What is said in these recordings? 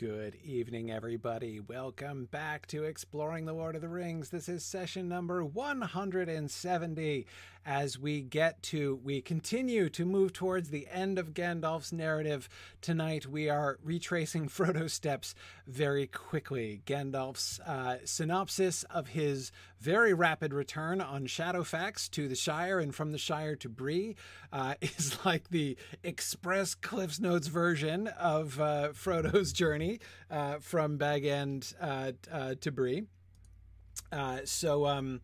Good evening, everybody. Welcome back to Exploring the Lord of the Rings. This is session number 170. As we get to, we continue to move towards the end of Gandalf's narrative. Tonight, we are retracing Frodo's steps very quickly. Gandalf's uh, synopsis of his very rapid return on Shadowfax to the Shire and from the Shire to Bree uh, is like the Express Cliffs Notes version of uh, Frodo's journey uh, from Bag End uh, uh, to Bree. So um,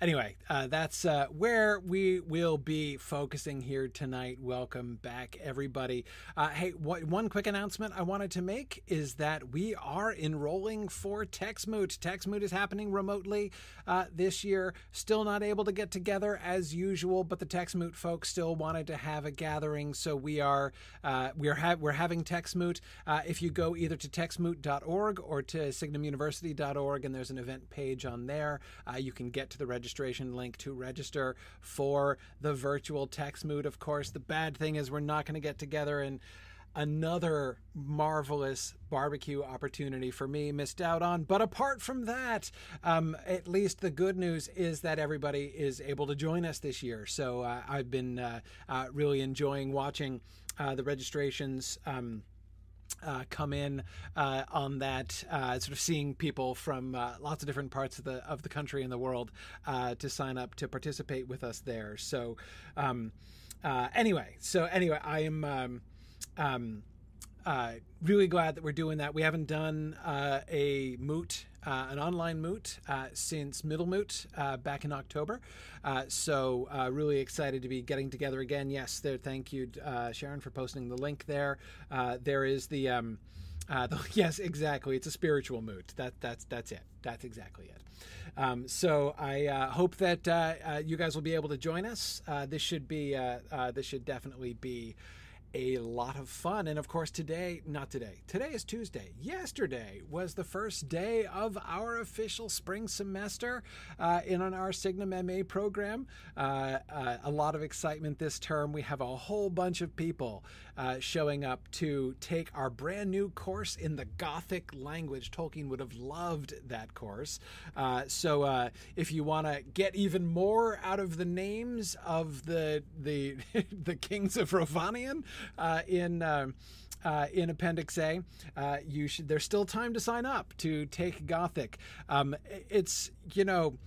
anyway, uh, that's uh, where we will be focusing here tonight. Welcome back, everybody. Uh, hey, what, one quick announcement I wanted to make is that we are enrolling for TexMoot. TexMoot is happening remotely uh, this year. Still not able to get together as usual, but the TexMoot folks still wanted to have a gathering, so we are uh, we are ha- we're having TexMoot. if you go either to texmoot.org or to signumuniversity.org, and there's an event page on there. Uh, you can get to the registration link to register for the virtual TexMoot. Of course, the bad thing is we're not going to get together and another marvelous barbecue opportunity for me missed out on. But apart from that, um, at least the good news is that everybody is able to join us this year. So uh, I've been uh, uh, really enjoying watching uh, the registrations. Um, uh, come in uh, on that, uh, sort of seeing people from uh, lots of different parts of the of the country and the world uh, to sign up to participate with us there. So, um, uh, anyway, so anyway, I am. Um, um, really glad that we're doing that. We haven't done a moot uh, an online moot uh, since Middle Moot uh, back in October. so really excited to be getting together again. Yes, there. Thank you, Sharon, for posting the link there. there is the. Um, uh, the, yes, exactly. It's a spiritual moot. That that's that's it. That's exactly it. Um, so I uh, hope that uh, you guys will be able to join us. this should be this should definitely be a lot of fun. And of course, today, not today, today is Tuesday. Yesterday was the first day of our official spring semester uh, in on our Signum MA program. Uh, uh, a lot of excitement this term. We have a whole bunch of people uh, showing up to take our brand new course in the Gothic language. Tolkien would have loved that course. Uh, so uh, if you want to get even more out of the names of the the the kings of Rhovanion, uh, in. Uh, uh, in Appendix A, uh, you should. There's still time to sign up to take Gothic. Um, it's you know,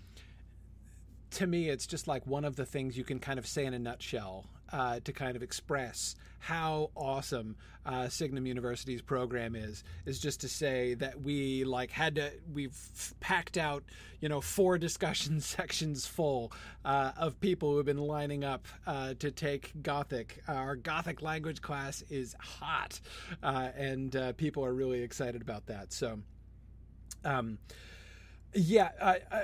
to me, it's just like one of the things you can kind of say in a nutshell uh, to kind of express how awesome uh, Signum University's program is. Is just to say that we like had to we've packed out you know four discussion sections full uh, of people who have been lining up uh, to take Gothic. Our Gothic language class is hot, uh, and uh, people are really excited about that. So. Um, yeah, uh, uh,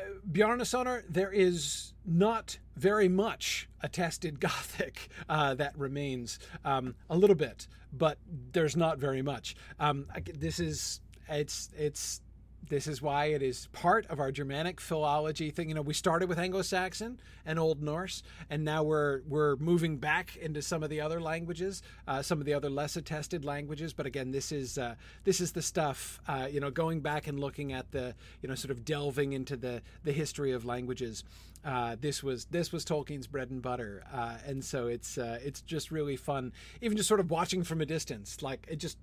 there is not very much attested Gothic uh, that remains. Um, a little bit, but there's not very much. Um, this is it's it's this is why it is part of our Germanic philology thing. You know, we started with Anglo-Saxon and Old Norse, and now we're we're moving back into some of the other languages, uh, some of the other less attested languages. But again, this is uh, this is the stuff. Uh, you know, going back and looking at the you know sort of delving into the the history of languages. Uh, this was this was Tolkien's bread and butter, uh, and so it's uh, it's just really fun, even just sort of watching from a distance. Like it just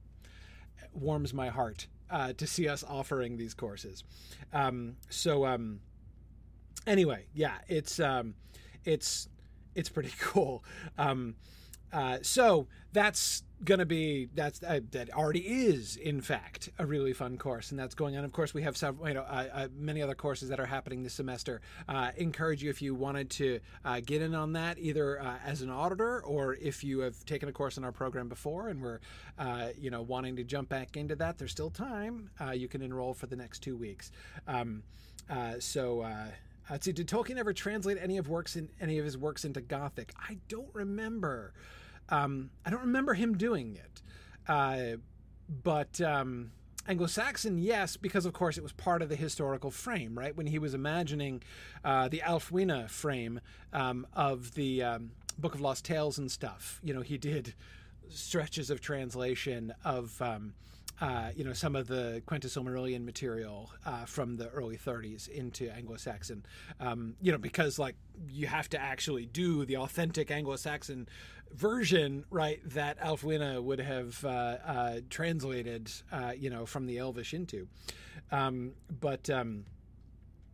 warms my heart uh, to see us offering these courses. Um, so um, anyway, yeah, it's um, it's it's pretty cool. Um, uh, so that's going to be that's uh, that already is in fact a really fun course and that's going on. Of course we have several you know uh, uh, many other courses that are happening this semester. Uh, encourage you if you wanted to uh, get in on that either uh, as an auditor or if you have taken a course in our program before and we're you know wanting to jump back into that there's still time you can enroll for the next two weeks. Um, so let's see did tolkien ever translate any of works in any of his works into gothic? I don't remember um, I don't remember him doing it, uh, but um, Anglo-Saxon, yes, because of course it was part of the historical frame, right? When he was imagining uh, the Ælfwine frame um, of the um, Book of Lost Tales and stuff, you know, he did stretches of translation of um, uh, you know, some of the Quenta Silmarillion material uh, from the early 30s into Anglo-Saxon. Um, you know, because like you have to actually do the authentic Anglo-Saxon version, right? That Ælfwine would have uh, uh translated, uh, you know, from the Elvish into. Um, but um,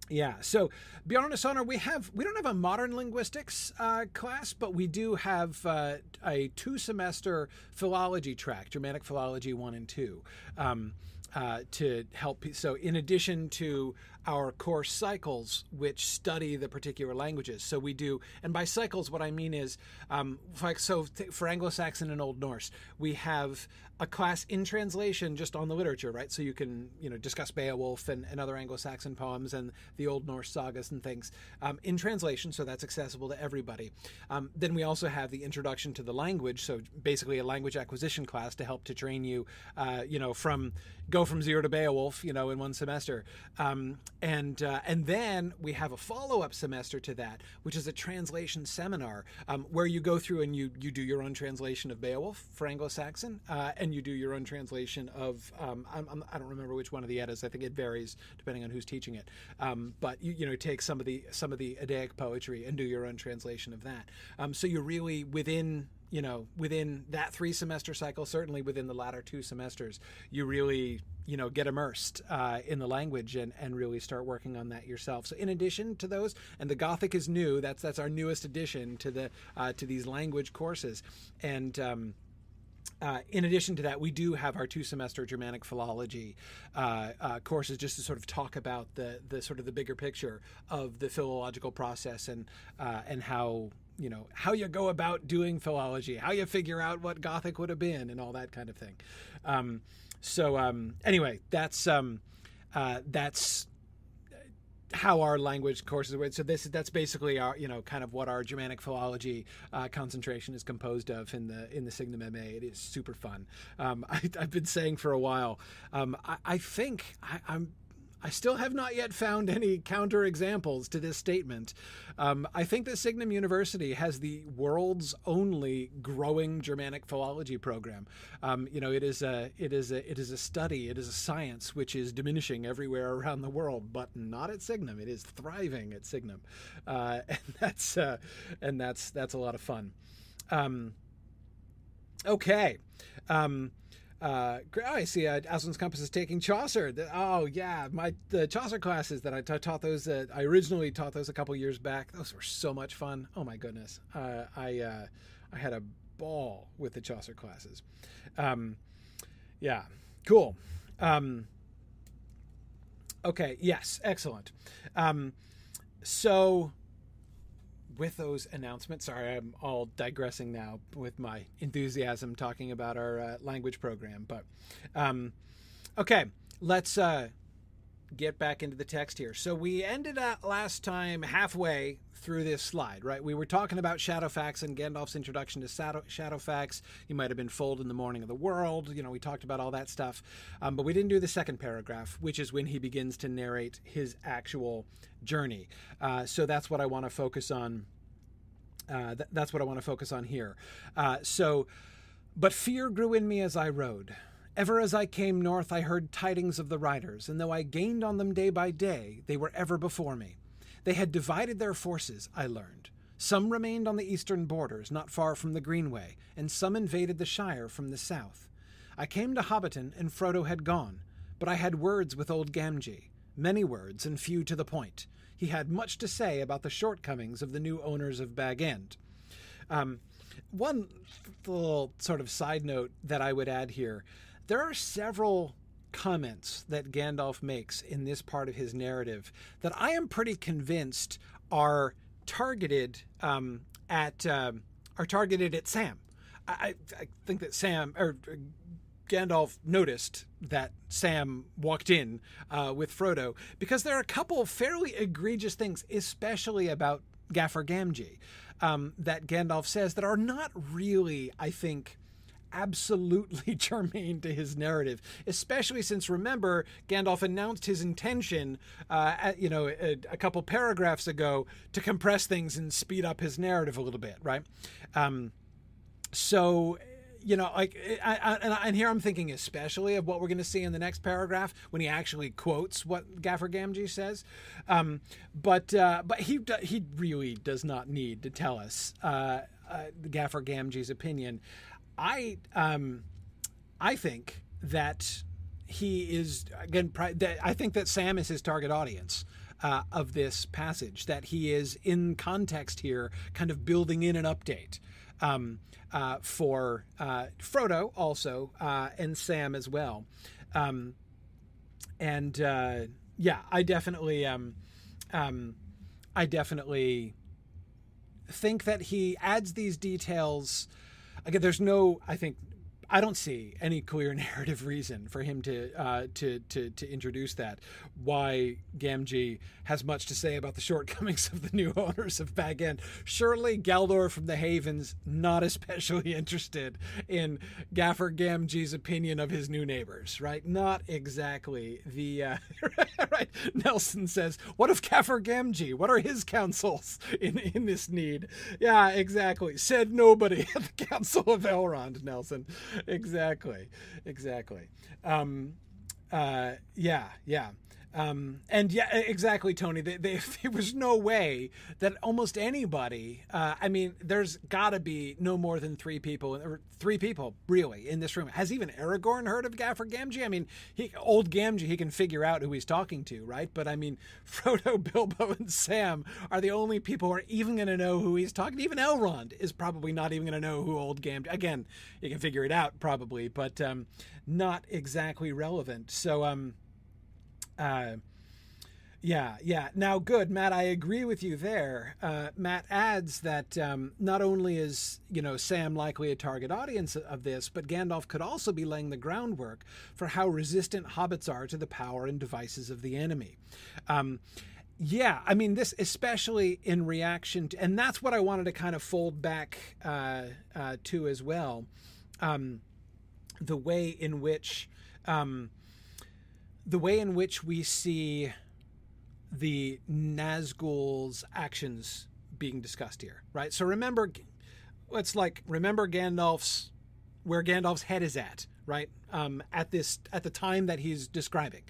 yeah. So beyond honor, we have we don't have a modern linguistics uh, class, but we do have uh, a two semester philology track, Germanic philology one and two. Um, uh, to help. So, in addition to our course cycles, which study the particular languages, so we do, and by cycles, what I mean is, um, so for Anglo-Saxon and Old Norse, we have a class in translation just on the literature, right? So you can, you know, discuss Beowulf and, and other Anglo-Saxon poems and the Old Norse sagas and things um, in translation, so that's accessible to everybody. Um, then we also have the introduction to the language, so basically a language acquisition class to help to train you, uh, you know, from go from zero to Beowulf, you know, in one semester, um, and uh, and then we have a follow-up semester to that, which is a translation seminar um, where you go through and you you do your own translation of Beowulf for Anglo-Saxon, uh, and you do your own translation of um, I'm, I'm, I do not remember which one of the Eddas. I think it varies depending on who's teaching it. Um, but you you know take some of the some of the Eddaic poetry and do your own translation of that. Um, so you're really within you know, within that three semester cycle, certainly within the latter two semesters, you really, you know, get immersed uh, in the language and, and really start working on that yourself. So, in addition to those, and the Gothic is new. That's that's our newest addition to the uh, to these language courses, and. Um, uh, in addition to that, we do have our two semester Germanic philology uh, uh, courses just to sort of talk about the the sort of the bigger picture of the philological process and uh, and how you know how you go about doing philology, how you figure out what Gothic would have been, and all that kind of thing. Um, so um, anyway, that's um, uh, that's how our language courses work. So this is that's basically our you know kind of what our Germanic philology uh, concentration is composed of in the in the Signum MA. It is super fun. Um, I, have been saying for a while. Um, I, I, think I, I'm I still have not yet found any counter examples to this statement. Um, I think that Signum University has the world's only growing Germanic philology program. Um, you know, it is a it is a it is a study, it is a science which is diminishing everywhere around the world, but not at Signum. It is thriving at Signum, uh, and that's uh, and that's that's a lot of fun. Um, okay. Um, uh, oh, I see. Uh, Aslan's Compass is taking Chaucer. Oh yeah, my the Chaucer classes that I taught those. Uh, I originally taught those a couple years back. Those were so much fun. Oh my goodness. Uh, I uh, I had a ball with the Chaucer classes. Um, yeah, cool. Um, okay. Yes, excellent. Um, so with those announcements, sorry, I'm all digressing now with my enthusiasm talking about our uh, language program. But um, okay, let's uh, get back into the text here. So we ended at last time halfway through this slide, right? We were talking about Shadowfax and Gandalf's introduction to Shadow, Shadowfax. He might have been foaled in the morning of the world. You know, we talked about all that stuff. Um, but we didn't do the second paragraph, which is when he begins to narrate his actual journey. Uh, so that's what I want to focus on. Uh, th- that's what I want to focus on here. Uh, so, but fear grew in me as I rode. Ever as I came north, I heard tidings of the riders, and though I gained on them day by day, they were ever before me. They had divided their forces, I learned. Some remained on the eastern borders, not far from the Greenway, and some invaded the Shire from the south. I came to Hobbiton, and Frodo had gone, but I had words with old Gamgee, many words and few to the point. He had much to say about the shortcomings of the new owners of Bag End. Um, one little sort of side note that I would add here there are several comments that Gandalf makes in this part of his narrative that I am pretty convinced are targeted um, at uh, are targeted at Sam. I, I, think that Sam or Gandalf noticed that Sam walked in uh, with Frodo because there are a couple fairly egregious things, especially about Gaffer Gamgee, um, that Gandalf says that are not really, I think, absolutely germane to his narrative, especially since remember Gandalf announced his intention, uh, at, you know, a, a, couple paragraphs ago to compress things and speed up his narrative a little bit, right? Um, so you know, like, I, I, and, here I'm thinking especially of what we're going to see in the next paragraph when he actually quotes what Gaffer Gamgee says. Um, but uh, but he he really does not need to tell us uh, uh, Gaffer Gamgee's opinion. I um, I think that he is again. I think that Sam is his target audience. Uh, of this passage, that he is in context here, kind of building in an update um, uh, for uh, Frodo also uh, and Sam as well. Um, and uh, yeah, I definitely, um, um, I definitely think that he adds these details. Again, there's no, I think, I don't see any clear narrative reason for him to uh, to, to to introduce that. Why Gamgee has much to say about the shortcomings of the new owners of Bag End. Surely Galdor from the Havens not especially interested in Gaffer Gamgee's opinion of his new neighbors, right? Not exactly the uh, right. Nelson says, "What of Gaffer Gamgee? What are his counsels in in this need?" Yeah, exactly. Said nobody at the Council of Elrond, Nelson exactly, exactly. Um, uh, yeah, yeah. Um, and yeah, exactly, Tony. They, they, there was no way that almost anybody. Uh, I mean, there's got to be no more than three people, or three people really in this room. Has even Aragorn heard of Gaffer Gamgee? I mean, he, old Gamgee, he can figure out who he's talking to, right? But I mean, Frodo, Bilbo, and Sam are the only people who are even going to know who he's talking to. Even Elrond is probably not even going to know who old Gamgee. Again, you can figure it out probably, but um, not exactly relevant. So, um, uh, yeah, yeah. Now, good, Matt. I agree with you there. Uh, Matt adds that um, not only is you know Sam likely a target audience of this, but Gandalf could also be laying the groundwork for how resistant hobbits are to the power and devices of the enemy. Um, yeah, I mean this especially in reaction to, and that's what I wanted to kind of fold back uh, uh, to as well. Um, the way in which um, the way in which we see the Nazgul's actions being discussed here, right? So remember, it's like remember Gandalf's where Gandalf's head is at, right? Um, at this at the time that he's describing,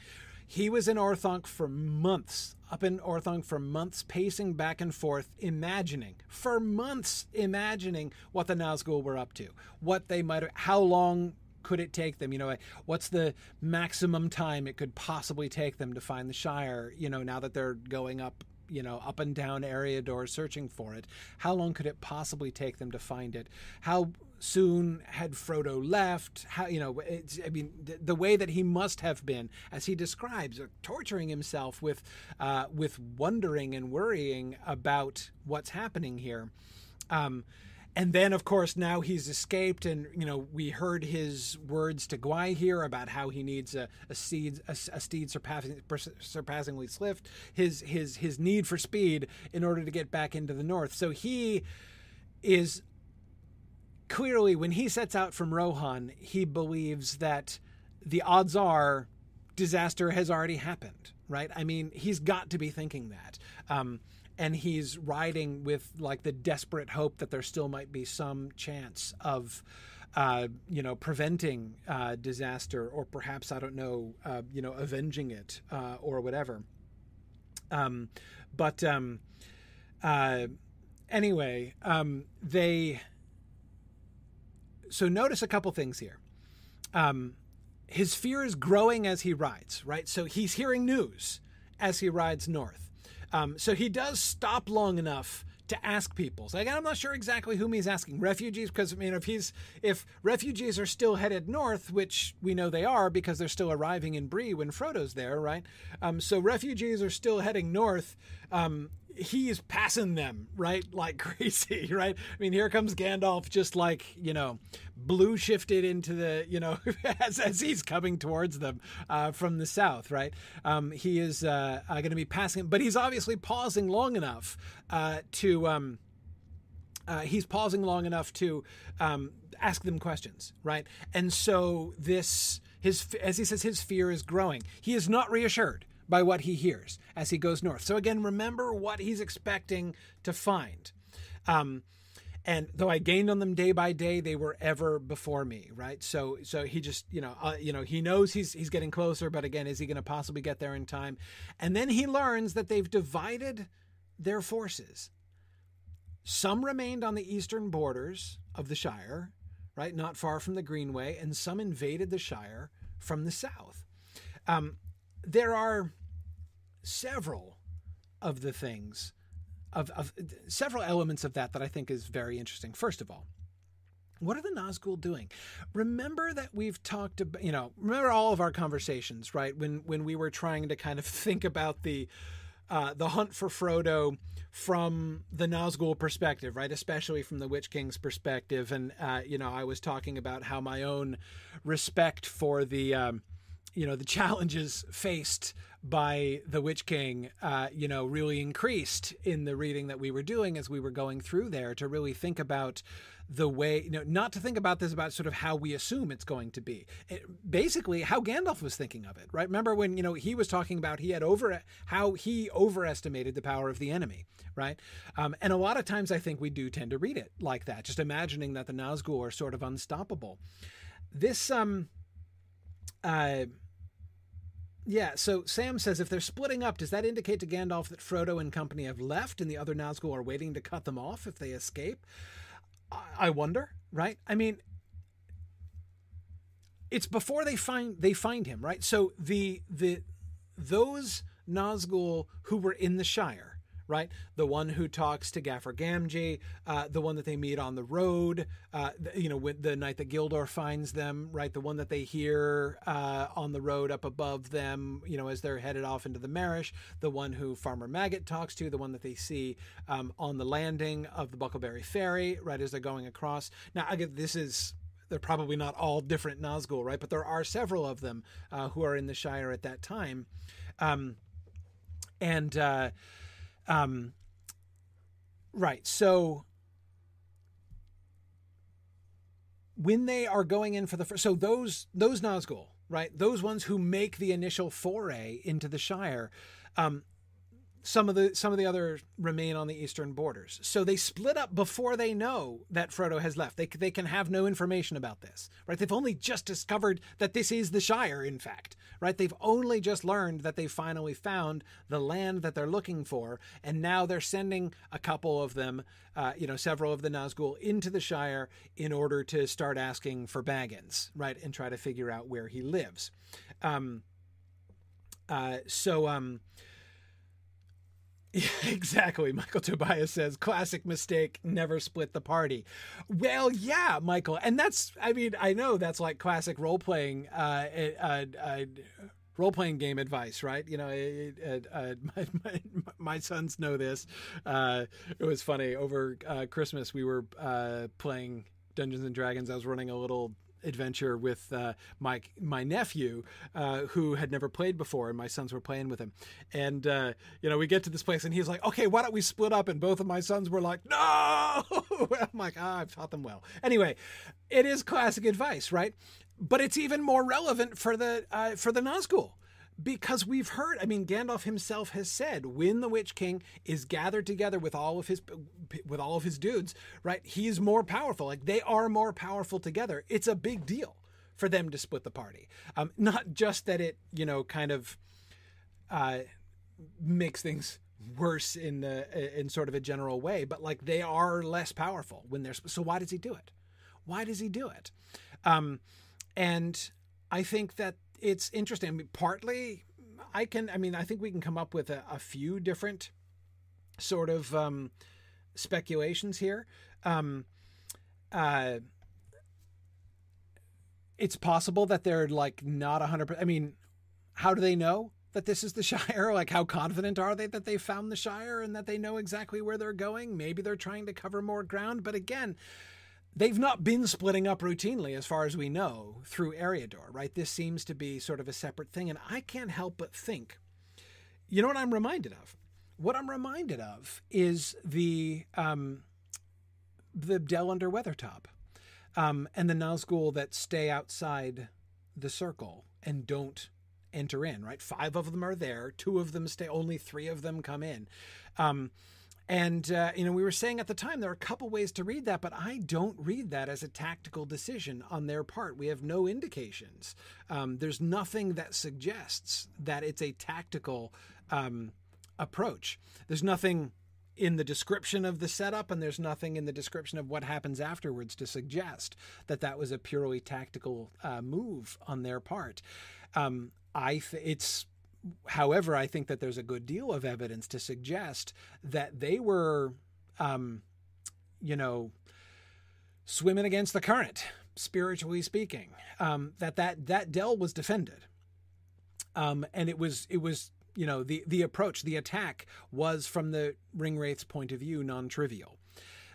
he was in Orthanc for months, up in Orthanc for months, pacing back and forth, imagining for months, imagining what the Nazgul were up to, what they might, how long could it take them? You know, what's the maximum time it could possibly take them to find the Shire? You know, now that they're going up, you know, up and down Eriador searching for it, how long could it possibly take them to find it? How soon had Frodo left? How you know? I mean, the, the, way that he must have been, as he describes, uh, torturing himself with, uh, with wondering and worrying about what's happening here. Um, and then of course now he's escaped and you know we heard his words to Gwaihir about how he needs a, a steed a, a steed surpassing, surpassingly swift his his his need for speed in order to get back into the north. So he is clearly when he sets out from Rohan he believes that the odds are disaster has already happened right? I mean he's got to be thinking that. Um, and he's riding with like the desperate hope that there still might be some chance of uh, you know preventing uh, disaster or perhaps I don't know uh, you know avenging it uh, or whatever. Um, but um, uh, anyway, um, they so notice a couple things here. Um, his fear is growing as he rides, right? So he's hearing news as he rides north. Um, so he does stop long enough to ask people. So again, I'm not sure exactly whom he's asking. Refugees, because I mean, if he's if refugees are still headed north, which we know they are because they're still arriving in Bree when Frodo's there, right? Um, so refugees are still heading north. Um, he's passing them right? Like crazy right? I mean here comes gandalf just like you know blue shifted into the you know as, as he's coming towards them uh, from the south right? Um, he is uh, uh, going to be passing but he's obviously pausing long enough uh, to um, uh, he's pausing long enough to um, ask them questions right? And so this his as he says his fear is growing. He is not reassured by what he hears as he goes north. So again, remember what he's expecting to find. Um, and though I gained on them day by day, they were ever before me, right? So, so he just, you know, uh, you know, he knows he's he's getting closer, but again, is he going to possibly get there in time? And then he learns that they've divided their forces. Some remained on the eastern borders of the Shire, right, not far from the Greenway, and some invaded the Shire from the south. Um, there are several of the things of, of several elements of that that I think is very interesting. First of all, what are the Nazgul doing? Remember that we've talked about, you know, remember all of our conversations, right? When when we were trying to kind of think about the uh, the hunt for Frodo from the Nazgul perspective, right? Especially from the Witch King's perspective, and uh, you know, I was talking about how my own respect for the um, you know the challenges faced by the Witch King, uh, you know, really increased in the reading that we were doing as we were going through there to really think about the way, you know, not to think about this about sort of how we assume it's going to be. It, basically, how Gandalf was thinking of it, right? Remember when you know he was talking about he had over how he overestimated the power of the enemy, right? Um, and a lot of times, I think we do tend to read it like that, just imagining that the Nazgul are sort of unstoppable. This um. Uh, yeah, so Sam says if they're splitting up, does that indicate to Gandalf that Frodo and company have left and the other Nazgul are waiting to cut them off if they escape? I wonder, right? I mean, it's before they find they find him, right? So the the those Nazgul who were in the Shire right? The one who talks to Gaffer Gamgee, uh, the one that they meet on the road, uh, you know, with the night that Gildor finds them, right? The one that they hear uh, on the road up above them, you know, as they're headed off into the Marish, the one who Farmer Maggot talks to, the one that they see um, on the landing of the Bucklebury Ferry, right, as they're going across. Now, I get this is they're probably not all different Nazgul, right? But there are several of them uh, who are in the Shire at that time. Um, and uh, um, right. So when they are going in for the first, so those those Nazgul, right? Those ones who make the initial foray into the Shire, um, some of the some of the others remain on the eastern borders. So they split up before they know that Frodo has left. They they can have no information about this, right? They've only just discovered that this is the Shire. In fact, right? They've only just learned that they finally found the land that they're looking for, and now they're sending a couple of them, uh, you know, several of the Nazgul into the Shire in order to start asking for Baggins, right, and try to figure out where he lives. Um, uh, so um yeah, exactly. Michael Tobias says, classic mistake, never split the party. Well, yeah, Michael. And that's, I mean, I know that's like classic role playing, uh, uh, uh, role playing game advice, right? You know, uh, my, my, my, sons know this. Uh, it was funny over uh, Christmas, we were playing Dungeons and Dragons. I was running a little adventure with uh, my my nephew uh, who had never played before, and my sons were playing with him. And uh, you know, we get to this place, and he's like, "Okay, why don't we split up?" And both of my sons were like, "No!" I'm like, "Ah, I've taught them well." Anyway, it is classic advice, right? But it's even more relevant for the uh, for the Nazgul because we've heard i mean gandalf himself has said when the witch king is gathered together with all of his with all of his dudes right he is more powerful. Like they are more powerful together. It's a big deal for them to split the party. Um, not just that it you know kind of uh, makes things worse in the in sort of a general way but like they are less powerful when they're so why does he do it? Why does he do it? Um, and i think that it's interesting. I mean, partly, I can. I mean, I think we can come up with a, a few different sort of um, speculations here. Um, uh, it's possible that they're like not a hundred. I mean, how do they know that this is the Shire? Like, how confident are they that they found the Shire and that they know exactly where they're going? Maybe they're trying to cover more ground, but again, they've not been splitting up routinely, as far as we know, through Eriador, right? This seems to be sort of a separate thing. And I can't help but think, you know what I'm reminded of? What I'm reminded of is the um, the Dell under Weathertop um, and the Nazgul that stay outside the circle and don't enter in, right? Five of them are there, two of them stay, only three of them come in. Um, And, uh, you know, we were saying at the time there are a couple ways to read that, but I don't read that as a tactical decision on their part. We have no indications. Um, there's nothing that suggests that it's a tactical um, approach. There's nothing in the description of the setup, and there's nothing in the description of what happens afterwards to suggest that that was a purely tactical uh, move on their part. Um, I th- it's however, I think that there's a good deal of evidence to suggest that they were, um, you know, swimming against the current, spiritually speaking. Um, that that that dell was defended, um, and it was it was you know the the approach, the attack was from the ring wraith's point of view non-trivial,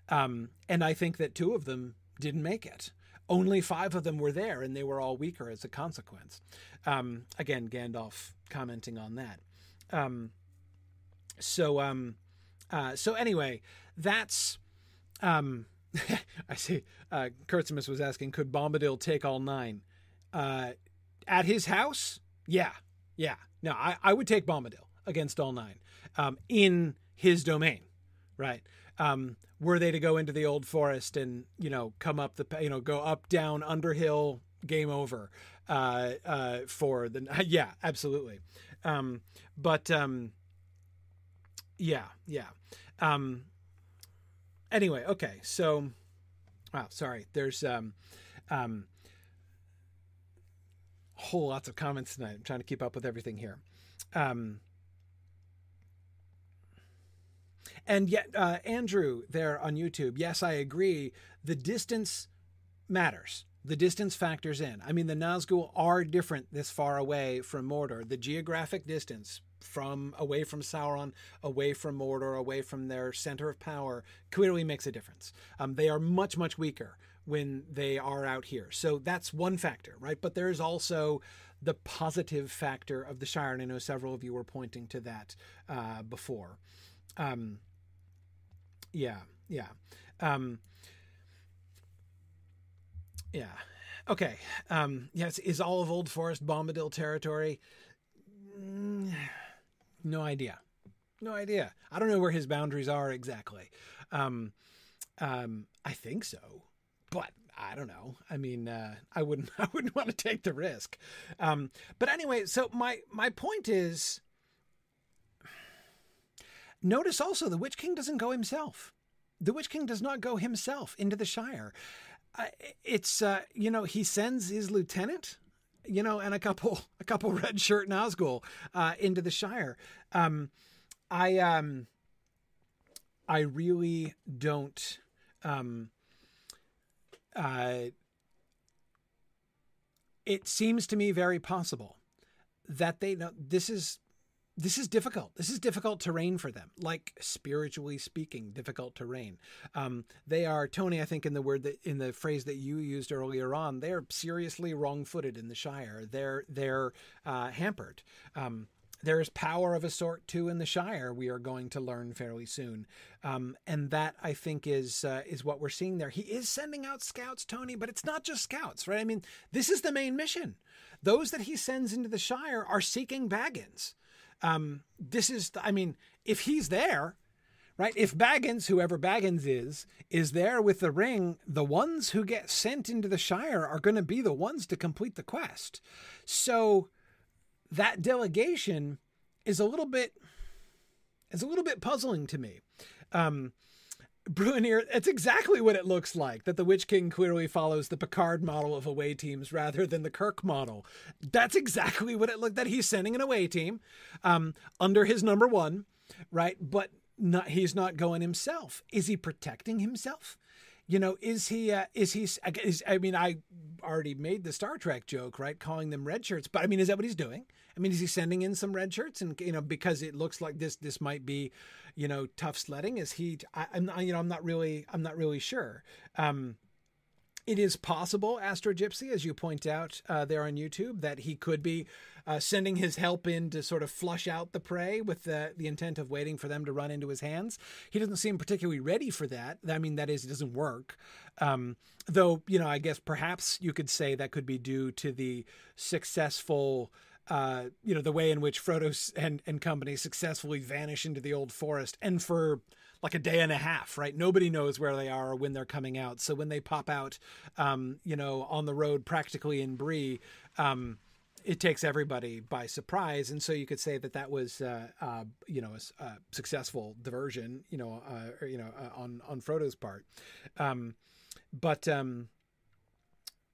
um, and I think that two of them didn't make it only five of them were there, and they were all weaker as a consequence. Um, again, Gandalf commenting on that. Um, so, um, uh, so anyway, that's. Um, I see. Uh, Kurtzimus was asking, could Bombadil take all nine? Uh, at his house? Yeah, yeah. No, I, I would take Bombadil against all nine um, in his domain, right? Um, were they to go into the old forest and you know come up the you know go up down underhill game over uh, uh, for the yeah absolutely. Um, but um, yeah yeah. Um, anyway okay so wow sorry there's um, um, whole lots of comments tonight. I'm trying to keep up with everything here. Um, And yet, uh, Andrew there on YouTube, yes, I agree. The distance matters. The distance factors in. I mean, the Nazgul are different this far away from Mordor. The geographic distance from away from Sauron, away from Mordor, away from their center of power clearly makes a difference. Um, they are much, much weaker when they are out here. So that's one factor, right? But there's also the positive factor of the Shire, and I know several of you were pointing to that uh, before. Um, yeah, yeah. Um, yeah. Okay. Um, yes, is all of Old Forest Bombadil territory? Mm, no idea. No idea. I don't know where his boundaries are exactly. Um, um, I think so, but I don't know. I mean, uh, I wouldn't. I wouldn't want to take the risk. Um, but anyway, so my my point is, Notice also the Witch King doesn't go himself. The Witch King does not go himself into the Shire. Uh, it's uh, you know he sends his lieutenant, you know, and a couple a couple red shirt Nazgul uh, into the Shire. Um, I um, I really don't. Um, uh, it seems to me very possible that they know this is this is difficult. This is difficult terrain for them, like spiritually speaking, difficult terrain. Um, they are Tony. I think in the word that in the phrase that you used earlier on, they're seriously wrong-footed in the Shire. They're they're uh, hampered. Um, there is power of a sort too in the Shire. We are going to learn fairly soon, um, and that I think is uh, is what we're seeing there. He is sending out scouts, Tony, but it's not just scouts, right? I mean, this is the main mission. Those that he sends into the Shire are seeking Baggins. Um, this is, I mean, if he's there, right? If Baggins, whoever Baggins is, is there with the ring, the ones who get sent into the Shire are going to be the ones to complete the quest. So that delegation is a little bit is a little bit puzzling to me. Um, Bruinier, it's exactly what it looks like that the Witch King clearly follows the Picard model of away teams rather than the Kirk model. That's exactly what it looked that he's sending an away team um, under his number one, right? But not, he's not going himself. Is he protecting himself? You know, is he? Uh, is he? Is, I mean, I already made the Star Trek joke, right? Calling them red shirts, but I mean, is that what he's doing? I mean, is he sending in some red shirts, and you know, because it looks like this, this might be, you know, tough sledding. Is he? I, am you know, I'm not really, I'm not really sure. Um, it is possible, Astro Gypsy, as you point out uh, there on YouTube, that he could be uh, sending his help in to sort of flush out the prey with the, the intent of waiting for them to run into his hands. He doesn't seem particularly ready for that. I mean, that is, it doesn't work. Um, though, you know, I guess perhaps you could say that could be due to the successful uh, you know, the way in which Frodo and, and company successfully vanish into the old forest. And for like a day and a half, right? Nobody knows where they are or when they're coming out. So when they pop out, um, you know, on the road practically in Bree, um, it takes everybody by surprise, and so you could say that that was, uh, uh, you know, a, a, successful diversion, you know, uh, or, you know, uh, on on Frodo's part. Um, but um,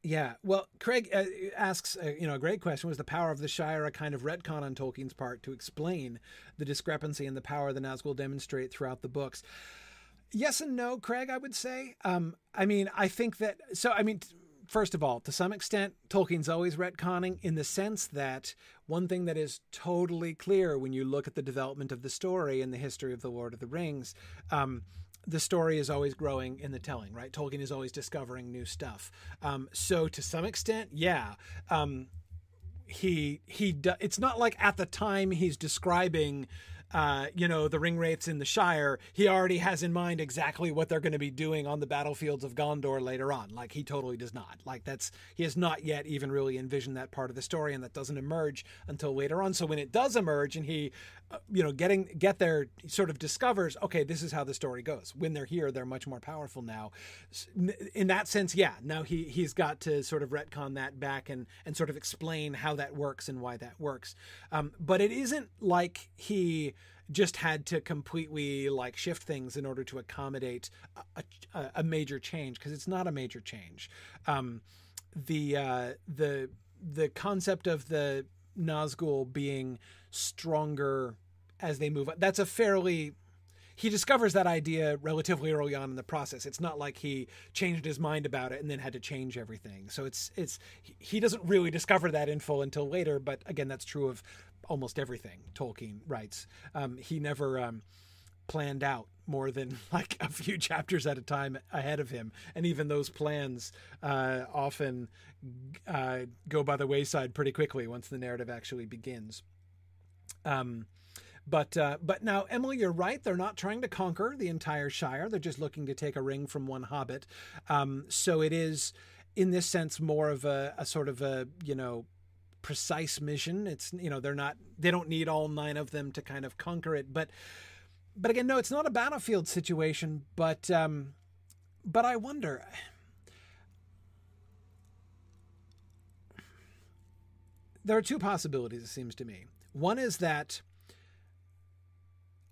yeah, well, Craig uh, asks, uh, you know, a great question. Was the power of the Shire a kind of retcon on Tolkien's part to explain the discrepancy in the power the Nazgul demonstrate throughout the books? Yes and no, Craig. I would say. Um, I mean, I think that. So, I mean, first of all, to some extent, Tolkien's always retconning in the sense that one thing that is totally clear when you look at the development of the story and the history of the Lord of the Rings. Um, the story is always growing in the telling, right? Tolkien is always discovering new stuff. Um, so to some extent, yeah, um, he he. It's not like at the time he's describing uh, you know, the ring wraiths in the Shire, he already has in mind exactly what they're going to be doing on the battlefields of Gondor later on. Like he totally does not. Like that's he has not yet even really envisioned that part of the story, and that doesn't emerge until later on. So when it does emerge, and he, you know, getting get there, sort of discovers, okay, this is how the story goes. When they're here, they're much more powerful now. In that sense, yeah. Now he he's got to sort of retcon that back and and sort of explain how that works and why that works. Um, but it isn't like he just had to completely like shift things in order to accommodate a, a, a major change because it's not a major change. Um, the uh, the the concept of the Nazgul being stronger as they move that's a fairly he discovers that idea relatively early on in the process. It's not like he changed his mind about it and then had to change everything. So it's it's he doesn't really discover that in full until later. But again, that's true of almost everything Tolkien writes. Um, he never um, planned out more than like a few chapters at a time ahead of him, and even those plans uh, often uh, go by the wayside pretty quickly once the narrative actually begins. Um, but uh, but now, Emily, you're right. They're not trying to conquer the entire Shire. They're just looking to take a ring from one hobbit. Um, so it is, in this sense, more of a, a sort of a you know precise mission. It's you know they're not they don't need all nine of them to kind of conquer it. But but again, no, it's not a battlefield situation. But um, but I wonder. There are two possibilities, it seems to me. One is that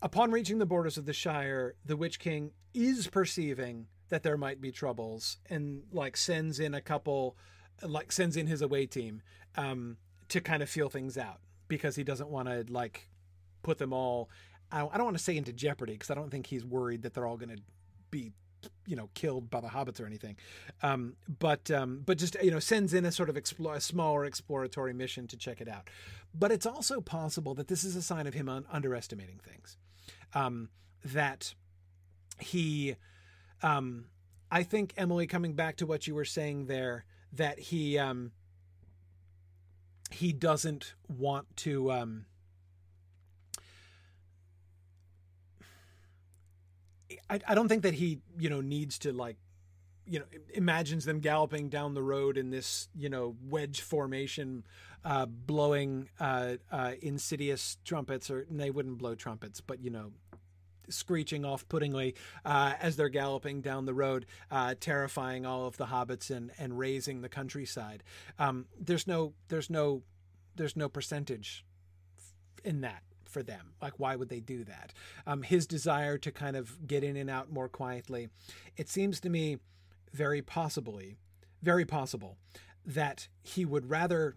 upon reaching the borders of the Shire, the Witch King is perceiving that there might be troubles and like sends in a couple like sends in his away team um, to kind of feel things out because he doesn't want to like put them all. I don't, don't want to say into jeopardy because I don't think he's worried that they're all going to be you know killed by the hobbits or anything um, but um, but just you know sends in a sort of explore, a smaller exploratory mission to check it out but it's also possible that this is a sign of him un- underestimating things um, that he um, i think emily coming back to what you were saying there that he um, he doesn't want to um, I, I don't think that he you know needs to like you know imagines them galloping down the road in this you know wedge formation uh, blowing uh, uh, insidious trumpets or they wouldn't blow trumpets but you know screeching off-puttingly uh, as they're galloping down the road, uh, terrifying all of the hobbits and and razing the countryside. Um, there's no there's no there's no percentage in that for them. Like, why would they do that? Um, his desire to kind of get in and out more quietly. It seems to me very possibly, very possible that he would rather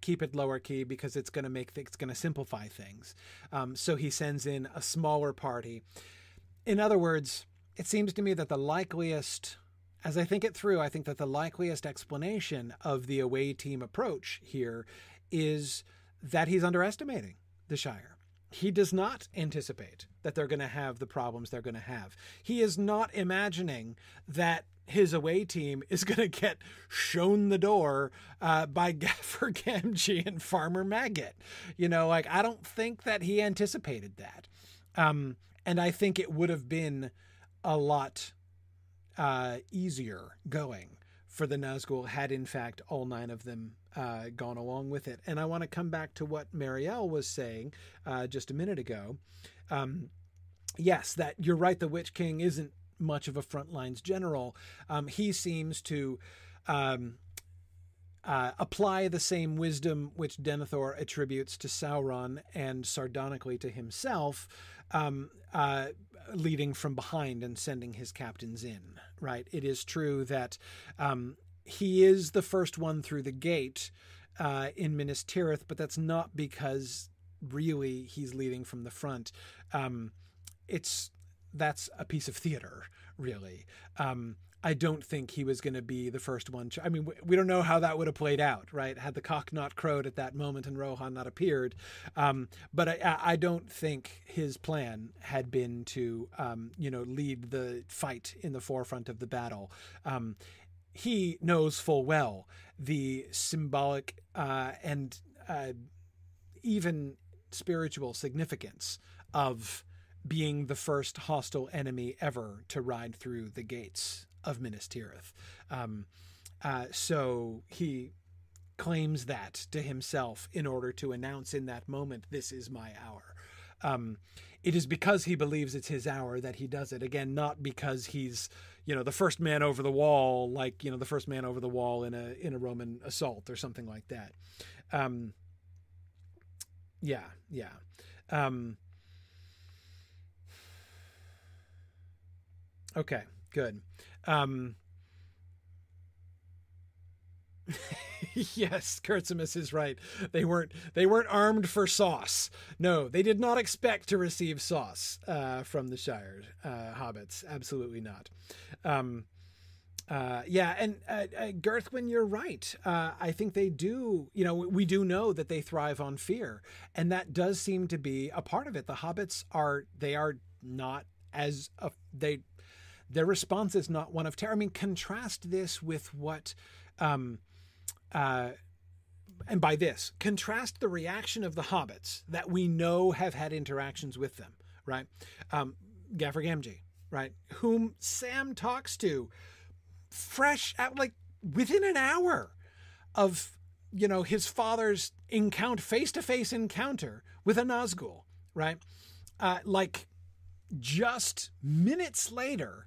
keep it lower key because it's going to make it's going to simplify things. Um, so he sends in a smaller party. In other words, it seems to me that the likeliest, as I think it through, I think that the likeliest explanation of the away team approach here is that he's underestimating the Shire. He does not anticipate that they're going to have the problems they're going to have. He is not imagining that his away team is going to get shown the door uh, by Gaffer Gamgee and Farmer Maggot. You know, like I don't think that he anticipated that. Um, and I think it would have been a lot uh, easier going for the Nazgul had in fact all nine of them uh, gone along with it. And I want to come back to what Marielle was saying uh, just a minute ago. Um, yes, that you're right. The Witch King isn't much of a front lines general. Um, he seems to. Um, uh, apply the same wisdom which Denethor attributes to Sauron and sardonically to himself, um, uh, leading from behind and sending his captains in. Right? It is true that um, he is the first one through the gate uh, in Minas Tirith, but that's not because really he's leading from the front. Um, it's that's a piece of theater, really. Um, I don't think he was going to be the first one. I mean, we don't know how that would have played out, right? Had the cock not crowed at that moment and Rohan not appeared. Um, but I, I, don't think his plan had been to, um, you know, lead the fight in the forefront of the battle. Um, he knows full well the symbolic uh, and uh, even spiritual significance of being the first hostile enemy ever to ride through the gates of Minas Tirith. Um, uh, so he claims that to himself in order to announce in that moment, "This is my hour." Um, it is because he believes it's his hour that he does it. Again, not because he's you know the first man over the wall, like you know the first man over the wall in a in a Roman assault or something like that. Um, yeah, yeah. Um, okay, good. Um, yes, Kurtzimus is right. They weren't they weren't armed for sauce. No, they did not expect to receive sauce uh, from the Shire uh, hobbits. Absolutely not. Um, uh, yeah, and uh, uh, Girthwin, you're right. Uh, I think they do. You know, we do know that they thrive on fear, and that does seem to be a part of it. The hobbits are they are not as a, they their response is not one of terror. I mean, contrast this with what, um, uh, and by this, contrast the reaction of the hobbits that we know have had interactions with them, right? Um, Gaffer Gamgee, right? Whom Sam talks to fresh out, like within an hour of, you know, his father's encounter, face to face encounter with a Nazgul, right? Uh, like just minutes later,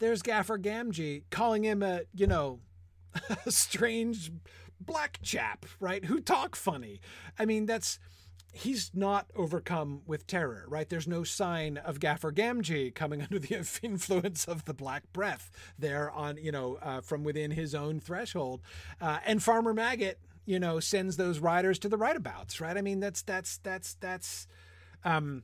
there's Gaffer Gamgee calling him a, you know, a strange black chap, right? Who talk funny. I mean, that's he's not overcome with terror, right? There's no sign of Gaffer Gamgee coming under the influence of the black breath there on, you know, uh, from within his own threshold. Uh, and Farmer Maggot, you know, sends those riders to the rightabouts, right? I mean, that's that's that's that's um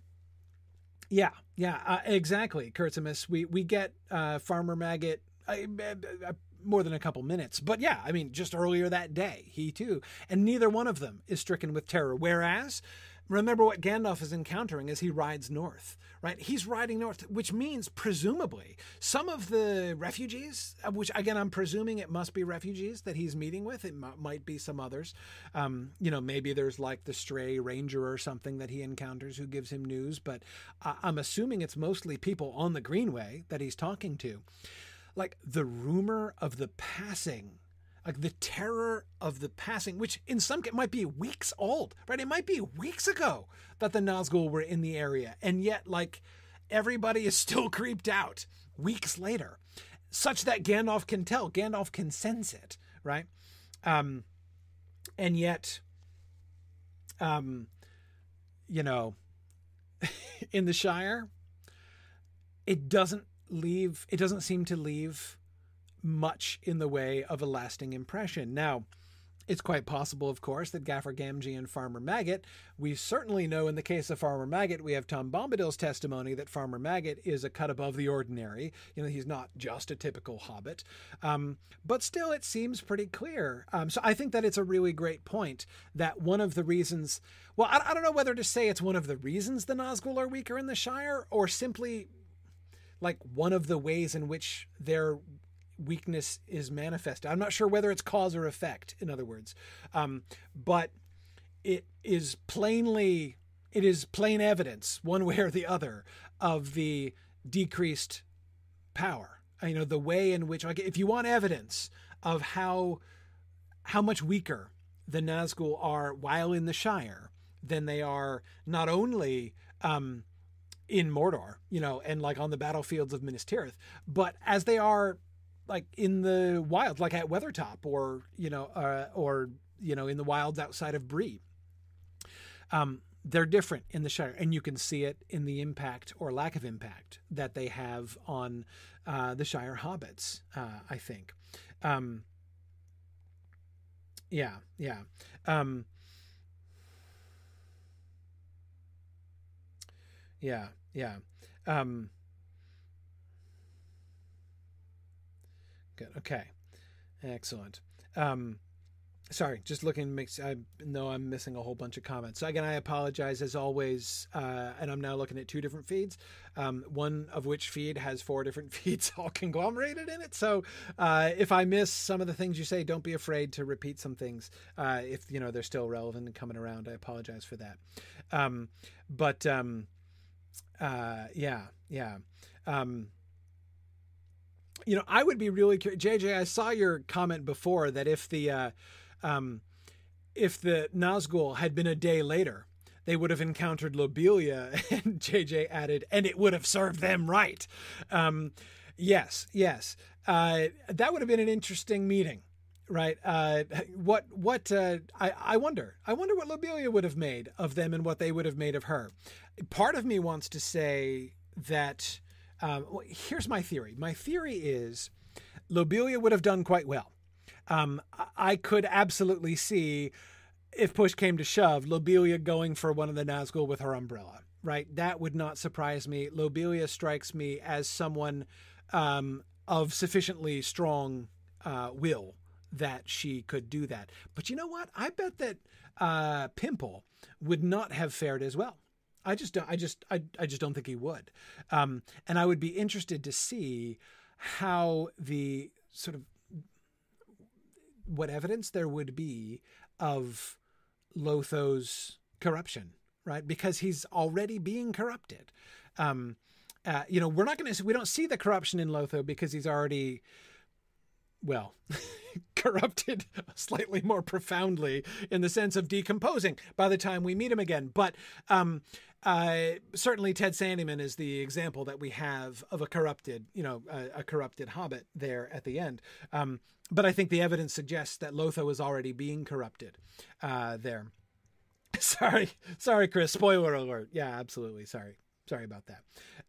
yeah, yeah, uh, exactly, Kurtzimus. We we get uh, Farmer Maggot uh, uh, more than a couple minutes, but yeah, I mean, just earlier that day, he too, and neither one of them is stricken with terror. Whereas remember what Gandalf is encountering as he rides north, right? He's riding north, which means presumably some of the refugees, uh, which again I'm presuming it must be refugees that he's meeting with. It m- might be some others. Um, you know, maybe there's like the stray ranger or something that he encounters who gives him news, but I'm assuming it's mostly people on the Greenway that he's talking to. Like the rumor of the passing like the terror of the passing, which in some case might be weeks old, right? It might be weeks ago that the Nazgul were in the area, and yet like everybody is still creeped out weeks later, such that Gandalf can tell, Gandalf can sense it, right? Um, and yet, um, you know, in the Shire, it doesn't leave. It doesn't seem to leave much in the way of a lasting impression. Now, it's quite possible, of course, that Gaffer Gamgee and Farmer Maggot, we certainly know in the case of Farmer Maggot, we have Tom Bombadil's testimony that Farmer Maggot is a cut above the ordinary. You know, he's not just a typical hobbit. Um, but still, it seems pretty clear. Um, so I think that it's a really great point that one of the reasons, well, I, I don't know whether to say it's one of the reasons the Nazgul are weaker in the Shire or simply like one of the ways in which they're weakness is manifest. I'm not sure whether it's cause or effect, in other words, um, but it is plainly it is plain evidence, one way or the other, of the decreased power. You know, the way in which, like, if you want evidence of how how much weaker the Nazgul are while in the Shire than they are not only um, in Mordor, you know, and like on the battlefields of Minas Tirith, but as they are like in the wild, like at Weathertop or, you know, uh, or, you know, in the wilds outside of Bree. Um, they're different in the Shire, and you can see it in the impact or lack of impact that they have on uh, the Shire hobbits. Uh, I think, um, yeah, yeah. Um, yeah, yeah. Um, good. Okay. Excellent. Um, sorry, just looking makes I know I'm missing a whole bunch of comments. So again, I apologize as always, uh, and I'm now looking at two different feeds. Um, one of which feed has four different feeds all conglomerated in it. So uh, if I miss some of the things you say, don't be afraid to repeat some things uh, if you know they're still relevant and coming around. I apologize for that. Um, but um, uh, yeah, yeah. Um, you know, I would be really curious. JJ, I saw your comment before that if the uh, um, if the Nazgul had been a day later, they would have encountered Lobelia, and JJ added, and it would have served them right. Um, yes, yes. Uh, that would have been an interesting meeting, right? Uh, what, what, uh, I, I wonder, I wonder what Lobelia would have made of them and what they would have made of her. Part of me wants to say that, um, well, here's my theory. My theory is Lobelia would have done quite well um, I could absolutely see if push came to shove, Lobelia going for one of the Nazgul with her umbrella. Right, that would not surprise me. Lobelia strikes me as someone um, of sufficiently strong uh, will that she could do that. But you know what? I bet that uh, Pimple would not have fared as well. I just don't, I just I, I just don't think he would. Um, and I would be interested to see how the sort of what evidence there would be of Lotho's corruption, right? Because he's already being corrupted. Um, uh, you know, we're not going to, we don't see the corruption in Lotho because he's already, well, corrupted slightly more profoundly in the sense of decomposing by the time we meet him again. But um, uh, certainly Ted Sandyman is the example that we have of a corrupted, you know, a, a corrupted hobbit there at the end. Um, but I think the evidence suggests that Lotho is already being corrupted uh, there. sorry, sorry, Chris. Spoiler alert. Yeah, absolutely. Sorry, sorry about that.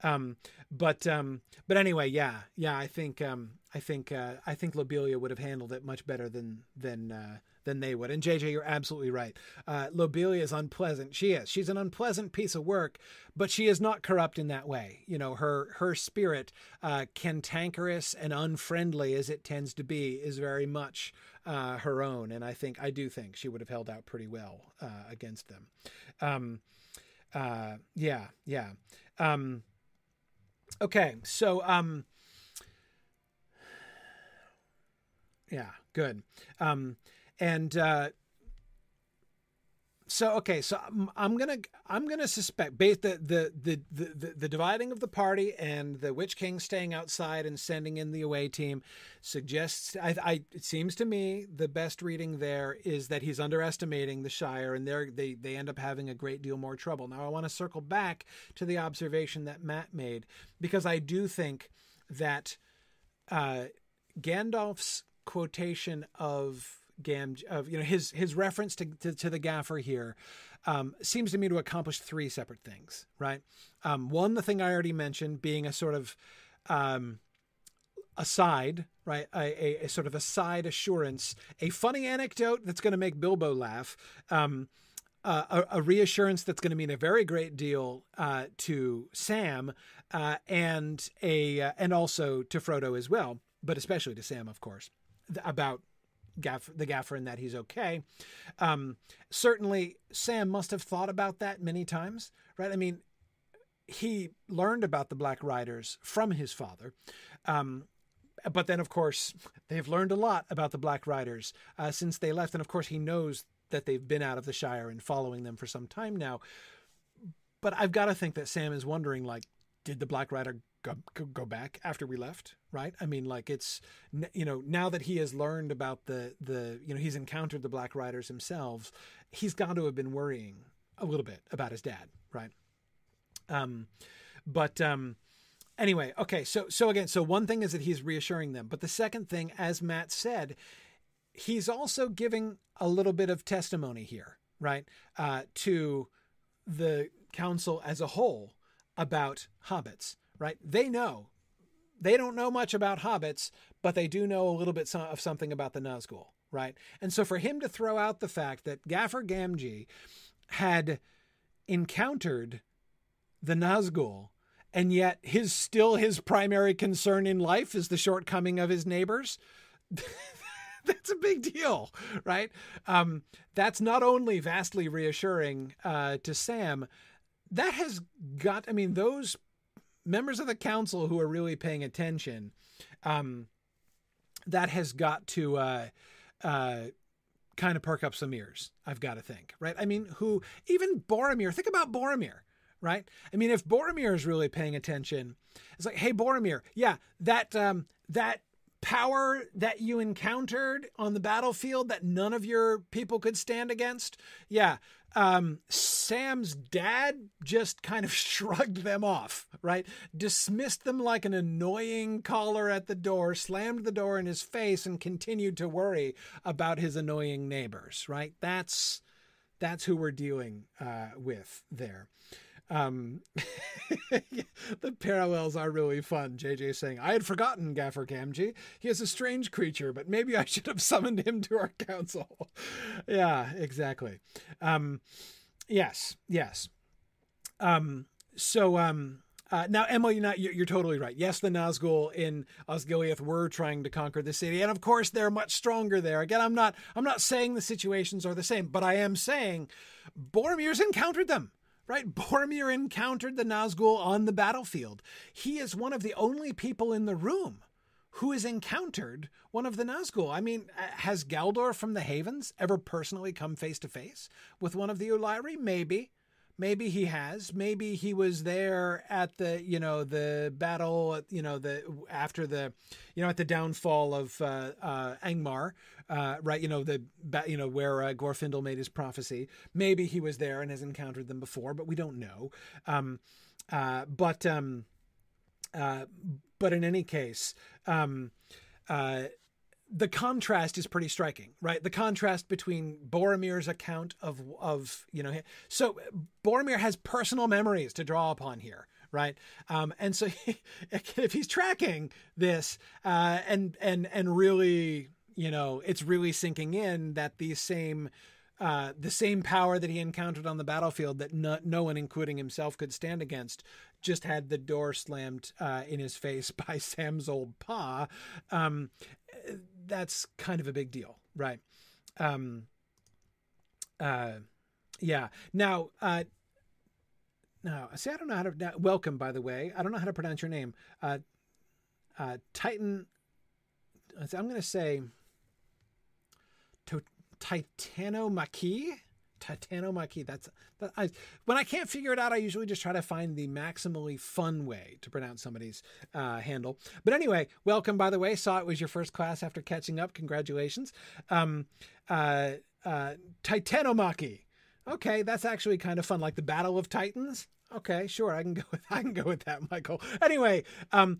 Um, but um, but anyway, yeah, yeah. I think um, I think uh, I think Lobelia would have handled it much better than than uh, than they would. And JJ, you're absolutely right. Uh, Lobelia is unpleasant. She is. She's an unpleasant piece of work, but she is not corrupt in that way. You know, her her spirit, uh, cantankerous and unfriendly as it tends to be, is very much uh, her own. And I think I do think she would have held out pretty well uh, against them. Um, uh, yeah, yeah. Um, okay, so um, yeah, good. Um, and uh, so okay, so I'm, I'm, gonna I'm gonna suspect based the the, the the the dividing of the party and the Witch King staying outside and sending in the away team suggests I, I it seems to me the best reading there is that he's underestimating the Shire and they they they end up having a great deal more trouble. Now I want to circle back to the observation that Matt made because I do think that uh, Gandalf's quotation of Gam of you know his his reference to to, to the gaffer here um, seems to me to accomplish three separate things. Right, um, one the thing I already mentioned being a sort of um, aside, right? A, a, a, sort of a side assurance, a funny anecdote that's going to make Bilbo laugh, uh, a, a, reassurance that's going to mean a very great deal uh, to Sam, uh, and a uh, and also to Frodo as well, but especially to Sam, of course, about Gaff, the gaffer and that he's okay. Um, certainly, Sam must have thought about that many times, right? I mean, he learned about the Black Riders from his father. Um, but then, of course, they've learned a lot about the Black Riders uh, since they left. And of course, he knows that they've been out of the Shire and following them for some time now. But I've got to think that Sam is wondering, like, did the Black Rider go, go back after we left right i mean like it's you know now that he has learned about the the you know he's encountered the black riders himself he's got to have been worrying a little bit about his dad right um but um, anyway, okay. So so again, so one thing is that he's reassuring them, but the second thing, as Matt said, he's also giving a little bit of testimony here, right, uh, to the council as a whole about hobbits. Right? They know. They don't know much about hobbits, but they do know a little bit of something about the Nazgul, right? And so for him to throw out the fact that Gaffer Gamgee had encountered the Nazgul and yet his still his primary concern in life is the shortcoming of his neighbors that's a big deal right um, that's not only vastly reassuring uh, to sam that has got i mean those members of the council who are really paying attention um, that has got to uh, uh, kind of perk up some ears i've got to think right i mean who even boromir think about boromir right? I mean, if Boromir is really paying attention, it's like, hey, Boromir, yeah, that um, that power that you encountered on the battlefield that none of your people could stand against, yeah, um, Sam's dad just kind of shrugged them off, right? Dismissed them like an annoying caller at the door, slammed the door in his face, and continued to worry about his annoying neighbors, right? That's that's who we're dealing uh, with there. Um, the parallels are really fun. JJ saying, I had forgotten Gaffer Gamgee. He is a strange creature, but maybe I should have summoned him to our council. yeah, exactly. Um, yes, yes. Um, so, um, uh, now, Emily, you're, not, you're, totally right. Yes, the Nazgul in Osgiliath were trying to conquer the city, and of course, they're much stronger there. Again, I'm not, I'm not saying the situations are the same, but I am saying Boromir's encountered them right? Boromir encountered the Nazgul on the battlefield. He is one of the only people in the room who has encountered one of the Nazgul. I mean, has Galdor from the Havens ever personally come face to face with one of the Ulairi? Maybe. Maybe he has. Maybe he was there at the, you know, the battle, you know, the after the, you know, at the downfall of uh, uh, Angmar, uh, right? You know, the, you know, where uh, Glorfindel made his prophecy. Maybe he was there and has encountered them before, but we don't know. Um, uh, but, um, uh, but in any case, um, uh, the contrast is pretty striking, right? The contrast between Boromir's account of of you know, so Boromir has personal memories to draw upon here, right? Um, and so he, if he's tracking this uh, and and and really, you know, it's really sinking in that these same uh, the same power that he encountered on the battlefield that no, no one, including himself, could stand against, just had the door slammed uh, in his face by Sam's old pa. Um, that's kind of a big deal, right? Um, uh, yeah. Now, uh, now, see, I don't know how to. Now, welcome, by the way. I don't know how to pronounce your name. Uh, uh, Titan. I'm going to say to, Titanomachy. Titanomachy. That's that. I, when I can't figure it out, I usually just try to find the maximally fun way to pronounce somebody's uh, handle. But anyway, welcome. By the way, saw it was your first class after catching up. Congratulations. Um, uh, uh, Titanomachy. Okay, that's actually kind of fun, like the Battle of Titans. Okay, sure, I can go with I can go with that, Michael. Anyway, um,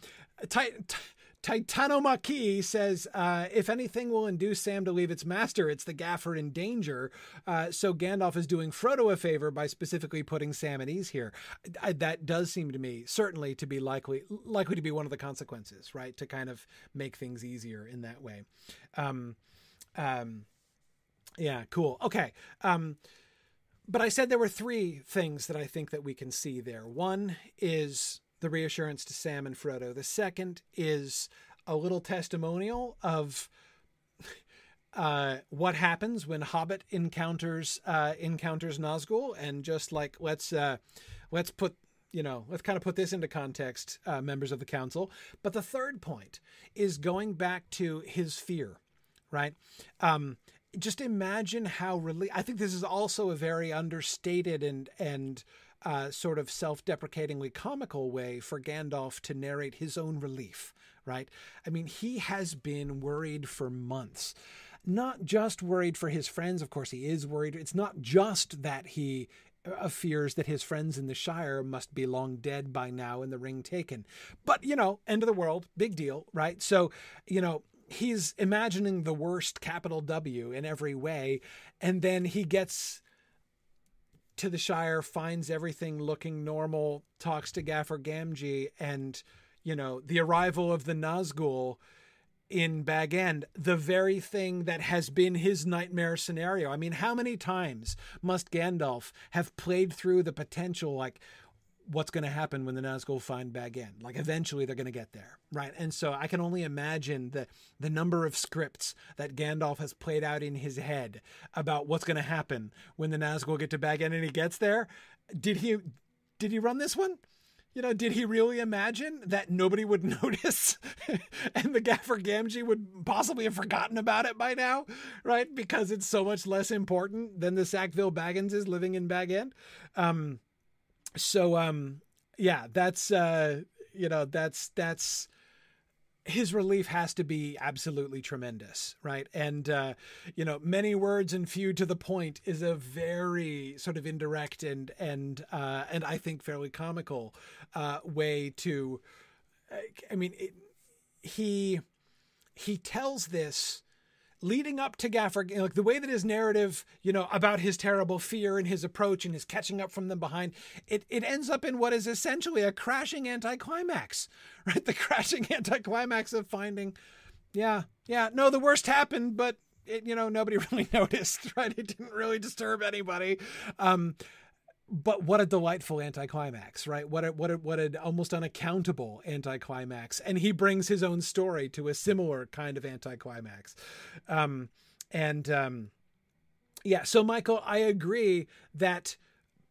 Titanomachy says, uh, if anything will induce Sam to leave its master, it's the gaffer in danger. Uh, so Gandalf is doing Frodo a favor by specifically putting Sam at ease here. I, that does seem to me certainly to be likely likely to be one of the consequences, right? To kind of make things easier in that way. Um, um, yeah, cool. Okay. Um, but I said there were three things that I think that we can see there. One is the reassurance to Sam and Frodo. The second is a little testimonial of uh, what happens when Hobbit encounters uh, encounters Nazgul, and just like let's uh, let's put you know let's kind of put this into context, uh, members of the council. But the third point is going back to his fear, right? Um, just imagine how really. I think this is also a very understated and and uh, sort of self-deprecatingly comical way for Gandalf to narrate his own relief. Right? I mean, he has been worried for months. Not just worried for his friends, of course, he is worried. It's not just that he of fears that his friends in the Shire must be long dead by now and the ring taken. But, you know, end of the world, big deal, right? So, you know, he's imagining the worst capital W in every way. And then he gets to the Shire, finds everything looking normal, talks to Gaffer Gamgee, and, you know, the arrival of the Nazgul in Bag End, the very thing that has been his nightmare scenario. I mean, how many times must Gandalf have played through the potential, like, what's going to happen when the Nazgul find Bag End? Like, eventually they're going to get there, right? And so I can only imagine the the number of scripts that Gandalf has played out in his head about what's going to happen when the Nazgul get to Bag End and he gets there. Did he? Did he run this one? you know, did he really imagine that nobody would notice and the gaffer Gamgee would possibly have forgotten about it by now, right? Because it's so much less important than the Sackville Baggins is living in Bag End. Um, so, um, yeah, that's, uh, you know, that's, that's, his relief has to be absolutely tremendous, right? And uh, you know, many words and few to the point is a very sort of indirect and and uh, and I think fairly comical uh, way to. I mean, it, he he tells this leading up to Gaffer, like the way that his narrative, you know, about his terrible fear and his approach and his catching up from them behind, it, it ends up in what is essentially a crashing anticlimax, right? The crashing anticlimax of finding, yeah, yeah, no, the worst happened, but it, you know, nobody really noticed, right? It didn't really disturb anybody. Um, but what a delightful anticlimax, right? What a, what a, what an almost unaccountable anticlimax, and he brings his own story to a similar kind of anticlimax, um, and um, yeah. So Michael, I agree that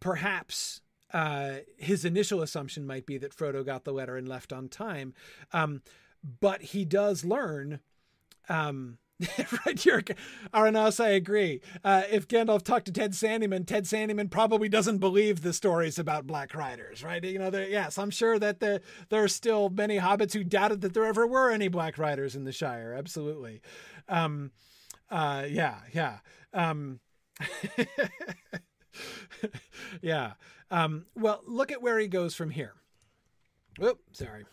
perhaps uh, his initial assumption might be that Frodo got the letter and left on time, um, but he does learn. Um, right. Aranas, I agree. Uh, if Gandalf talked to Ted Sandyman, Ted Sandyman probably doesn't believe the stories about Black Riders, right? You know, yes, I'm sure that there, there are still many hobbits who doubted that there ever were any Black Riders in the Shire. Absolutely. Um, uh, yeah, yeah. Um, yeah. Um, well, look at where he goes from here. Oop, sorry.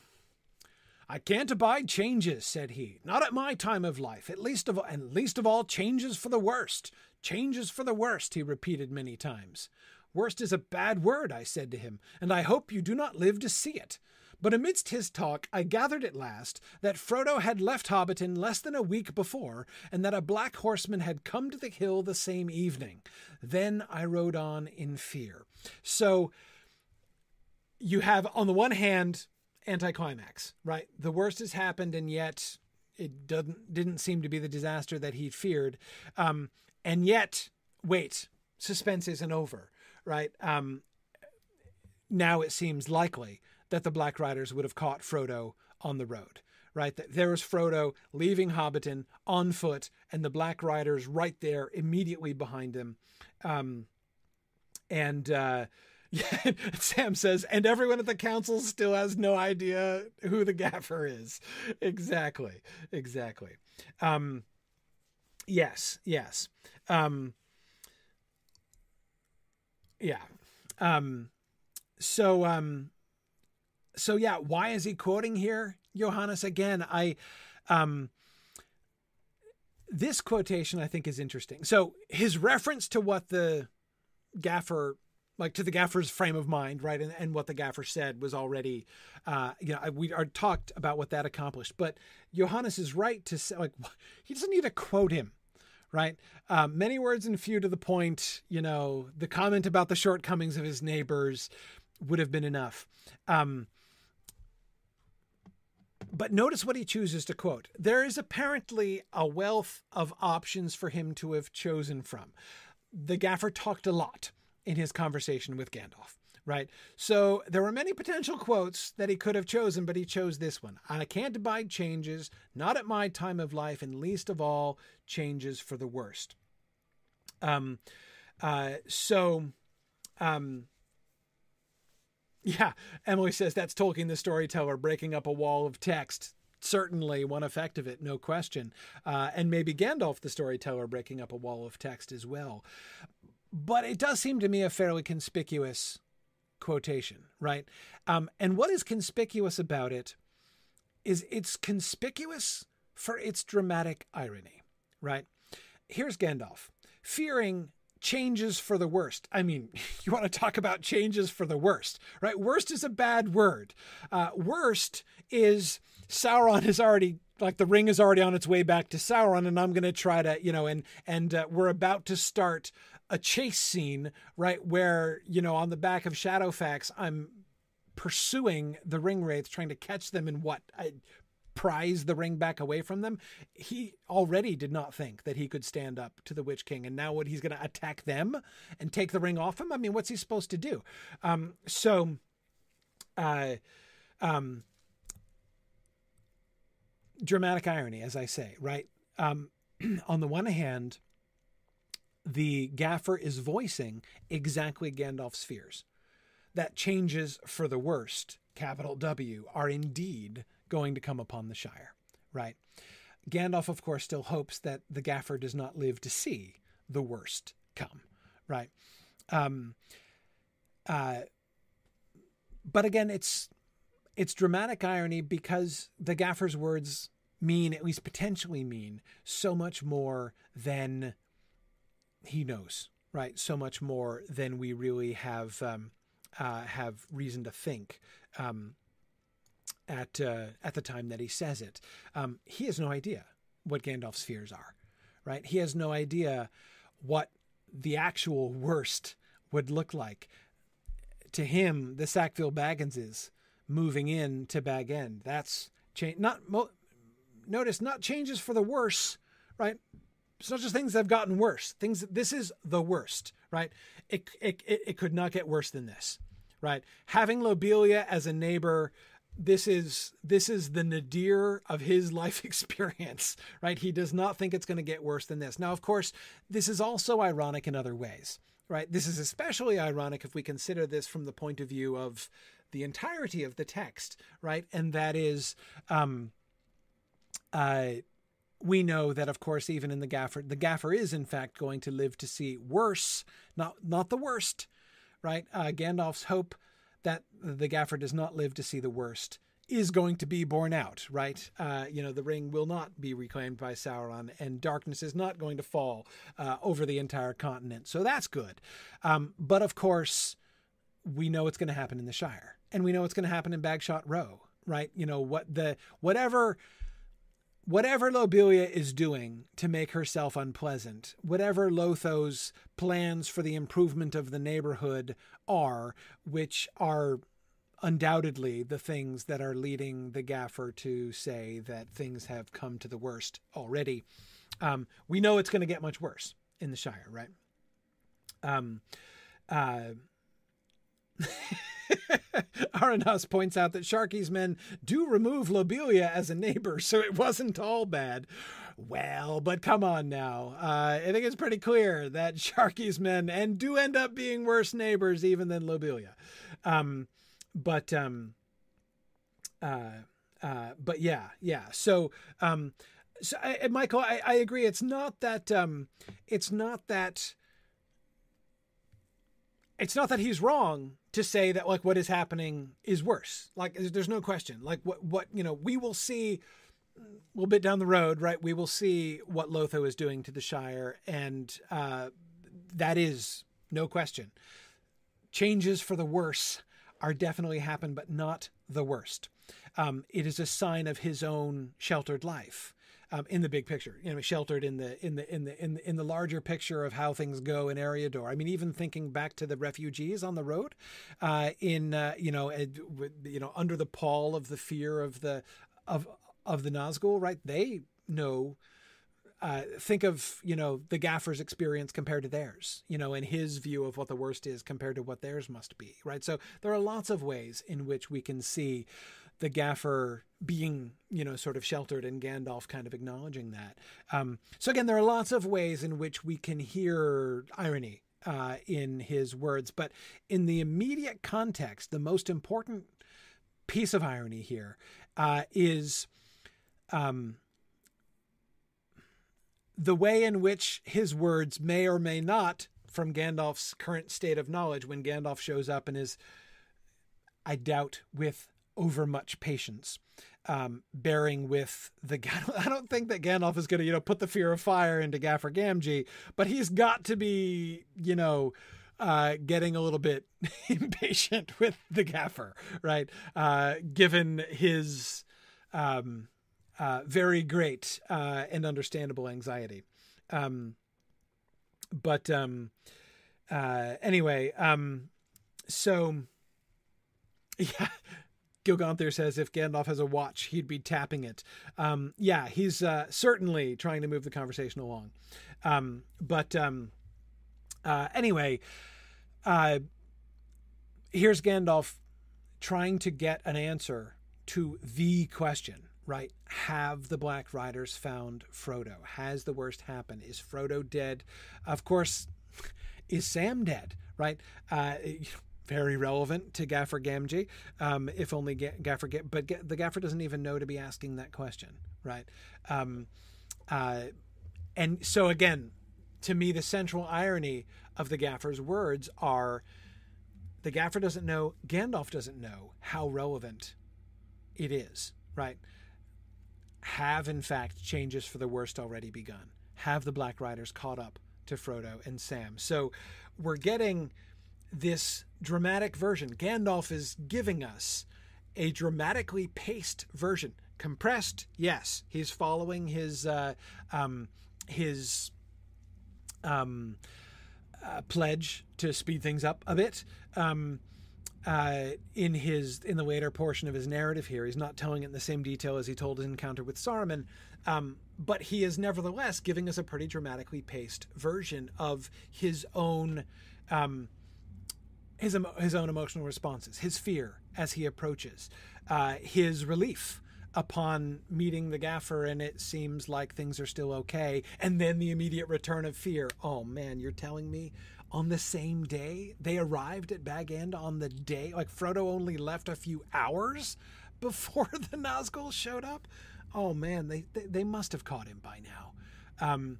I can't abide changes, said he. Not at my time of life, at least of and least of all changes for the worst. Changes for the worst, he repeated many times. Worst is a bad word, I said to him, and I hope you do not live to see it. But amidst his talk, I gathered at last that Frodo had left Hobbiton less than a week before, and that a black horseman had come to the hill the same evening. Then I rode on in fear. So you have, on the one hand, anticlimax, right? The worst has happened, and yet it doesn't didn't seem to be the disaster that he feared. Um, and yet, wait, suspense isn't over, right? Um, now it seems likely that the Black Riders would have caught Frodo on the road, right? There was Frodo leaving Hobbiton on foot, and the Black Riders right there immediately behind him. Um, and uh, yeah, Sam says, and everyone at the council still has no idea who the gaffer is. Exactly, exactly. Um, yes, yes. Um, yeah. Um, so, um, so yeah, why is he quoting here, Johannes again? I, um, this quotation I think is interesting. So his reference to what the gaffer like to the gaffer's frame of mind, right? And, and what the gaffer said was already, uh, you know, we are talked about what that accomplished. But Johannes is right to say, like, he doesn't need to quote him, right? Um, many words and few to the point. You know, the comment about the shortcomings of his neighbors would have been enough. Um, but notice what he chooses to quote. There is apparently a wealth of options for him to have chosen from. The gaffer talked a lot in his conversation with Gandalf, right? So there were many potential quotes that he could have chosen, but he chose this one. I can't abide changes, not at my time of life, and least of all, changes for the worst. Um, uh, so, um, yeah, Emily says that's Tolkien the storyteller breaking up a wall of text. Certainly, one effect of it, no question. Uh, and maybe Gandalf the storyteller breaking up a wall of text as well. But it does seem to me a fairly conspicuous quotation, right? Um, and what is conspicuous about it is it's conspicuous for its dramatic irony, right? Here's Gandalf fearing changes for the worst. I mean, you want to talk about changes for the worst, right? Worst is a bad word. Uh, worst is Sauron has already like the ring is already on its way back to Sauron, and I'm going to try to, you know, and and uh, we're about to start a chase scene, right, where you know on the back of Shadowfax, I'm pursuing the ring wraiths, trying to catch them in what I prize the ring back away from them. He already did not think that he could stand up to the Witch King, and now what he's going to attack them and take the ring off him. I mean, what's he supposed to do? Um, so, uh, um, dramatic irony, as I say, right? Um, on the one hand, the gaffer is voicing exactly Gandalf's fears. That changes for the worst, capital W, are indeed going to come upon the Shire, right? Gandalf, of course, still hopes that the gaffer does not live to see the worst come, right? Um, uh, but again, it's it's dramatic irony because the gaffer's words mean, at least potentially mean, so much more than he knows, right? So much more than we really have um, uh, have reason to think um, at uh, at the time that he says it. Um, he has no idea what Gandalf's fears are, right? He has no idea what the actual worst would look like. To him, the Sackville Bagginses moving in to Bag End. That's. Not mo- notice not changes for the worse, right? It's not just things that have gotten worse. Things this is the worst, right? It it it, it could not get worse than this, right? Having Lobelia as a neighbor this is this is the nadir of his life experience right he does not think it's going to get worse than this now of course this is also ironic in other ways right this is especially ironic if we consider this from the point of view of the entirety of the text right and that is um uh we know that of course even in the gaffer the gaffer is in fact going to live to see worse not not the worst right uh, gandalf's hope that the gaffer does not live to see the worst is going to be borne out, right? Uh, you know, the ring will not be reclaimed by Sauron, and darkness is not going to fall uh, over the entire continent. So that's good. Um, but of course, we know it's going to happen in the Shire, and we know it's going to happen in Bagshot Row, right? You know what the whatever whatever Lobelia is doing to make herself unpleasant, whatever Lotho's plans for the improvement of the neighborhood are, which are undoubtedly the things that are leading the gaffer to say that things have come to the worst already. Um, we know it's going to get much worse in the Shire, right? Um, uh, Aranas points out that Sharky's men do remove Lobelia as a neighbor, so it wasn't all bad. Well, but come on now. Uh, I think it's pretty clear that Sharky's men and do end up being worse neighbors even than Lobelia. Um, but um, uh, uh, but yeah, yeah. So um, so I, Michael, I, I agree. It's not that um, it's not that it's not that he's wrong to say that like what is happening is worse. Like there's no question. Like what what you know we will see a little bit down the road, right? We will see what Lotho is doing to the Shire, and uh, that is no question. Changes for the worse are definitely happen, but not the worst. Um, it is a sign of his own sheltered life um, in the big picture, you know, sheltered in the in the in the in the, in the larger picture of how things go in Eriador. I mean, even thinking back to the refugees on the road, uh, in uh, you know, you know, under the pall of the fear of the of of the Nazgul, right? They know. Uh, think of you know the gaffer's experience compared to theirs you know and his view of what the worst is compared to what theirs must be right so there are lots of ways in which we can see the gaffer being, you know, sort of sheltered and Gandalf kind of acknowledging that. Um, so again, there are lots of ways in which we can hear irony uh, in his words, but in the immediate context, the most important piece of irony here uh, is um, the way in which his words may or may not from Gandalf's current state of knowledge when Gandalf shows up and is, I doubt, with overmuch patience, um, bearing with the. I don't think that Gandalf is going to, you know, put the fear of fire into Gaffer Gamgee, but he's got to be, you know, uh, getting a little bit impatient with the Gaffer, right? Uh, given his um, uh, very great uh, and understandable anxiety. Um, but um, uh, anyway, um, so yeah, Gilgonther says if Gandalf has a watch, he'd be tapping it. Um, yeah, he's uh, certainly trying to move the conversation along. Um, but um, uh, anyway, uh, here's Gandalf trying to get an answer to the question, right? Have the Black Riders found Frodo? Has the worst happened? Is Frodo dead? Of course, is Sam dead, right? Uh, very relevant to Gaffer Gamgee, um, if only Ga- Gaffer, Ga- but the Gaffer doesn't even know to be asking that question, right? Um, uh, and so again, to me, the central irony of the Gaffer's words are the Gaffer doesn't know, Gandalf doesn't know how relevant it is, right? Have in fact changes for the worst already begun? Have the Black Riders caught up to Frodo and Sam? So we're getting this dramatic version. Gandalf is giving us a dramatically paced version. Compressed, yes, he's following his uh, um, his um, uh, pledge to speed things up a bit. Um, uh, in his in the later portion of his narrative here, he's not telling it in the same detail as he told his encounter with Saruman, um, but he is nevertheless giving us a pretty dramatically paced version of his own um, his his own emotional responses, his fear as he approaches, uh, his relief upon meeting the gaffer and it seems like things are still okay and then the immediate return of fear. Oh man you're telling me on the same day they arrived at bag end on the day like frodo only left a few hours before the nazgul showed up? Oh man they they, they must have caught him by now. Um,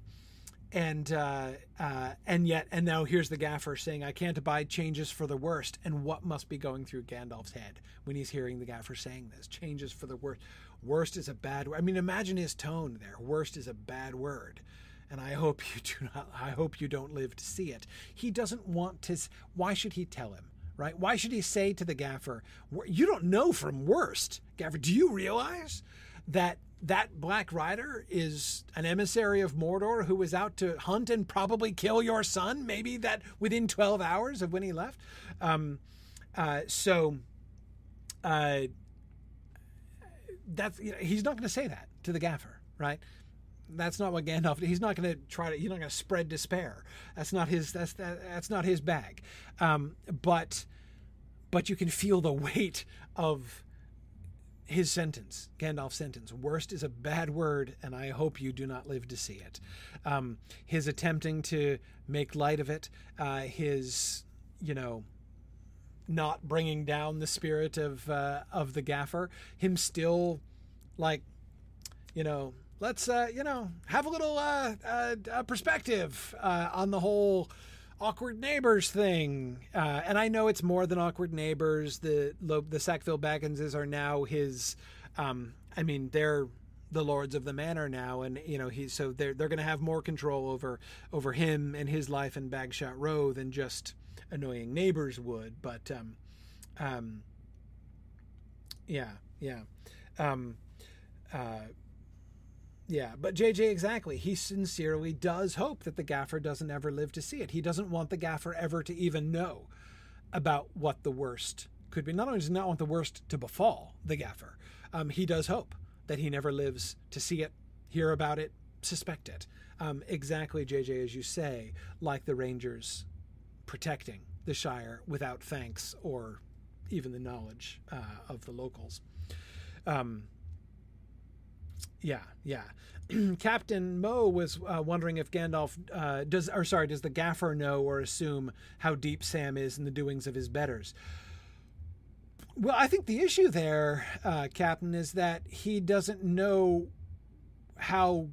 and uh, uh, and yet and now here's the gaffer saying I can't abide changes for the worst. And what must be going through Gandalf's head when he's hearing the gaffer saying this? Changes for the worst. Worst is a bad word. I mean imagine his tone there. Worst is a bad word. And I hope you do not I hope you don't live to see it. He doesn't want to why should he tell him right? Why should he say to the gaffer you don't know from worst gaffer. Do you realize that that Black Rider is an emissary of Mordor who was out to hunt and probably kill your son, maybe that within 12 hours of when he left. Um, uh, so uh, that's you know, he's not going to say that to the gaffer, right? That's not what Gandalf. He's not going to try to. He's not going to spread despair. That's not his. That's that, that's not his bag. Um, but but you can feel the weight of his sentence, Gandalf's sentence. Worst is a bad word, and I hope you do not live to see it. Um, his attempting to make light of it, uh, his, you know, not bringing down the spirit of uh, of the gaffer, him still, like, you know, let's uh, you know have a little uh, uh, perspective uh, on the whole awkward neighbors thing. Uh, and I know it's more than awkward neighbors. The the Sackville Bagginses are now his. Um, I mean, they're the lords of the manor now, and you know he's so they're they're going to have more control over over him and his life in Bagshot Row than just annoying neighbors would. But um, um, yeah, yeah. Um, uh, yeah, but JJ exactly. He sincerely does hope that the gaffer doesn't ever live to see it. He doesn't want the gaffer ever to even know about what the worst could be. Not only does he not want the worst to befall the gaffer, um, he does hope that he never lives to see it, hear about it, suspect it. Um, exactly, JJ, as you say, like the Rangers protecting the Shire without thanks or even the knowledge uh, of the locals. Um, yeah, yeah. Captain Mo was uh, wondering if Gandalf uh, does, or sorry, does the Gaffer know or assume how deep Sam is in the doings of his betters? Well, I think the issue there, uh, Captain, is that he doesn't know how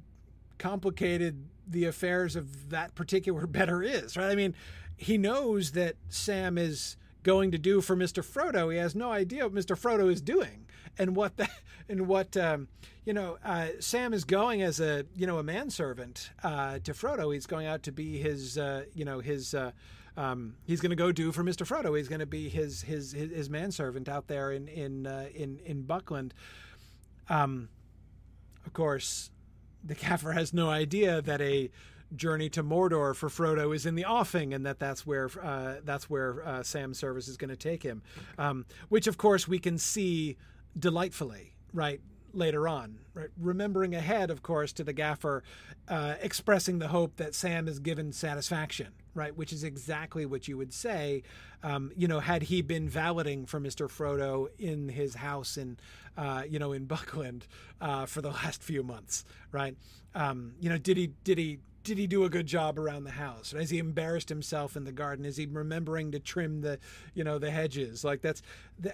complicated the affairs of that particular better is, right? I mean, he knows that Sam is going to do for Mr. Frodo. He has no idea what Mr. Frodo is doing and what the and what um, you know. Uh, Sam is going as a you know a manservant uh, to Frodo. He's going out to be his uh, you know his. Uh, um, he's going to go do for Mr. Frodo. He's going to be his his his, his manservant out there in in uh, in in Buckland. Um, of course, the Gaffer has no idea that a journey to Mordor for Frodo is in the offing, and that that's where uh, that's where uh, Sam's service is going to take him. Um, which, of course, we can see delightfully right later on. Right, remembering ahead, of course, to the Gaffer uh, expressing the hope that Sam is given satisfaction. Right, which is exactly what you would say, um, you know, had he been valeting for Mister Frodo in his house in, uh, you know, in Buckland uh, for the last few months. Right, um, you know, did he did he did he do a good job around the house? Has he embarrassed himself in the garden? Is he remembering to trim the, you know, the hedges? Like that's,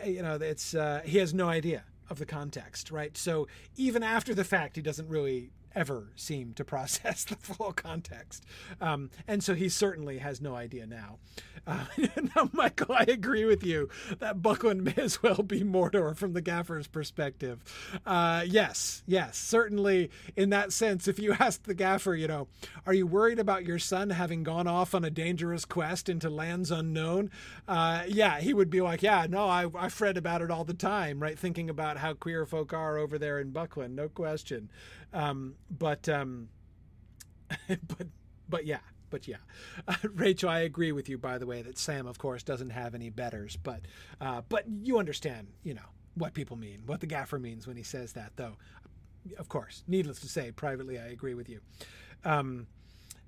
you know, it's uh, he has no idea of the context, right? So even after the fact, he doesn't really ever seem to process the full context. Um, and so he certainly has no idea now. Uh, now, Michael, I agree with you that Buckland may as well be Mordor from the gaffer's perspective. Uh, yes, yes, certainly in that sense. If you ask the gaffer, you know, are you worried about your son having gone off on a dangerous quest into lands unknown? Uh, yeah, he would be like, yeah, no, I, I fret about it all the time, right? Thinking about how queer folk are over there in Buckland, no question. Um, but um, but but yeah, but yeah, uh, Rachel, I agree with you. By the way, that Sam, of course, doesn't have any betters, but uh, but you understand, you know, what people mean, what the gaffer means when he says that, though. Of course, needless to say, privately, I agree with you. Um,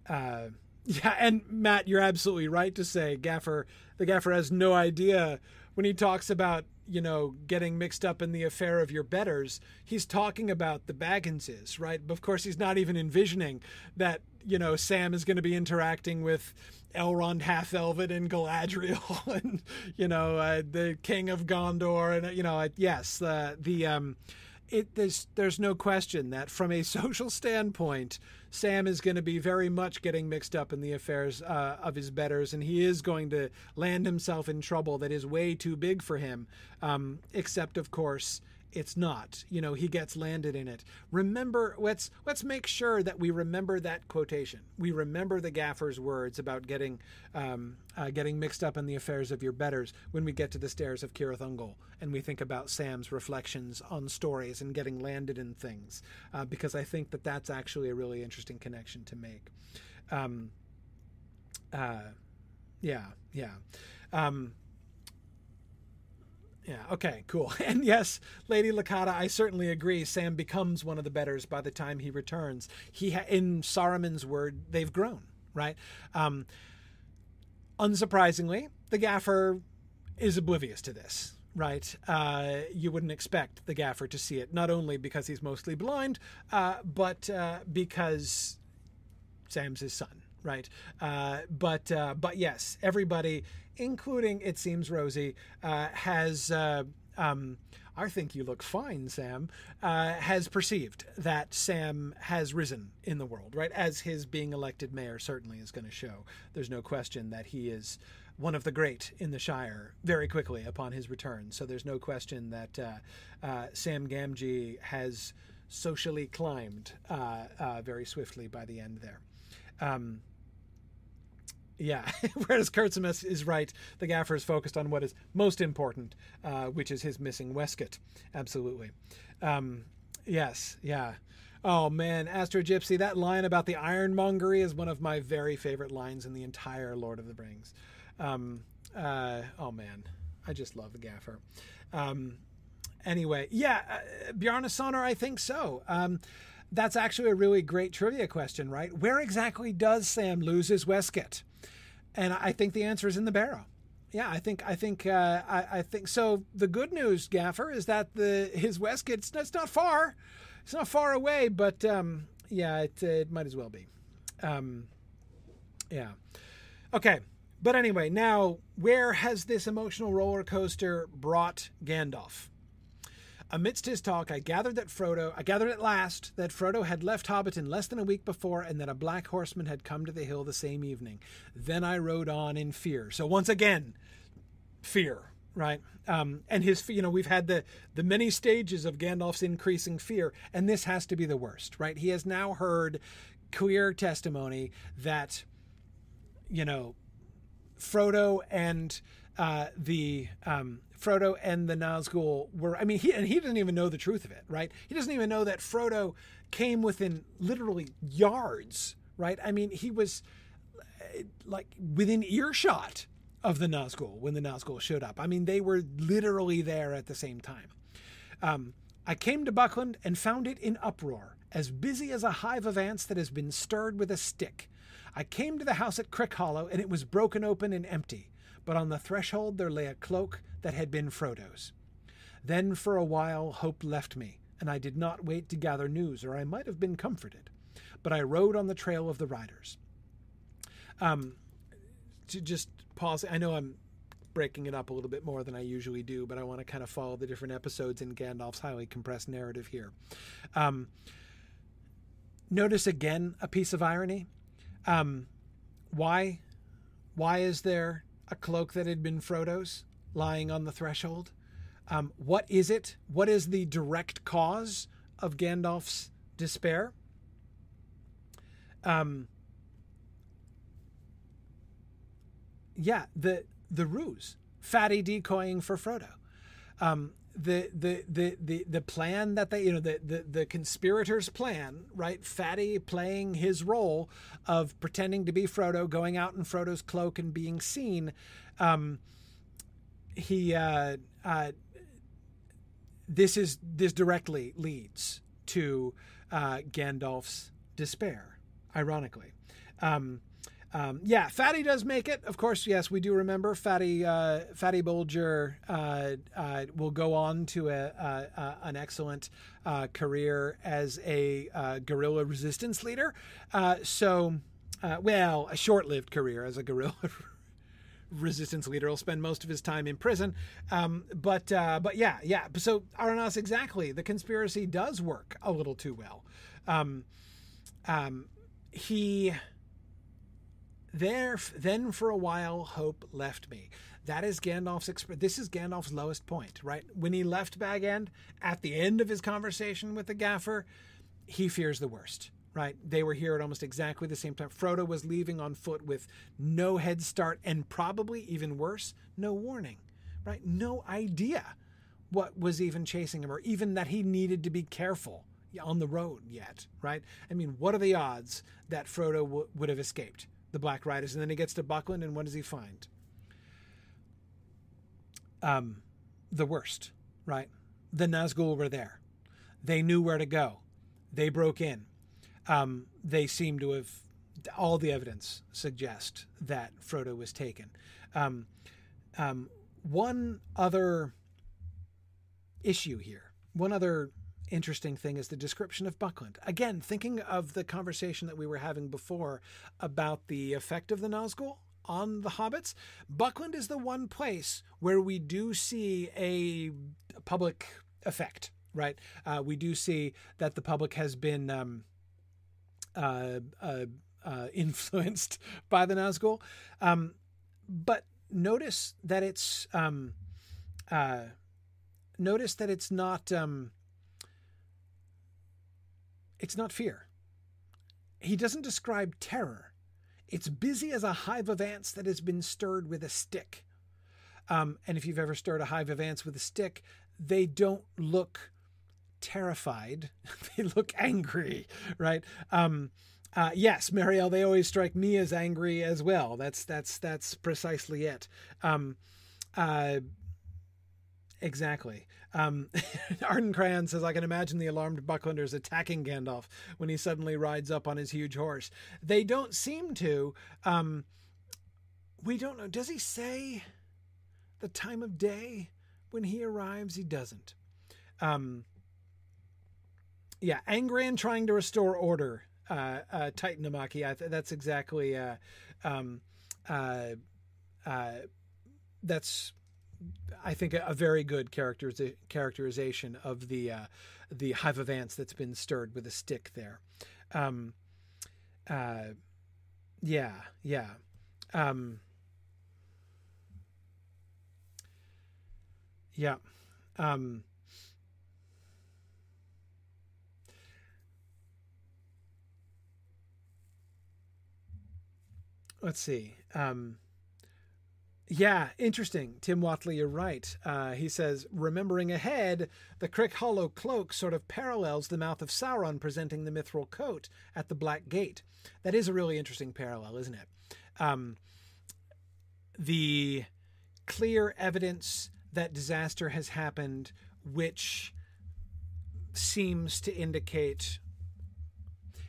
uh, yeah, and Matt, you're absolutely right to say Gaffer. The Gaffer has no idea when he talks about you know, getting mixed up in the affair of your betters, he's talking about the Bagginses, right? Of course, he's not even envisioning that, you know, Sam is going to be interacting with Elrond half Elven and Galadriel and, you know, uh, the King of Gondor. And, you know, yes, uh, the, um, it, there's, there's no question that from a social standpoint, Sam is going to be very much getting mixed up in the affairs uh, of his betters, and he is going to land himself in trouble that is way too big for him. Um, except, of course, it's not. You know he gets landed in it. Remember let's let's make sure that we remember that quotation. We remember the gaffer's words about getting um, uh, getting mixed up in the affairs of your betters when we get to the stairs of Cirith Ungol and we think about Sam's reflections on stories and getting landed in things uh, because I think that that's actually a really interesting connection to make. Um, uh, yeah yeah. Um, yeah. Okay. Cool. And yes, Lady Lakata, I certainly agree. Sam becomes one of the betters by the time he returns. He, ha- in Saruman's word, they've grown. Right. Um, unsurprisingly, the gaffer is oblivious to this. Right. Uh, you wouldn't expect the gaffer to see it, not only because he's mostly blind, uh, but uh, because Sam's his son right? Uh, but uh, but yes, everybody, including it seems Rosie, uh, has. Uh, um, I think you look fine, Sam, uh, has perceived that Sam has risen in the world, right? As his being elected mayor certainly is going to show. There's no question that he is one of the great in the Shire very quickly upon his return. So there's no question that uh, uh, Sam Gamgee has socially climbed uh, uh very swiftly by the end there. Um, yeah, whereas Kurtzimus is right, the gaffer is focused on what is most important, uh, which is his missing waistcoat. Absolutely. Um, yes, yeah. Oh man, Astro Gypsy, that line about the ironmongery is one of my very favorite lines in the entire Lord of the Rings. Um, uh, oh man, I just love the gaffer. Um, anyway, yeah, uh, Bjarnasonar, I think so. Um, that's actually a really great trivia question, right? Where exactly does Sam lose his waistcoat? And I think the answer is in the barrow. Yeah, I think I think uh, I, I, think so. The good news, Gaffer, is that the his waistcoat it's, it's not far, it's not far away, but um, yeah, it, it might as well be. Um, yeah. Okay, but anyway, now where has this emotional roller coaster brought Gandalf? Amidst his talk, I gathered that Frodo, I gathered at last that Frodo had left Hobbiton less than a week before, and that a black horseman had come to the hill the same evening. Then I rode on in fear. So once again, fear, right? Um, and his, you know, we've had the the many stages of Gandalf's increasing fear, and this has to be the worst, right? He has now heard queer testimony that, you know, Frodo and uh, the um, Frodo and the Nazgul were. I mean, he and he doesn't even know the truth of it, right? He doesn't even know that Frodo came within literally yards, right? I mean, he was uh, like within earshot of the Nazgul when the Nazgul showed up. I mean, they were literally there at the same time. Um, I came to Buckland and found it in uproar, as busy as a hive of ants that has been stirred with a stick. I came to the house at Crickhollow, and it was broken open and empty but on the threshold there lay a cloak that had been Frodo's. Then for a while hope left me, and I did not wait to gather news, or I might have been comforted. But I rode on the trail of the riders. Um, to just pause, I know I'm breaking it up a little bit more than I usually do, but I want to kind of follow the different episodes in Gandalf's highly compressed narrative here. Um, notice again a piece of irony. Um, why, why is there a cloak that had been Frodo's lying on the threshold. Um, what is it? What is the direct cause of Gandalf's despair? Um, yeah, the the ruse, Fatty decoying for Frodo. Um, the, the the the the plan that they you know the, the the conspirators plan right fatty playing his role of pretending to be frodo going out in frodo's cloak and being seen um he uh uh this is this directly leads to uh gandalf's despair ironically um um, yeah, Fatty does make it. Of course, yes, we do remember Fatty. Uh, Fatty Bolger uh, uh, will go on to a, a an excellent uh, career as a uh, guerrilla resistance leader. Uh, so, well, a short-lived career as a guerrilla. resistance leader will spend most of his time in prison um, but but yeah yeah so Aranas exactly the conspiracy does work a little too well um, um, he there, then for a while, hope left me. That is Gandalf's. Exp- this is Gandalf's lowest point, right? When he left Bag End, at the end of his conversation with the Gaffer, he fears the worst, right? They were here at almost exactly the same time. Frodo was leaving on foot with no head start, and probably even worse, no warning, right? No idea what was even chasing him, or even that he needed to be careful on the road yet, right? I mean, what are the odds that Frodo w- would have escaped? the Black Riders, and then he gets to Buckland, and what does he find? Um, the worst, right? The Nazgul were there. They knew where to go. They broke in. Um, they seem to have all the evidence suggest that Frodo was taken. Um, um, one other issue here, one other interesting thing is the description of Buckland. Again, thinking of the conversation that we were having before about the effect of the Nazgul on the hobbits, Buckland is the one place where we do see a public effect, right? Uh, we do see that the public has been um, uh, uh, uh influenced by the Nazgul. Um, but notice that it's um, uh, notice that it's not um, it's not fear. He doesn't describe terror. It's busy as a hive of ants that has been stirred with a stick. Um, and if you've ever stirred a hive of ants with a stick, they don't look terrified. they look angry, right? Um, uh, yes, Marielle, they always strike me as angry as well. That's that's that's precisely it. Um, uh, exactly. Um, Arden Cran says, I can imagine the alarmed Bucklanders attacking Gandalf when he suddenly rides up on his huge horse. They don't seem to. Um, we don't know. Does he say the time of day when he arrives? He doesn't. Um, yeah, angry and trying to restore order. Uh, uh, Titanamaki, I th- that's exactly. Uh, um, uh, uh, that's I think a, a very good characteriza- characterization of the uh, the hive of ants that's been stirred with a stick there. Um, uh, yeah, yeah. Um, yeah. Um, let's see. Um, yeah, interesting. Tim Watley, you're right. Uh, he says, remembering ahead, the Crick Hollow cloak sort of parallels the mouth of Sauron presenting the mithril coat at the Black Gate. That is a really interesting parallel, isn't it? Um, the clear evidence that disaster has happened, which seems to indicate,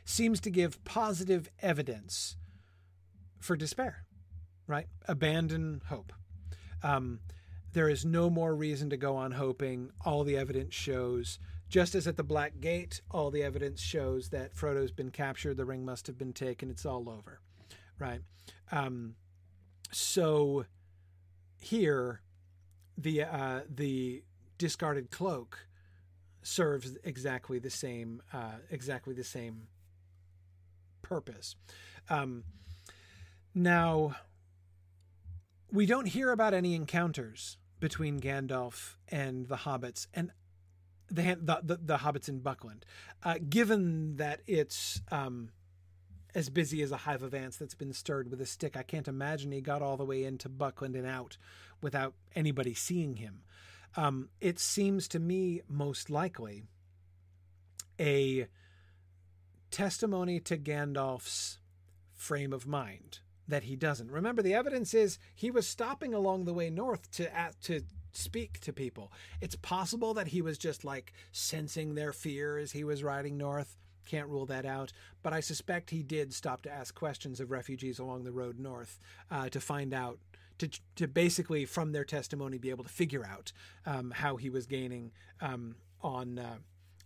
seems to give positive evidence for despair right? Abandon hope. Um, there is no more reason to go on hoping. All the evidence shows, just as at the Black Gate, all the evidence shows that Frodo's been captured, the ring must have been taken, it's all over, right? Um, so here, the uh, the discarded cloak serves exactly the same uh, exactly the same purpose. Um, now, we don't hear about any encounters between Gandalf and the hobbits and the the the, the hobbits in Buckland, uh, given that it's um, as busy as a hive of ants that's been stirred with a stick. I can't imagine he got all the way into Buckland and out without anybody seeing him. Um, it seems to me most likely a testimony to Gandalf's frame of mind that he doesn't. Remember, the evidence is he was stopping along the way north to to speak to people. It's possible that he was just like sensing their fear as he was riding north. Can't rule that out, but I suspect he did stop to ask questions of refugees along the road north uh, to find out, to, to basically from their testimony be able to figure out um, how he was gaining um, on uh,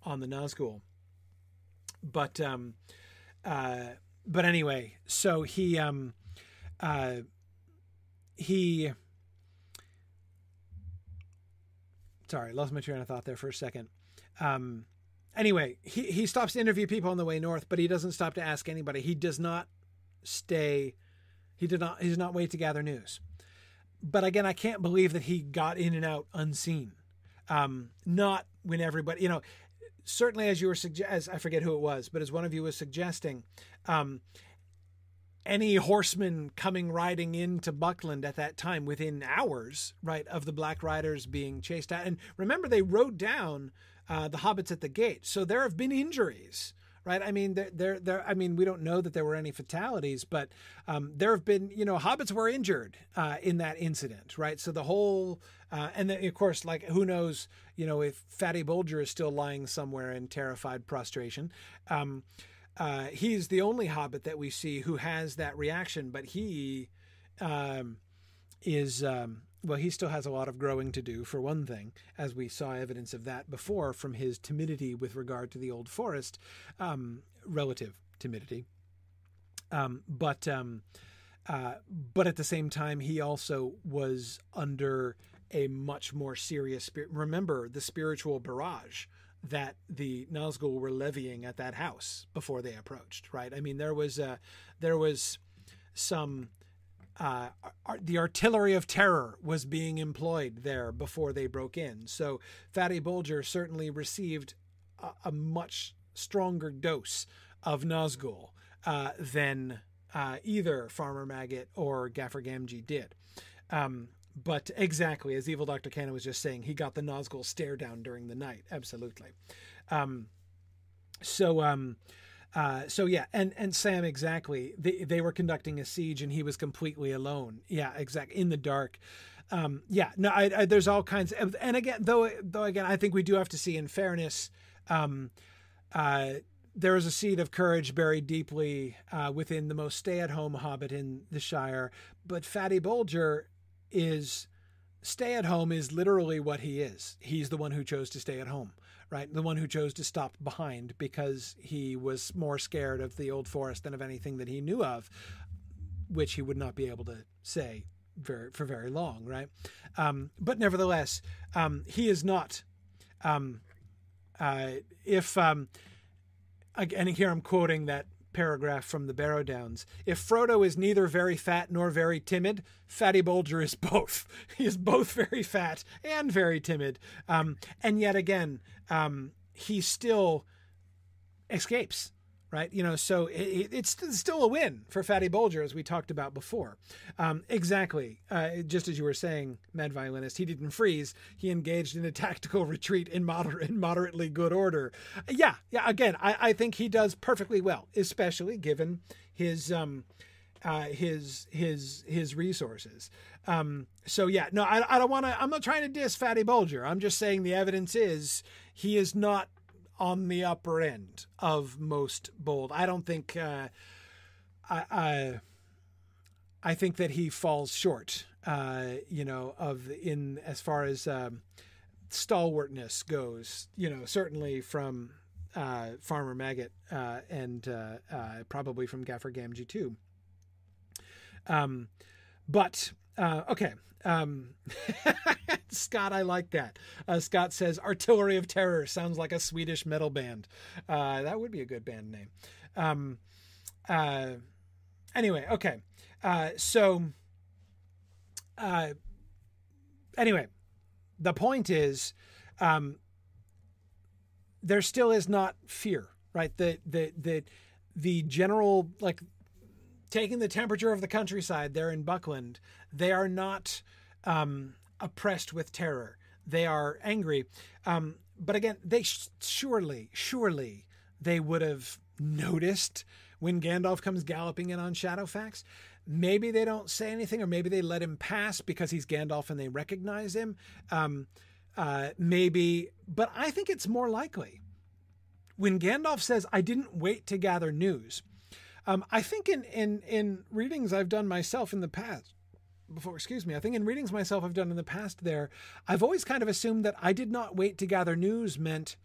on the Nazgul. But um, uh, but anyway, so he um, uh, he sorry lost my train of thought there for a second. Um, anyway he, he stops to interview people on the way north but he doesn't stop to ask anybody. He does not stay he did not he does not wait to gather news. But again i can't believe that he got in and out unseen. Um, not when everybody you know certainly as you were suggest as i forget who it was but as one of you was suggesting um, any horseman coming riding into Buckland at that time within hours, right, of the Black Riders being chased out. And remember, they rode down uh, the hobbits at the gate, so there have been injuries. Right, I mean, there, there. I mean, we don't know that there were any fatalities, but um, there have been, you know, hobbits were injured uh, in that incident, right? So the whole, uh, and then of course, like who knows, you know, if Fatty Bolger is still lying somewhere in terrified prostration. Um, uh, he's the only hobbit that we see who has that reaction, but he um, is um, well, he still has a lot of growing to do, for one thing, as we saw evidence of that before from his timidity with regard to the old forest, um, relative timidity. Um, but um, uh, but at the same time, he also was under a much more serious spirit. Remember the spiritual barrage that the Nazgul were levying at that house before they approached. Right? I mean, there was uh, there was some. Uh, the artillery of terror was being employed there before they broke in. So Fatty Bolger certainly received a, a much stronger dose of Nazgul uh, than uh, either Farmer Maggot or Gaffer Gamgee did. Um, but exactly as evil Dr. Cannon was just saying, he got the Nazgul stare down during the night. Absolutely. Um, so, um, uh, so yeah, and and Sam exactly. They they were conducting a siege, and he was completely alone. Yeah, exactly in the dark. Um, yeah, no, I, I, there's all kinds of, and again, though though again, I think we do have to see in fairness. Um, uh, there is a seed of courage buried deeply uh, within the most stay-at-home hobbit in the Shire, but Fatty Bolger is stay at home is literally what he is. He's the one who chose to stay at home, right? The one who chose to stop behind because he was more scared of the old forest than of anything that he knew of, which he would not be able to say very for very long, right? Um, but nevertheless, um, he is not. Um, uh, if um, and here I'm quoting that paragraph from the Barrow Downs. If Frodo is neither very fat nor very timid, Fatty Bolger is both. he is both very fat and very timid. Um, and yet again, um, he still escapes right? You know, so it, it's still a win for Fatty Bolger, as we talked about before. Um, exactly. Uh, just as you were saying, Mad Violinist, he didn't freeze. He engaged in a tactical retreat in, moder- in moderately good order. Yeah, yeah. Again, I, I think he does perfectly well, especially given his. Um, uh, his his his resources. Um, so yeah, no, I, I don't want to. I'm not trying to diss Fatty Bolger. I'm just saying the evidence is he is not on the upper end of most bold. I don't think uh, I, I, I think that he falls short. Uh, you know, of in as far as um, stalwartness goes. You know, certainly from uh, Farmer Maggot uh, and uh, uh, probably from Gaffer Gamgee too. Um, but uh okay, um, Scott, I like that. Uh, Scott says Artillery of Terror sounds like a Swedish metal band. Uh, that would be a good band name. Um, uh, anyway, okay. Uh, so, uh, anyway, the point is, um, there still is not fear, right? The the the the general like taking the temperature of the countryside there in Buckland, they are not um, oppressed with terror. They are angry. Um, but again, they sh- surely, surely they would have noticed when Gandalf comes galloping in on Shadowfax. Maybe they don't say anything, or maybe they let him pass because he's Gandalf and they recognize him. Um, uh, maybe, but I think it's more likely when Gandalf says, "I didn't wait to gather news." Um, I think in in in readings I've done myself in the past, before, excuse me, I think in readings myself I've done in the past there, I've always kind of assumed that I did not wait to gather news meant,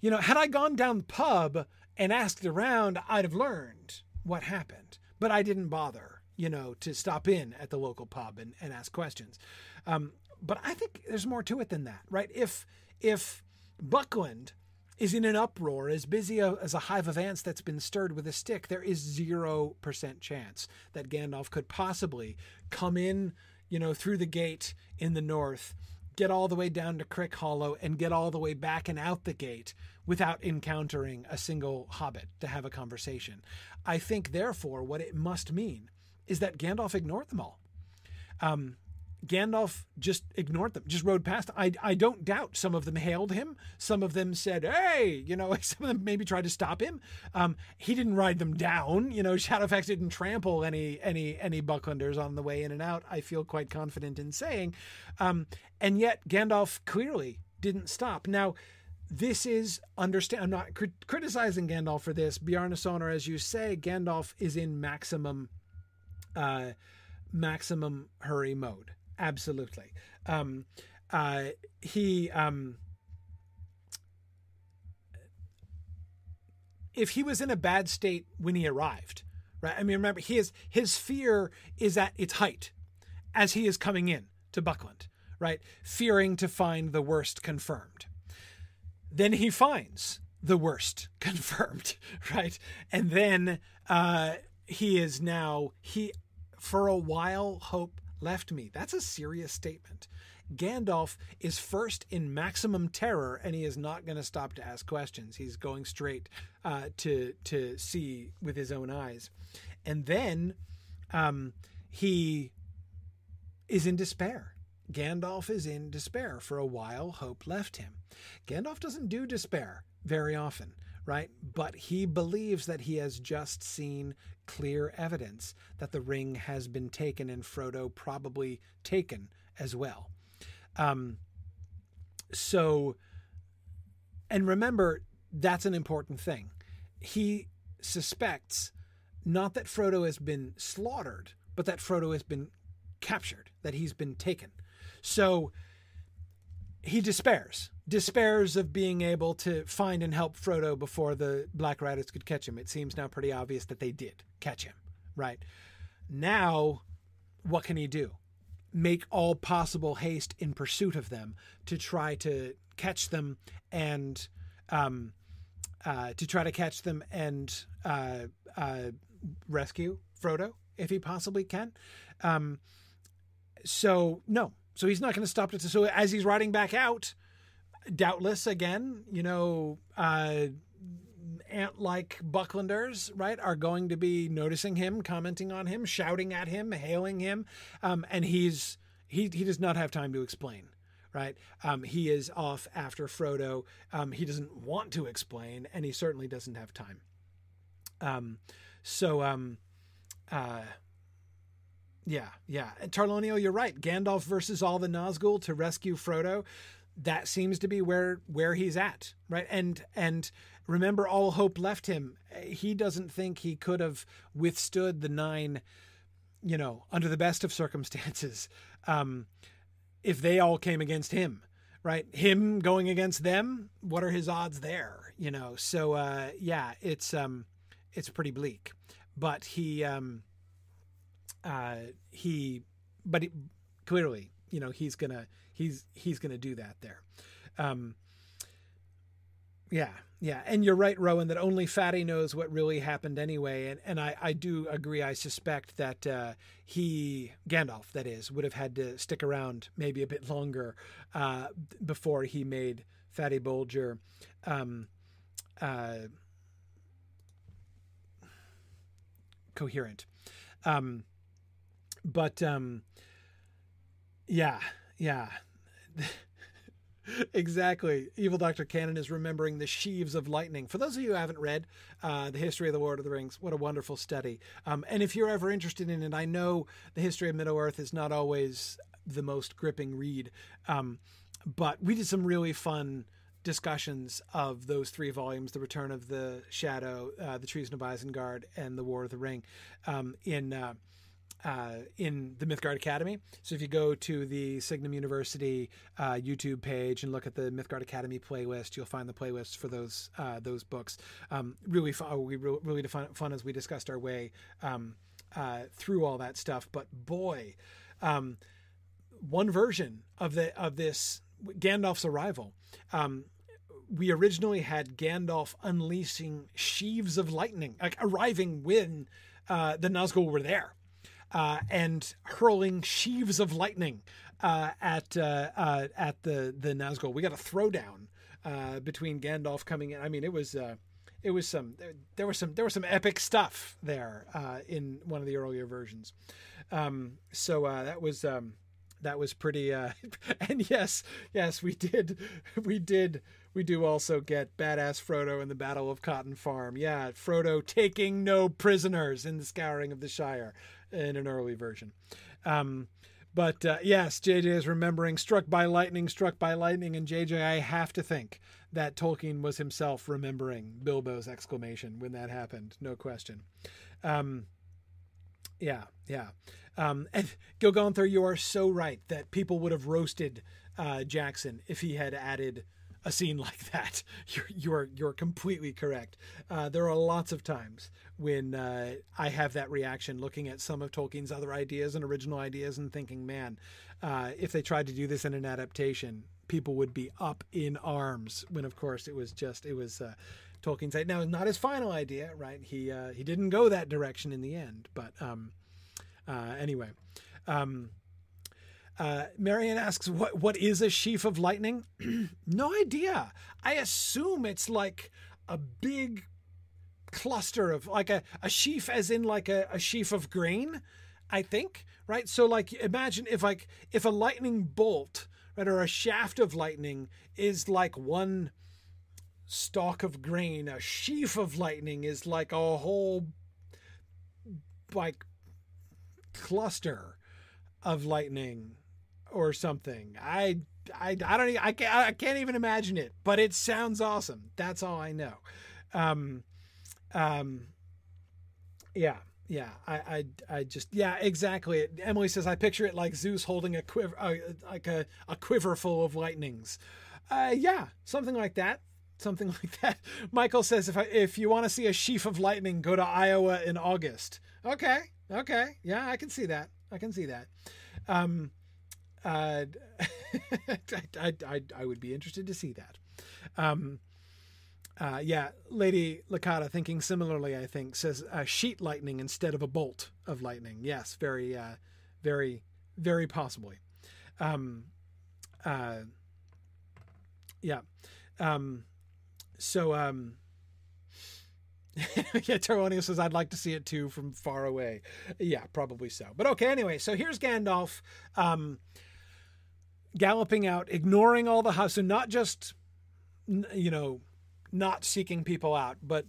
you know, had I gone down the pub and asked around, I'd have learned what happened. But I didn't bother, you know, to stop in at the local pub and, and ask questions. Um, but I think there's more to it than that, right? If if Buckland is in an uproar, as busy a, as a hive of ants that's been stirred with a stick, there is 0% chance that Gandalf could possibly come in, you know, through the gate in the north, get all the way down to Crickhollow, and get all the way back and out the gate without encountering a single hobbit to have a conversation. I think, therefore, what it must mean is that Gandalf ignored them all. Um, Gandalf just ignored them, just rode past. I, I don't doubt some of them hailed him. Some of them said, hey, you know, some of them maybe tried to stop him. Um, he didn't ride them down. You know, Shadowfax didn't trample any any any Bucklanders on the way in and out. I feel quite confident in saying. Um, and yet Gandalf clearly didn't stop. Now, this is understand. I'm not crit- criticizing Gandalf for this. Bjarnasonar, as you say, Gandalf is in maximum, uh, maximum hurry mode absolutely. Um, uh, he, um, if he was in a bad state when he arrived, right? I mean, remember, he is his fear is at its height as he is coming in to Buckland, right? Fearing to find the worst confirmed. Then he finds the worst confirmed, right? And then uh, he is now he for a while hope left me. That's a serious statement. Gandalf is first in maximum terror, and he is not going to stop to ask questions. He's going straight uh, to to see with his own eyes, and then um, he is in despair. Gandalf is in despair. For a while, hope left him. Gandalf doesn't do despair very often, right? But he believes that he has just seen clear evidence that the ring has been taken and Frodo probably taken as well. Um, so, and remember, that's an important thing. He suspects not that Frodo has been slaughtered, but that Frodo has been captured, that he's been taken. So he despairs despairs of being able to find and help Frodo before the Black Riders could catch him. It seems now pretty obvious that they did catch him, right? Now, what can he do? make all possible haste in pursuit of them to try to catch them and um, uh, to try to catch them and uh, uh, rescue Frodo if he possibly can. Um, so no, so he's not going to stop it. So as he's riding back out, doubtless again, you know, uh, ant-like Bucklanders, right, are going to be noticing him, commenting on him, shouting at him, hailing him, um, and he's he he does not have time to explain. Right, um, he is off after Frodo. Um, he doesn't want to explain, and he certainly doesn't have time. Um, so, um, uh, yeah, yeah. Tarlonio, you're right. Gandalf versus all the Nazgul to rescue Frodo. That seems to be where where he's at, right? And and remember, all hope left him. He doesn't think he could have withstood the nine, you know, under the best of circumstances. Um, if they all came against him, right? Him going against them, what are his odds there? You know, so uh, yeah, it's um, it's pretty bleak. But he um, uh, he, but he, clearly, you know, he's gonna he's he's gonna do that there. Um, yeah, yeah, and you're right, Rowan, that only Fatty knows what really happened anyway. And and I, I do agree. I suspect that uh, he Gandalf, that is, would have had to stick around maybe a bit longer uh, before he made Fatty Bolger. Um, uh, coherent. Um, but um, yeah, yeah. exactly. Evil Dr. Cannon is remembering the sheaves of lightning. For those of you who haven't read uh, The History of the Lord of the Rings, what a wonderful study. Um, and if you're ever interested in it, I know the history of Middle Earth is not always the most gripping read, um, but we did some really fun discussions of those three volumes The Return of the Shadow, uh, The Treason of Isengard, and The War of the Ring um, in. Uh, uh, in the Mythgard Academy. So if you go to the Signum University uh, YouTube page and look at the Mythgard Academy playlist, you'll find the playlists for those uh, those books. Um, really fun. We really, fun as we discussed our way um, uh, through all that stuff. But boy, um, one version of the of this Gandalf's arrival. Um, we originally had Gandalf unleashing sheaves of lightning, like arriving when uh, the Nazgul were there uh, and hurling sheaves of lightning uh, at uh, uh, at the the Nazgul. We got a throwdown uh, between Gandalf coming in. I mean, it was it was some there, was some there was some epic stuff there in one of the earlier versions. Um, so that was. Um, that was pretty uh and yes yes we did we did we do also get badass frodo in the battle of cotton farm yeah frodo taking no prisoners in the scouring of the shire in an early version. Um, but uh, yes, JJ is remembering struck by lightning, struck by lightning, and JJ, I have to think that Tolkien was himself remembering Bilbo's exclamation when that happened, no question. Um, yeah, yeah. Um, and Gil Gunther, you are so right that people would have roasted uh, Jackson if he had added a scene like that. You're you're you're completely correct. Uh, there are lots of times when uh, I have that reaction, looking at some of Tolkien's other ideas and original ideas, and thinking, man, uh, if they tried to do this in an adaptation, people would be up in arms. When of course it was just it was. Uh, Tolkien's now not his final idea, right? He uh, he didn't go that direction in the end, but um, uh, anyway, um, uh, Marion asks, "What what is a sheaf of lightning?" no idea. I assume it's like a big cluster of like a, a sheaf, as in like a, a sheaf of grain. I think right. So like, imagine if like if a lightning bolt, right, or a shaft of lightning is like one stalk of grain. A sheaf of lightning is like a whole like cluster of lightning or something. I I, I don't I can't, I can't even imagine it, but it sounds awesome. That's all I know. Um, um, yeah, yeah. I, I, I just yeah, exactly. Emily says I picture it like Zeus holding a quiver, uh, like a, a quiver full of lightnings. Uh, yeah, something like that. Something like that. Michael says if I, if you want to see a sheaf of lightning, go to Iowa in August. Okay, okay, yeah, I can see that. I can see that. Um, uh, I, I, I would be interested to see that. Um, uh, yeah, Lady Lakata, thinking similarly, I think, says uh, sheet lightning instead of a bolt of lightning. Yes, very, uh, very, very possibly. Um, uh, yeah. Um, so, um, yeah, Teronius says, I'd like to see it too from far away. Yeah, probably so. But okay, anyway, so here's Gandalf um, galloping out, ignoring all the house. So, not just, you know, not seeking people out, but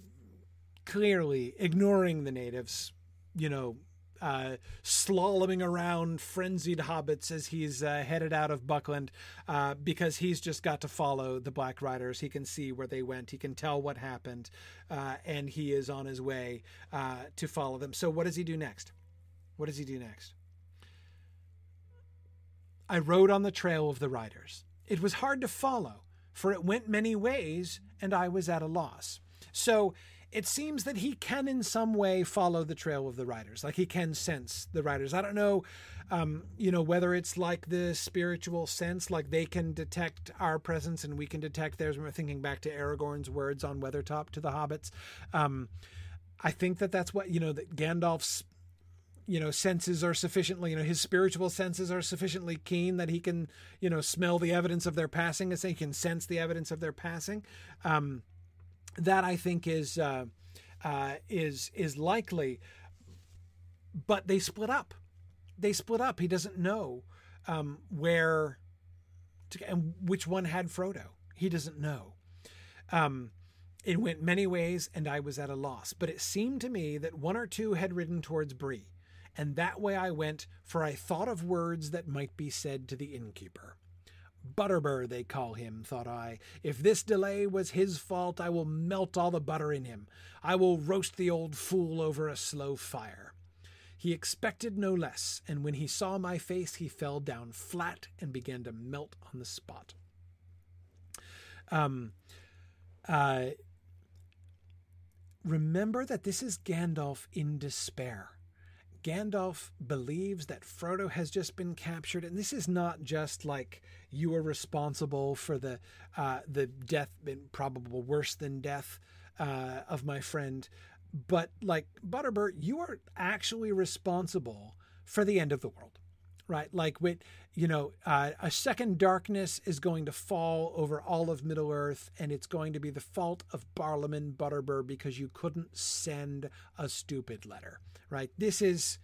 clearly ignoring the natives, you know, uh, slaloming around frenzied hobbits as he's uh, headed out of Buckland uh, because he's just got to follow the Black Riders. He can see where they went, he can tell what happened, uh, and he is on his way uh, to follow them. So, what does he do next? What does he do next? I rode on the trail of the riders. It was hard to follow, for it went many ways, and I was at a loss. So, it seems that he can in some way follow the trail of the riders like he can sense the riders i don't know um, you know whether it's like the spiritual sense like they can detect our presence and we can detect theirs we're thinking back to aragorn's words on weathertop to the hobbits um, i think that that's what you know that gandalf's you know senses are sufficiently you know his spiritual senses are sufficiently keen that he can you know smell the evidence of their passing and say he can sense the evidence of their passing um, that I think is uh, uh, is is likely. But they split up. They split up. He doesn't know um, where to, and which one had Frodo. He doesn't know. Um, it went many ways, and I was at a loss. But it seemed to me that one or two had ridden towards Bree, and that way I went, for I thought of words that might be said to the innkeeper. Butterbur, they call him, thought I. If this delay was his fault, I will melt all the butter in him. I will roast the old fool over a slow fire. He expected no less, and when he saw my face, he fell down flat and began to melt on the spot. Um, uh, remember that this is Gandalf in despair. Gandalf believes that Frodo has just been captured, and this is not just like you are responsible for the uh, the death, probable worse than death uh, of my friend, but like Butterbur, you are actually responsible for the end of the world, right? Like with you know, uh, a second darkness is going to fall over all of Middle Earth, and it's going to be the fault of Barliman Butterbur because you couldn't send a stupid letter right? This is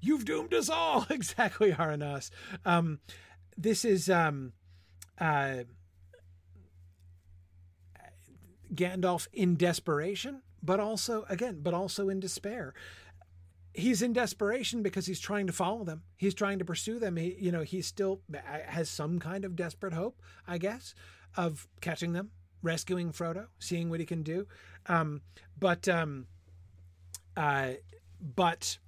you've doomed us all. exactly, Aranas. Um, this is um, uh, Gandalf in desperation, but also again, but also in despair. He's in desperation because he's trying to follow them. He's trying to pursue them. He, you know, he still has some kind of desperate hope, I guess, of catching them, rescuing Frodo, seeing what he can do. Um, but um, uh, but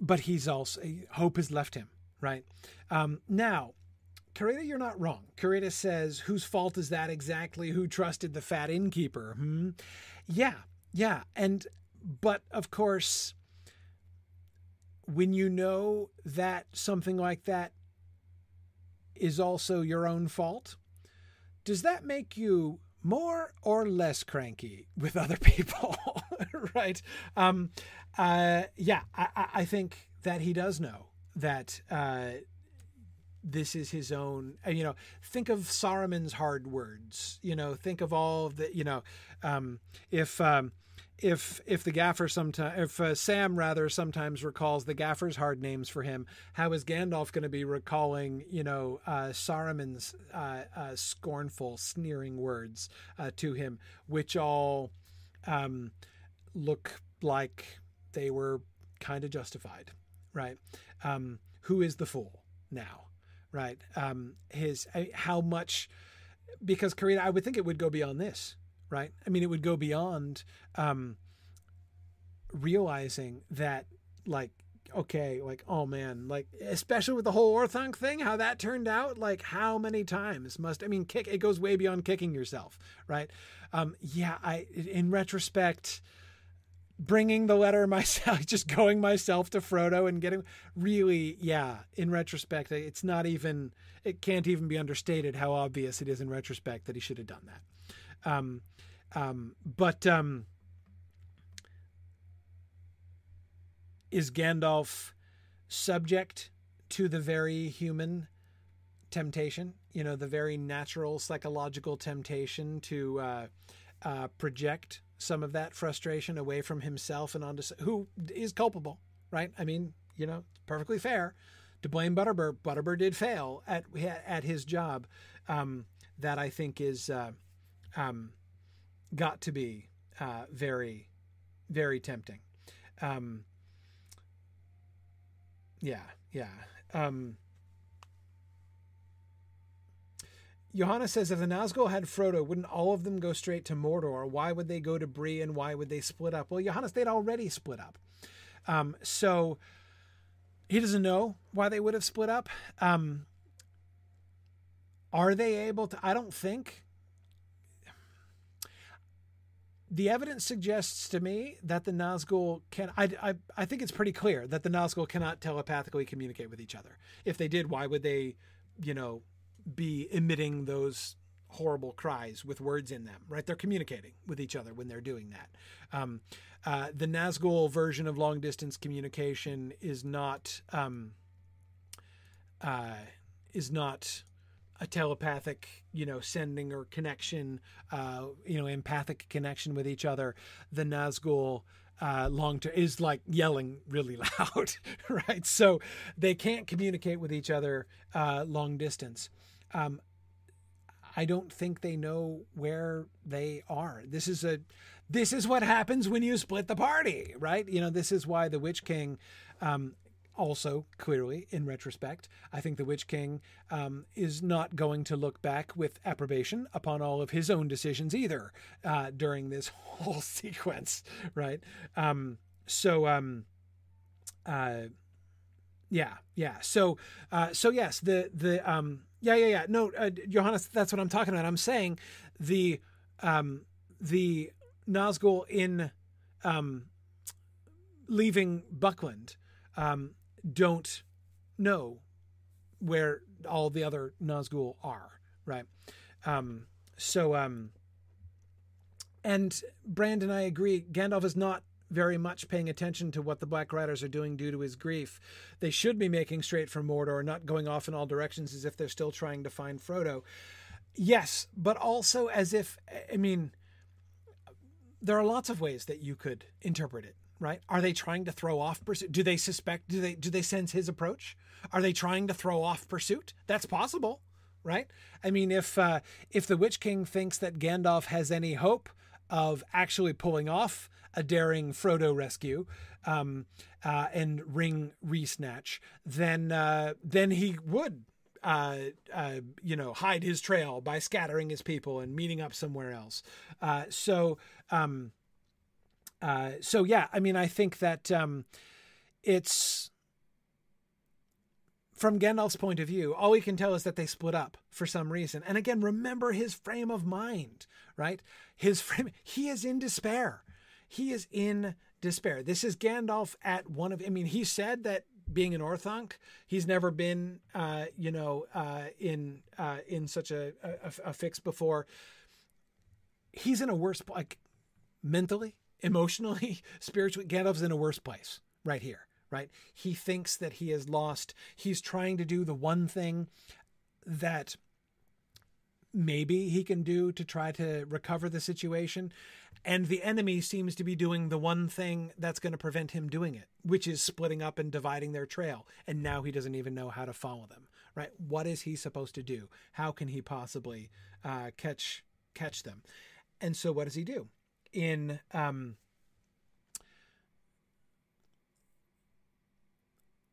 but he's also hope has left him right um, now Karita, you're not wrong. Karita says, whose fault is that exactly? Who trusted the fat innkeeper? Hmm? Yeah, yeah. And, but of course, when you know that something like that is also your own fault, does that make you more or less cranky with other people, right? Um, uh, yeah, I, I, think that he does know that uh, this is his own. You know, think of Saruman's hard words. You know, think of all the. You know, um, if um, if if the gaffer sometimes if uh, Sam rather sometimes recalls the gaffer's hard names for him, how is Gandalf going to be recalling you know uh, Saruman's uh, uh, scornful, sneering words uh, to him, which all um, look like they were kind of justified, right? Um, who is the fool now, right? Um, his uh, how much because Karina, I would think it would go beyond this right? I mean, it would go beyond um, realizing that, like, okay, like, oh man, like, especially with the whole Orthanc thing, how that turned out, like, how many times must, I mean, kick, it goes way beyond kicking yourself, right? Um, yeah, I, in retrospect, bringing the letter myself, just going myself to Frodo and getting really, yeah, in retrospect, it's not even, it can't even be understated how obvious it is in retrospect that he should have done that. Um, um, but um, is Gandalf subject to the very human temptation? You know, the very natural psychological temptation to uh, uh, project some of that frustration away from himself and onto who is culpable, right? I mean, you know, perfectly fair to blame Butterbur. Butterbur did fail at at his job. Um, that I think is uh, um, got to be uh, very, very tempting. Um, yeah, yeah. Um, Johanna says if the Nazgul had Frodo, wouldn't all of them go straight to Mordor? Why would they go to Bree and why would they split up? Well, Johannes, they'd already split up. Um, so he doesn't know why they would have split up. Um, are they able to? I don't think. The evidence suggests to me that the Nazgul can. I, I, I think it's pretty clear that the Nazgul cannot telepathically communicate with each other. If they did, why would they, you know, be emitting those horrible cries with words in them, right? They're communicating with each other when they're doing that. Um, uh, the Nazgul version of long distance communication is not um, uh, is not a telepathic, you know, sending or connection, uh, you know, empathic connection with each other. The Nazgul uh, long term is like yelling really loud, right? So they can't communicate with each other uh, long distance. Um, I don't think they know where they are. This is a this is what happens when you split the party, right? You know, this is why the Witch King um, also clearly in retrospect i think the witch king um, is not going to look back with approbation upon all of his own decisions either uh, during this whole sequence right um, so um, uh, yeah yeah so uh, so yes the the um, yeah, yeah, yeah. No, uh, Johannes, that's what I'm talking about. I'm saying the um, the Nazgul in um, leaving Buckland um, don't know where all the other Nazgul are, right? Um, so, um, and Brandon, I agree. Gandalf is not very much paying attention to what the Black Riders are doing due to his grief. They should be making straight for Mordor, not going off in all directions as if they're still trying to find Frodo. Yes, but also as if, I mean, there are lots of ways that you could interpret it right? Are they trying to throw off pursuit? Do they suspect do they do they sense his approach? Are they trying to throw off pursuit? That's possible right? I mean if uh, if the witch king thinks that gandalf has any hope of actually pulling off a daring Frodo rescue um, uh, and ring resnatch, then uh, then he would uh, uh, you know, hide his trail by scattering his people and meeting up somewhere else. Uh, so, um, uh, so yeah, I mean, I think that um, it's from Gandalf's point of view, all we can tell is that they split up for some reason. And again, remember his frame of mind, right? His frame, he is in despair he is in despair. This is Gandalf at one of, I mean, he said that being an Orthanc, he's never been, uh, you know, uh, in uh, in such a, a, a fix before. He's in a worse, like mentally, emotionally, spiritually. Gandalf's in a worse place right here, right? He thinks that he has lost. He's trying to do the one thing that maybe he can do to try to recover the situation. And the enemy seems to be doing the one thing that's going to prevent him doing it, which is splitting up and dividing their trail. And now he doesn't even know how to follow them. Right? What is he supposed to do? How can he possibly uh, catch catch them? And so, what does he do? In um,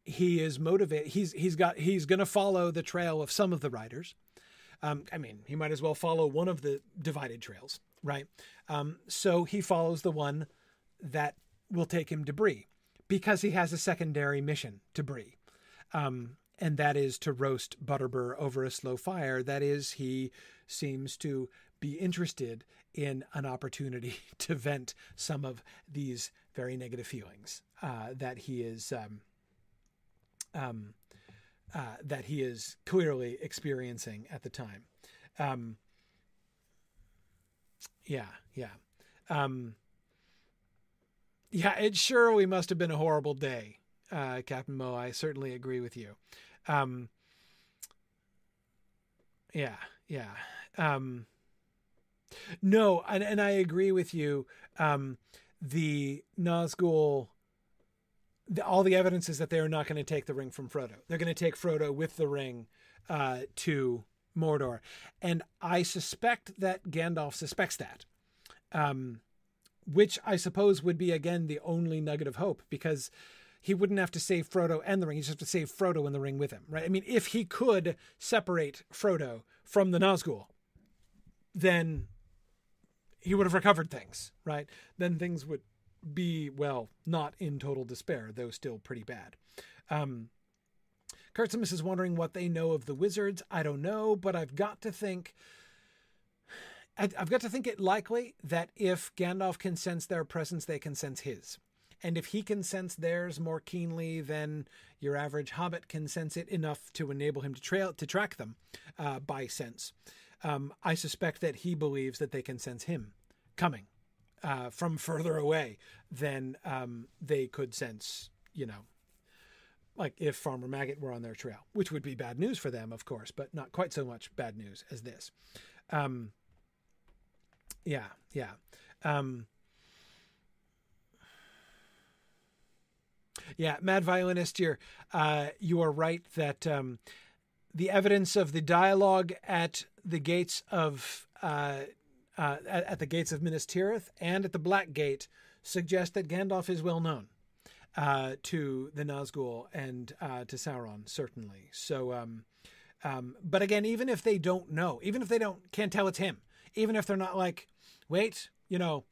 he is motivated. He's he's got he's going to follow the trail of some of the riders. Um, I mean, he might as well follow one of the divided trails right? Um, so he follows the one that will take him to Bree because he has a secondary mission to Bree. Um, and that is to roast Butterbur over a slow fire. That is, he seems to be interested in an opportunity to vent some of these very negative feelings uh, that he is um, um, uh, that he is clearly experiencing at the time. Um, yeah, yeah. Um, yeah, it surely must have been a horrible day, uh, Captain Mo. I certainly agree with you. Um, yeah, yeah. No, and, and I agree with you. Um, the Nazgul, the, all the evidence is that they are not going to take the ring from Frodo. They're going to take Frodo with the ring uh, to Mordor, and I suspect that Gandalf suspects that. Um, which I suppose would be again the only nugget of hope because he wouldn't have to save Frodo and the ring. He just have to save Frodo and the ring with him, right? I mean, if he could separate Frodo from the Nazgul, then he would have recovered things, right? Then things would be, well, not in total despair, though still pretty bad. Um, Kurtzimus is wondering what they know of the wizards. I don't know, but I've got to think I've got to think it likely that if Gandalf can sense their presence, they can sense his. And if he can sense theirs more keenly than your average hobbit can sense it enough to enable him to trail to track them uh, by sense, um, I suspect that he believes that they can sense him coming uh, from further away than um, they could sense, you know, like if Farmer Maggot were on their trail, which would be bad news for them, of course, but not quite so much bad news as this. Um, yeah, yeah. Um, yeah, mad violinist, you're uh, you are right that um, the evidence of the dialogue at the gates of uh, uh, at, the gates of Minas Tirith and at the Black Gate suggest that Gandalf is well known uh, to the Nazgul and uh, to Sauron, certainly. So, um, um, but again, even if they don't know, even if they don't can't tell it's him, even if they're not like, wait, you know,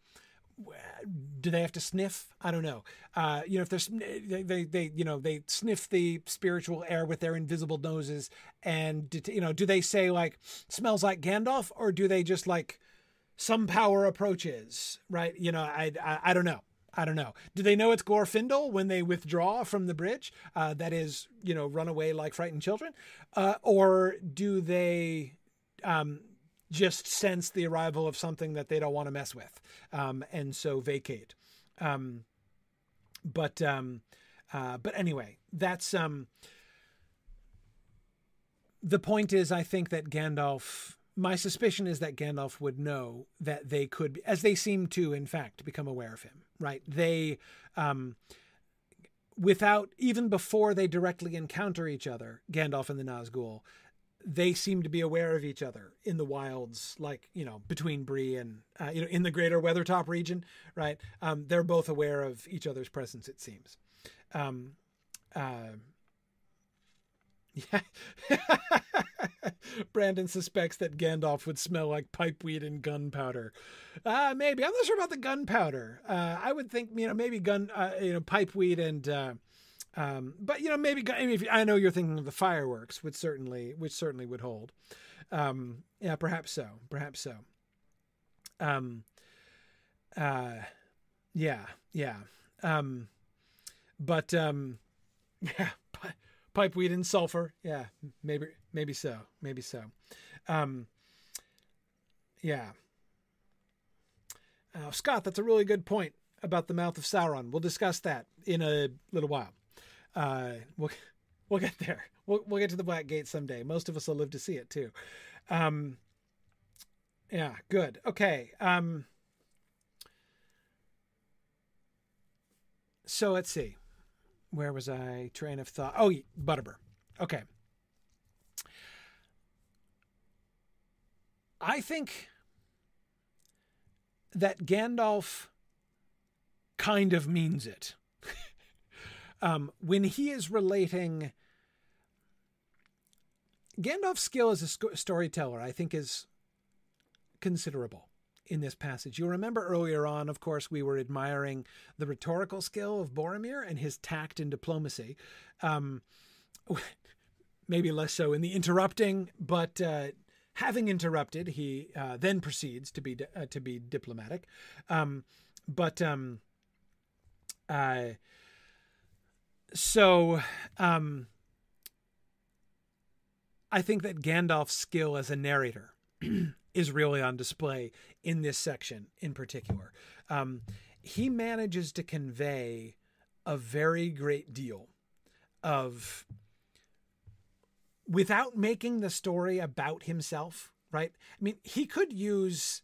do they have to sniff? I don't know. Uh, you know, if they, they, they you know they sniff the spiritual air with their invisible noses, and you know, do they say like smells like Gandalf, or do they just like some power approaches? Right? You know, I I, I don't know. I don't know. Do they know it's Glorfindel when they withdraw from the bridge? Uh, that is, you know, run away like frightened children, uh, or do they? Um, just sense the arrival of something that they don't want to mess with, um, and so vacate. Um, but um, uh, but anyway, that's um, the point. Is I think that Gandalf. My suspicion is that Gandalf would know that they could, as they seem to, in fact, become aware of him. Right? They, um, without even before they directly encounter each other, Gandalf and the Nazgul, they seem to be aware of each other in the wilds, like you know between Bree and uh, you know in the greater Weathertop region, right? Um, they're both aware of each other's presence. It seems. Um, uh, yeah. Brandon suspects that Gandalf would smell like pipeweed and gunpowder. Uh, maybe I'm not sure about the gunpowder. Uh, I would think you know maybe gun, uh, you know, pipeweed and uh, um, but you know, maybe I, mean, I know you're thinking of the fireworks, which certainly, which certainly would hold. Um, yeah, perhaps so, perhaps so. Um, uh, yeah, yeah. Um, but um, yeah, pipeweed and sulfur. Yeah, maybe, maybe so, maybe so. Um, yeah. Uh, Scott, that's a really good point about the mouth of Sauron. We'll discuss that in a little while. Uh, we'll we'll get there. We'll we'll get to the Black Gate someday. Most of us will live to see it too. Um, yeah, good. Okay. Um, so let's see. Where was I? Train of thought. Oh, Butterbur. Okay. I think that Gandalf kind of means it um, when he is relating Gandalf's skill as a sc- storyteller, I think, is considerable in this passage. You'll remember earlier on, of course, we were admiring the rhetorical skill of Boromir and his tact and diplomacy. Um, maybe less so in the interrupting, but uh, having interrupted, he uh, then proceeds to be uh, to be diplomatic. Um, but um, Uh, so, um, I think that Gandalf's skill as a narrator is really on display in this section in particular. Um, he manages to convey a very great deal of without making the story about himself, right? I mean, he could use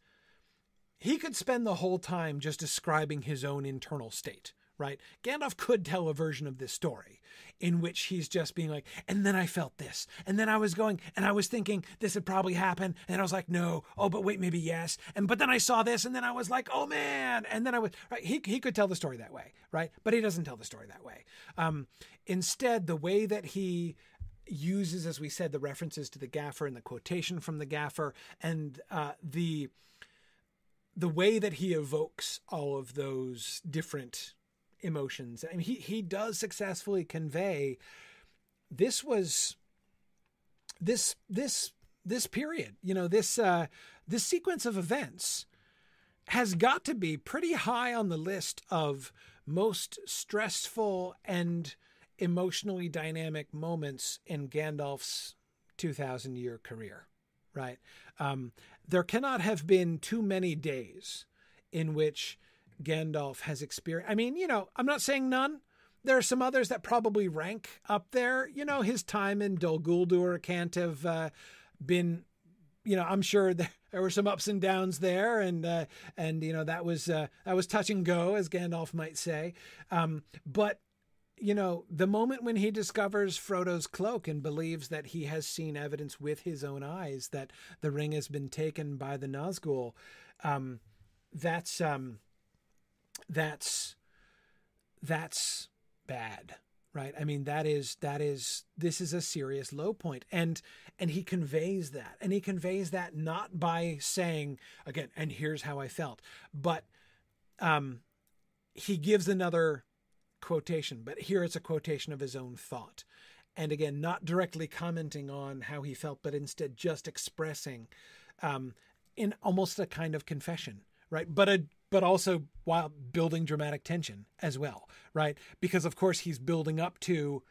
he could spend the whole time just describing his own internal state, right? Gandalf could tell a version of this story in which he's just being like, and then I felt this, and then I was going, and I was thinking this would probably happen, and I was like, no, oh, but wait, maybe yes, and but then I saw this, and then I was like, oh man, and then I was right. He he could tell the story that way, right? But he doesn't tell the story that way. Um, instead, the way that he uses, as we said, the references to the gaffer and the quotation from the gaffer, and uh, the the way that he evokes all of those different emotions. I mean, he he does successfully convey. This was this this this period. You know this uh, this sequence of events has got to be pretty high on the list of most stressful and emotionally dynamic moments in Gandalf's 2000 year career, right? Um, there cannot have been too many days in which Gandalf has experienced. I mean, you know, I'm not saying none. There are some others that probably rank up there. You know, his time in Dol Guldur can't have uh, been. You know, I'm sure there were some ups and downs there, and uh, and you know that was uh, that was touch and go, as Gandalf might say. Um, but you know, the moment when he discovers Frodo's cloak and believes that he has seen evidence with his own eyes that the ring has been taken by the Nazgul, um, that's um, that's that's bad right? I mean that is that is this is a serious low point. And and he conveys that. And he conveys that not by saying again and here's how i felt but um he gives another quotation but here it's a quotation of his own thought. And again not directly commenting on how he felt but instead just expressing um in almost a kind of confession right? But a but also while building dramatic tension as well, right? Because of course he's building up to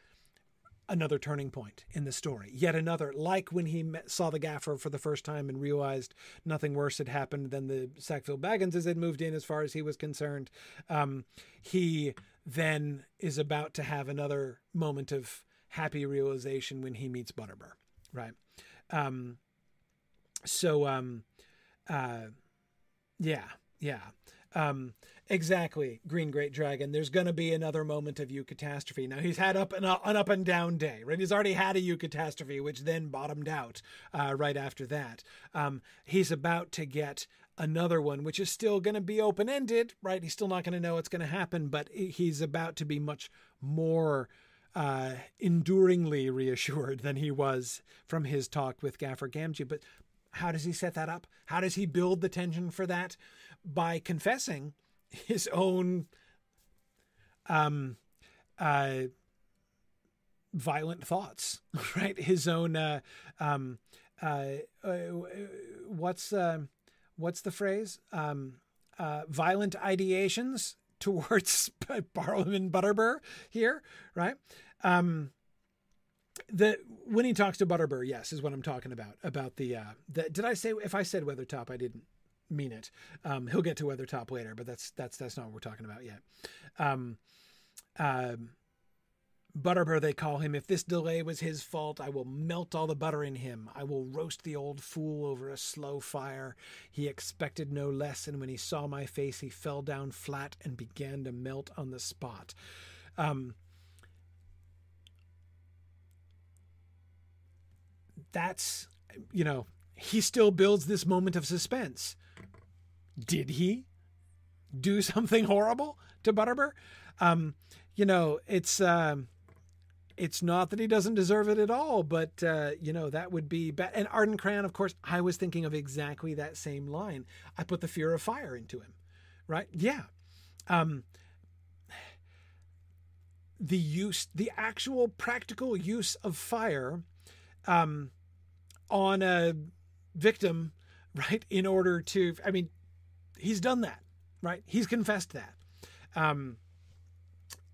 another turning point in the story. Yet another, like when he met, saw the gaffer for the first time and realized nothing worse had happened than the Sackville Bagginses had moved in as far as he was concerned. Um, he then is about to have another moment of happy realization when he meets Butterbur, right? Um, so, um, uh, yeah, yeah. Um, exactly, Green Great Dragon. There's going to be another moment of eucatastrophe. Now he's had up up, an up and down day, right? He's already had a eucatastrophe, which then bottomed out uh, right after that. Um, he's about to get another one, which is still going to be open ended, right? He's still not going to know what's going to happen, but he's about to be much more uh, enduringly reassured than he was from his talk with Gaffer Gamgee. But how does he set that up? How does he build the tension for that? by confessing his own um, uh, violent thoughts, right? His own uh, um, uh, uh what's uh, what's the phrase? Um, uh, violent ideations towards Barliman Butterbur here, right? Um, the when he talks to Butterbur, yes, is what I'm talking about. About the uh, the did I say if I said Weathertop, I didn't mean it. Um, he'll get to Weathertop later, but that's that's that's not what we're talking about yet. Um, uh, Butterbur, they call him. If this delay was his fault, I will melt all the butter in him. I will roast the old fool over a slow fire. He expected no less, and when he saw my face, he fell down flat and began to melt on the spot. Um, that's, you know, he still builds this moment of suspense did he do something horrible to Butterbur? Um, you know, it's um, it's not that he doesn't deserve it at all, but uh, you know that would be bad. And Arden Cran, of course, I was thinking of exactly that same line. I put the fear of fire into him, right? Yeah. Um, the use, the actual practical use of fire um, on a victim, right? In order to, I mean, he's done that, right? He's confessed that. Um,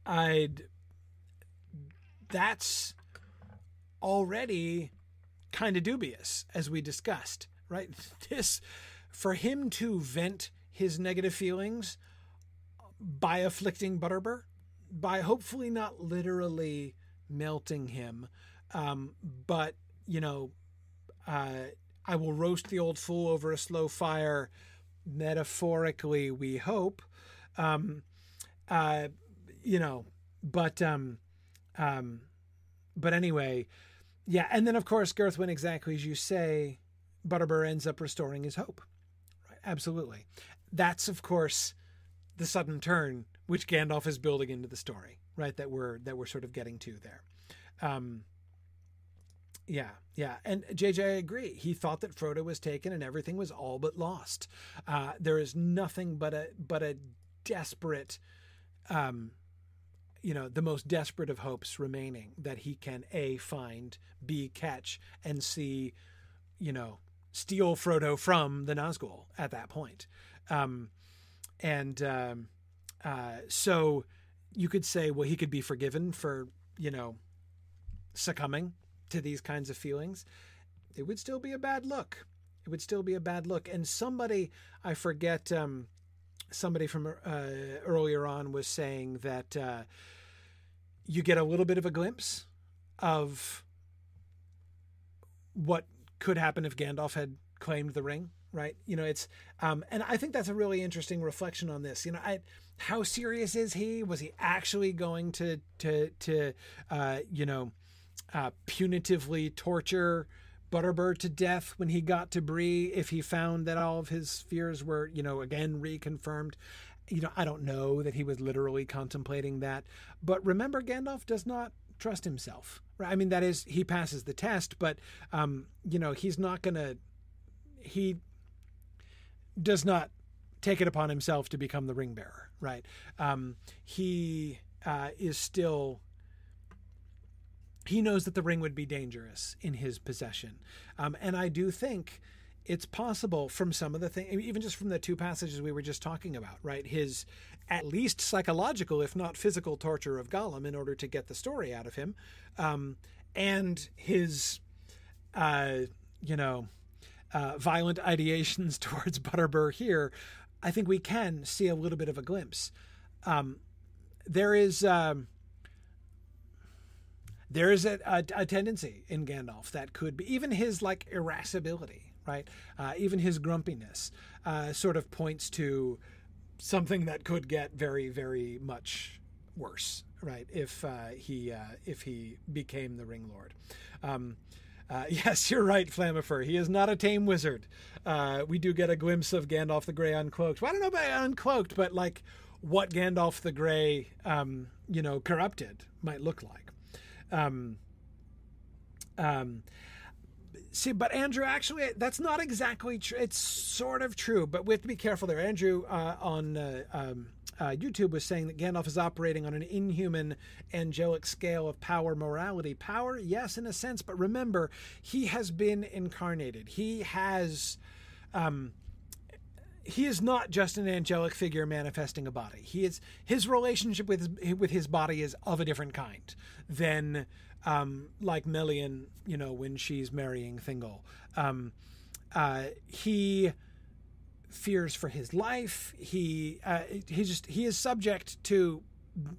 I'd that's already kind of dubious, as we discussed, right? This, for him to vent his negative feelings by afflicting Butterbur, by hopefully not literally melting him, um, but, you know, uh, I will roast the old fool over a slow fire, metaphorically, we hope. Um, uh, you know, but, um, um, but anyway, yeah, and then of course, Girthwin, exactly as you say, Butterbur ends up restoring his hope. Right, absolutely. That's of course the sudden turn which Gandalf is building into the story, right? That we're that we're sort of getting to there. Um, yeah, yeah, and JJ, I agree. He thought that Frodo was taken and everything was all but lost. Uh, there is nothing but a but a desperate um, you know the most desperate of hopes remaining that he can a find b catch and c you know steal frodo from the nazgul at that point um, and um, uh, so you could say well he could be forgiven for you know succumbing to these kinds of feelings it would still be a bad look it would still be a bad look and somebody i forget um, somebody from uh, earlier on was saying that uh, you get a little bit of a glimpse of what could happen if Gandalf had claimed the ring, right? You know, it's um, and I think that's a really interesting reflection on this. You know, I, how serious is he? Was he actually going to to to uh, you know uh, punitively torture? Butterbur to death when he got to Bree if he found that all of his fears were, you know, again reconfirmed you know, I don't know that he was literally contemplating that. But remember, Gandalf does not trust himself. Right? I mean, that is, he passes the test, but, um, you know, he's not to, he does not take it upon himself to become the ring bearer, right? Um, he uh, is still. He knows that the ring would be dangerous in his possession. Um, and I do think it's possible from some of the things, even just from the two passages we were just talking about, right? His at least psychological, if not physical, torture of Gollum in order to get the story out of him, um, and his, uh, you know, uh, violent ideations towards Butterbur here, I think we can see a little bit of a glimpse. Um, there is. Um, there is a, a, a, tendency in Gandalf that could be even his like irascibility, right? Uh, even his grumpiness uh, sort of points to something that could get very, very much worse, right? If uh, he uh, if he became the Ring Lord. Um, uh, yes, you're right, Flamifer. He is not a tame wizard. Uh, we do get a glimpse of Gandalf the Grey uncloaked. Well, I don't know about uncloaked, but like what Gandalf the Grey, um, you know, corrupted might look like. Um, um, See, but Andrew, actually, that's not exactly true. It's sort of true, but we have to be careful there. Andrew uh, on uh, um, uh, YouTube was saying that Gandalf is operating on an inhuman, angelic scale of power morality. Power, yes, in a sense, but remember, he has been incarnated. He has. Um, he is not just an angelic figure manifesting a body. He is his relationship with his, with his body is of a different kind than um, like Melian, you know, when she's marrying Thingol. Um, uh, he fears for his life. He uh, he just he is subject to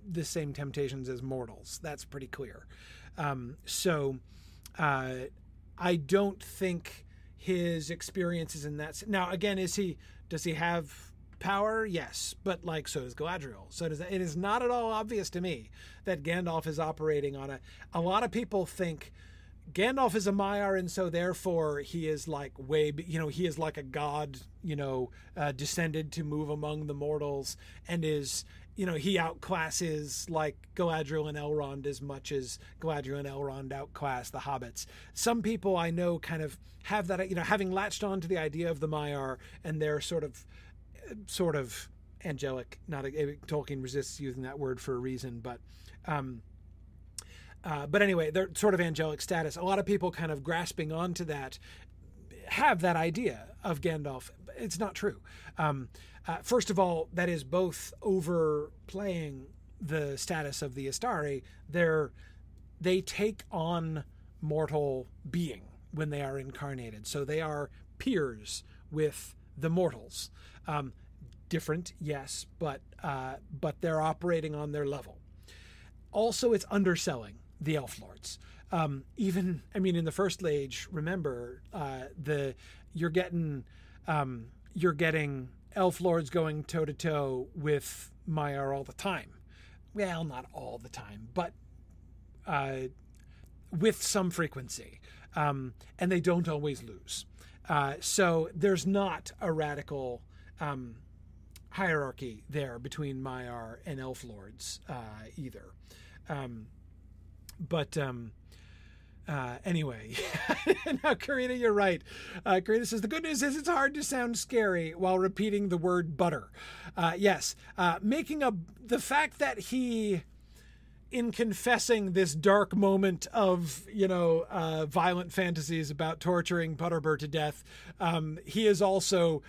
the same temptations as mortals. That's pretty clear. Um, so uh, I don't think his experiences in that. Now again, is he does he have Power, yes, but like so does Galadriel. So does. It is not at all obvious to me that Gandalf is operating on a. A lot of people think Gandalf is a Maiar, and so therefore he is like way, you know, he is like a god, you know, uh, descended to move among the mortals, and is, you know, he outclasses like Galadriel and Elrond as much as Galadriel and Elrond outclass the hobbits. Some people I know kind of have that, you know, having latched on to the idea of the Maiar and their sort of sort of angelic. Not a, Tolkien resists using that word for a reason, but. Um, uh, but anyway, they're sort of angelic status. A lot of people kind of grasping onto that have that idea of Gandalf. It's not true. Um, uh, first of all, that is both overplaying the status of the Istari, they're they take on mortal being when they are incarnated. So they are peers with the mortals. Um, different, yes, but uh, but they're operating on their level. Also, it's underselling the elf lords. Um, even, I mean, in the first age, remember uh, the you're getting um, you're getting elf lords going toe to toe with Maiar all the time. Well, not all the time, but uh, with some frequency, um, and they don't always lose. Uh, so there's not a radical um, hierarchy there between Maiar and Elf Lords uh, either. Um, but um, uh, anyway, now Karina, you're right. Uh, Karina says the good news is it's hard to sound scary while repeating the word butter. Uh, yes, uh, making a the fact that he in confessing this dark moment of you know uh, violent fantasies about torturing Butterbur to death, um, he is also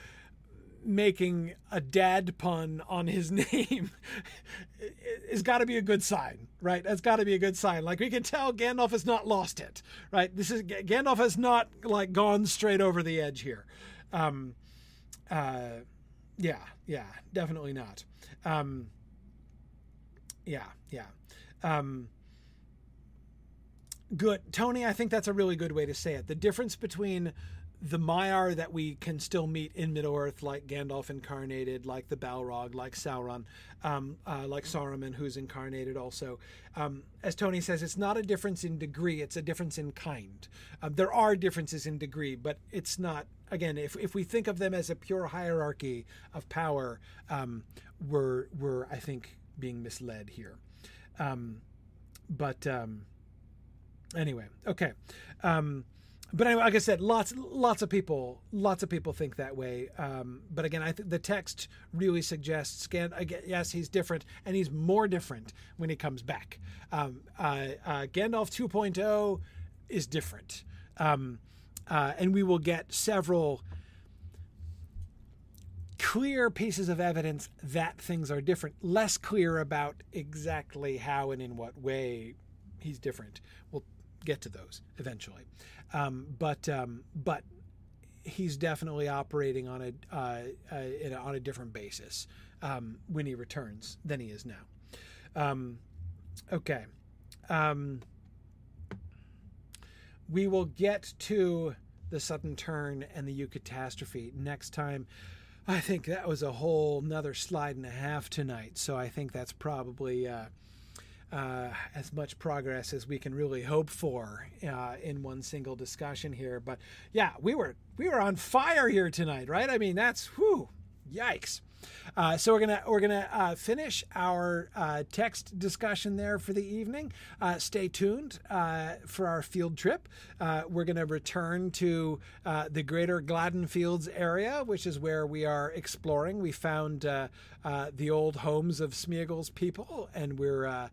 making a dad pun on his name has got to be a good sign, right? That's got to be a good sign. Like we can tell Gandalf has not lost it, right? This is Gandalf has not like gone straight over the edge here. Um, uh, yeah, yeah, definitely not. Um, yeah, yeah. Um, good, Tony. I think that's a really good way to say it. The difference between the Maiar that we can still meet in Middle Earth, like Gandalf incarnated, like the Balrog, like Sauron, um, uh, like Saruman, who's incarnated also. Um, as Tony says, it's not a difference in degree; it's a difference in kind. Um, there are differences in degree, but it's not. Again, if if we think of them as a pure hierarchy of power, um, we're we're I think being misled here. Um, but um, anyway, okay. But anyway, like I said, lots lots of people lots of people think that way. Um, but again, I think the text really suggests again, yes, he's different, and he's more different when he comes back. Um, uh, uh, Gandalf 2.0 is different, um, uh, and we will get several clear pieces of evidence that things are different, less clear about exactly how and in what way he's different. We'll get to those eventually. Um, but um, but he's definitely operating on a, uh, uh, a on a different basis um, when he returns than he is now. Um, okay. Um, we will get to the sudden turn and the eucatastrophe next time. I think that was a whole another slide and a half tonight. So I think that's probably uh, uh, as much progress as we can really hope for uh, in one single discussion here. But yeah, we were we were on fire here tonight, right? I mean, that's whew, yikes. Uh, so we're gonna we're gonna uh, finish our uh, text discussion there for the evening. Uh, stay tuned uh, for our field trip. Uh, we're gonna return to the greater Gladden Fields area, which is where we are exploring. We found the old homes of Smeagol's people, and we're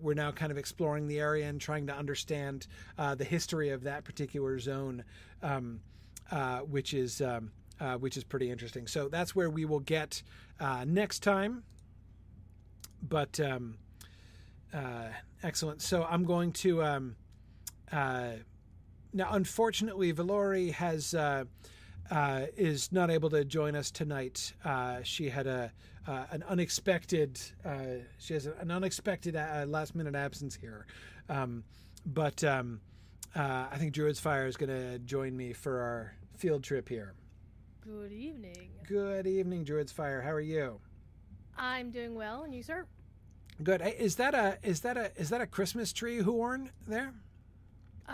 we're now kind of exploring the area and trying to understand the history of that particular zone, um, which is. Um, uh, which is pretty interesting. So that's where we will get uh, next time. But um, uh, excellent. So I'm going to. Um, uh, now, unfortunately, Valori has. Uh, uh, is not able to join us tonight. she had a an unexpected she has an unexpected last minute absence here, um, but um, I think Druid's Fire is going to join me for our field trip here. Good evening. Good evening, Druid's Fire. How are you? I'm doing well, and you, sir? Good. Is that a is that a is that a Christmas tree horn there? Uh,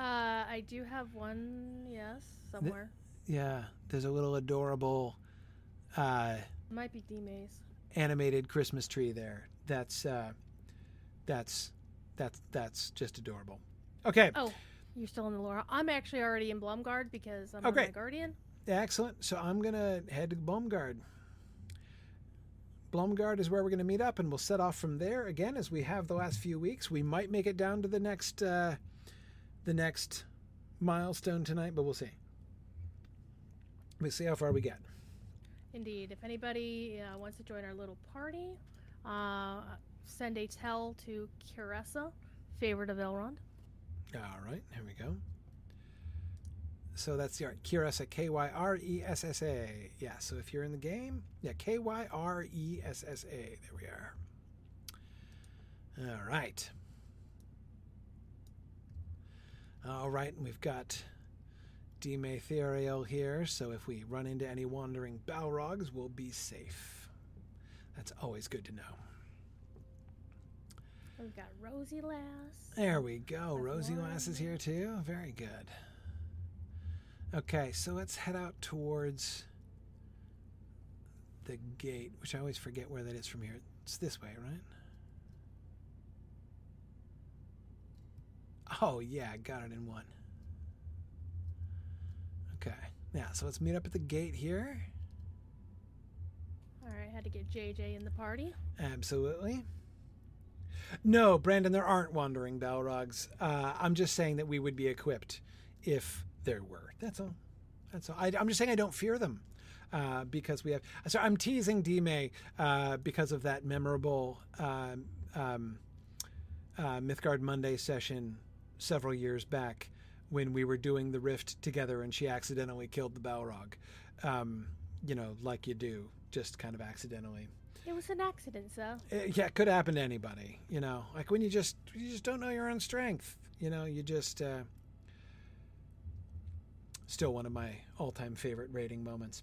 I do have one. Yes, somewhere. The, yeah, there's a little adorable. Uh, Might be D-Maze. Animated Christmas tree there. That's uh, that's that's that's just adorable. Okay. Oh, you're still in the lore. I'm actually already in Blumgard because I'm okay. my guardian. Excellent. So I'm going to head to Blumgard. Blumgard is where we're going to meet up, and we'll set off from there again as we have the last few weeks. We might make it down to the next uh, the next milestone tonight, but we'll see. We'll see how far we get. Indeed. If anybody uh, wants to join our little party, uh, send a tell to Kyressa, favorite of Elrond. All right, here we go. So that's the art. Kyressa, K Y R E S S A. Yeah, so if you're in the game, yeah, K Y R E S S A. There we are. All right. All right, and we've got Dime Theriel here, so if we run into any wandering Balrogs, we'll be safe. That's always good to know. We've got Rosie Lass. There we go. Rosie Lass is here too. Very good. Okay, so let's head out towards the gate, which I always forget where that is from here. It's this way, right? Oh, yeah, got it in one. Okay. Yeah, so let's meet up at the gate here. All right, had to get JJ in the party. Absolutely. No, Brandon, there aren't wandering Balrogs. Uh, I'm just saying that we would be equipped if there were. That's all. That's all. I, am just saying I don't fear them uh, because we have. So I'm teasing Dime uh, because of that memorable um, um, uh, Mythgard Monday session several years back when we were doing the rift together and she accidentally killed the Balrog. Um, you know, like you do, just kind of accidentally. It was an accident, so. It, uh, yeah, it could happen to anybody. You know, like when you just you just don't know your own strength. You know, you just. Uh, still one of my all-time favorite rating moments.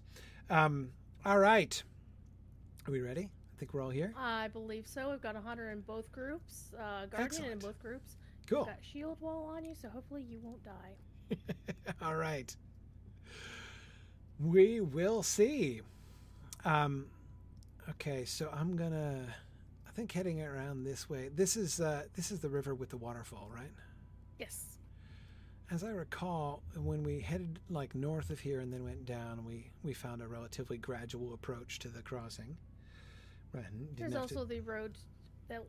Um, all right, are we ready? I think we're all here. I believe so. We've got a hunter in both groups, uh, guardian Excellent. in both groups. Cool. We've got shield wall on you, so hopefully you won't die. all right. We will see. Um, okay, so I'm gonna. I think heading around this way. This is uh, this is the river with the waterfall, right? Yes as I recall, when we headed like north of here and then went down, we we found a relatively gradual approach to the crossing. Right. There's also to... the road that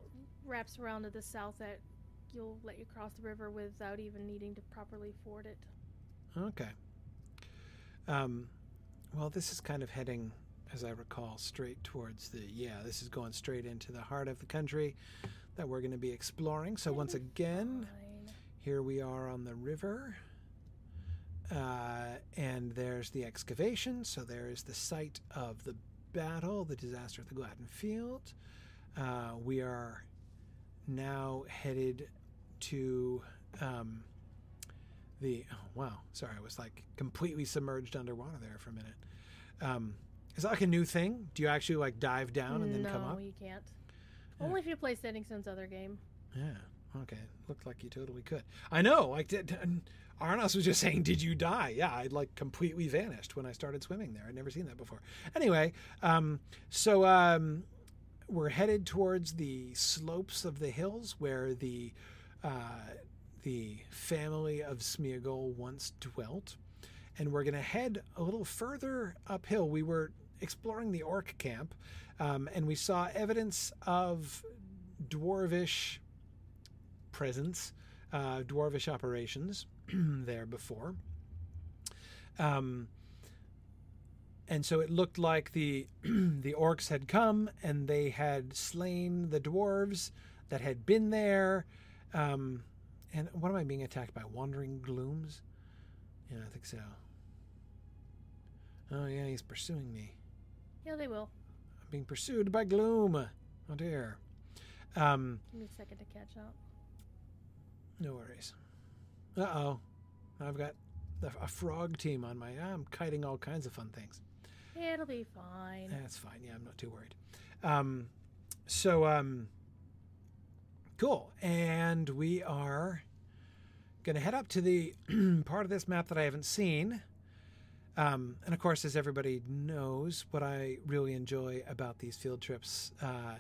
wraps around to the south that you'll let you cross the river without even needing to properly ford it. Okay. Um, well, this is kind of heading, as I recall, straight towards the yeah. This is going straight into the heart of the country that we're going to be exploring. So once again. Here we are on the river. Uh, and there's the excavation. So there is the site of the battle, the disaster at the Gladden Field. Uh, we are now headed to um, the. Oh, wow. Sorry, I was like completely submerged underwater there for a minute. Um, is that like a new thing? Do you actually like dive down and then no, come up? No, you can't. Only if you play Standing Stone's other game. Yeah. Okay, looked like you totally could. I know. Like did, Arnos was just saying, "Did you die?" Yeah, I like completely vanished when I started swimming there. I'd never seen that before. Anyway, um, so um, we're headed towards the slopes of the hills where the uh, the family of Smeagol once dwelt, and we're to head a little further uphill. We were exploring the orc camp, um, and we saw evidence of dwarvish presence, uh, dwarvish operations there before. Um, and so it looked like the the orcs had come and they had slain the dwarves that had been there. Um, and what am I being attacked by? Wandering glooms? Yeah, I think so. Oh yeah, he's pursuing me. Yeah, they will. I'm being pursued by gloom. Oh dear. Um, Give me a second to catch up. No worries. Uh oh. I've got a frog team on my. I'm kiting all kinds of fun things. It'll be fine. That's fine. Yeah, I'm not too worried. Um, so, um, cool. And we are going to head up to the part of this map that I haven't seen. Um, and of course, as everybody knows, what I really enjoy about these field trips, uh,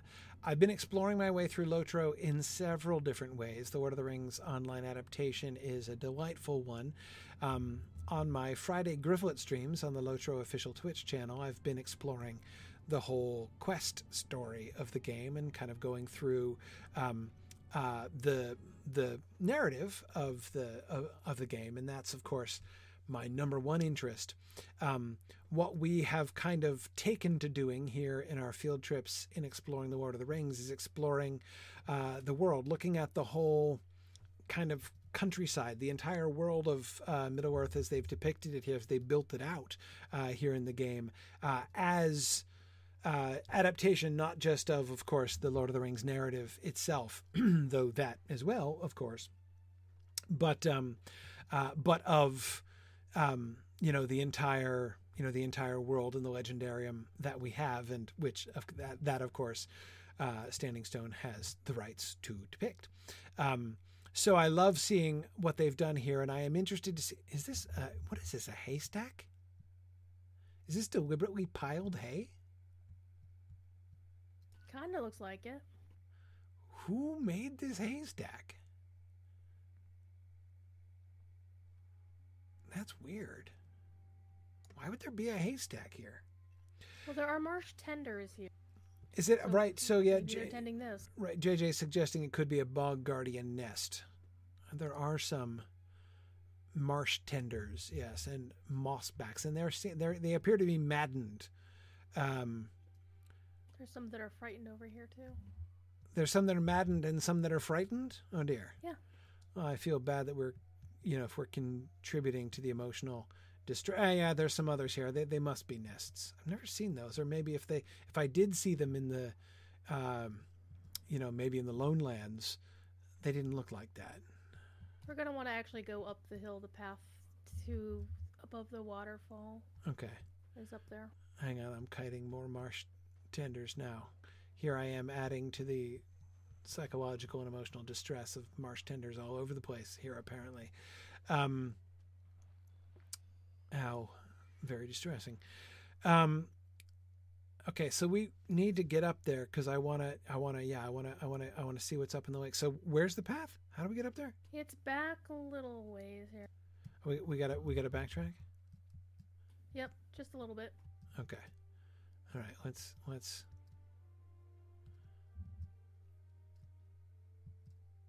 I've been exploring my way through Lotro in several different ways. The Lord of the Rings online adaptation is a delightful one. Um, on my Friday Grifflet streams on the Lotro official Twitch channel, I've been exploring the whole quest story of the game and kind of going through um, uh, the the narrative of the of, of the game, and that's of course my number one interest. Um, what we have kind of taken to doing here in our field trips in exploring the Lord of the Rings is exploring uh, the world, looking at the whole kind of countryside, the entire world of uh, Middle Earth as they've depicted it here, as they built it out uh, here in the game, uh, as uh, adaptation, not just of, of course, the Lord of the Rings narrative itself, though that as well, of course, but um, uh, but of um, you know the entire you know the entire world in the legendarium that we have, and which of that, that of course, uh, Standing Stone has the rights to depict. Um, so I love seeing what they've done here, and I am interested to see. Is this uh, what is this a haystack? Is this deliberately piled hay? Kinda looks like it. Who made this haystack? That's weird. Why would there be a haystack here? Well, there are marsh tenders here. Is it so right? So yeah, J- tending this. Right, JJ suggesting it could be a bog guardian nest. There are some marsh tenders, yes, and mossbacks, and they're they they appear to be maddened. Um, there's some that are frightened over here too. There's some that are maddened and some that are frightened. Oh dear. Yeah. I feel bad that we're, you know, if we're contributing to the emotional distress. Uh, yeah, there's some others here. They they must be nests. I've never seen those, or maybe if they if I did see them in the, um, you know, maybe in the lone lands, they didn't look like that. We're gonna want to actually go up the hill, the path to above the waterfall. Okay. Is up there. Hang on, I'm kiting more marsh tenders now. Here I am adding to the psychological and emotional distress of marsh tenders all over the place here, apparently. Um, how very distressing. Um, okay, so we need to get up there because I want to, I want to, yeah, I want to, I want to, I want to see what's up in the lake. So where's the path? How do we get up there? It's back a little ways here. We we got to we got to backtrack. Yep, just a little bit. Okay. All right, let's let's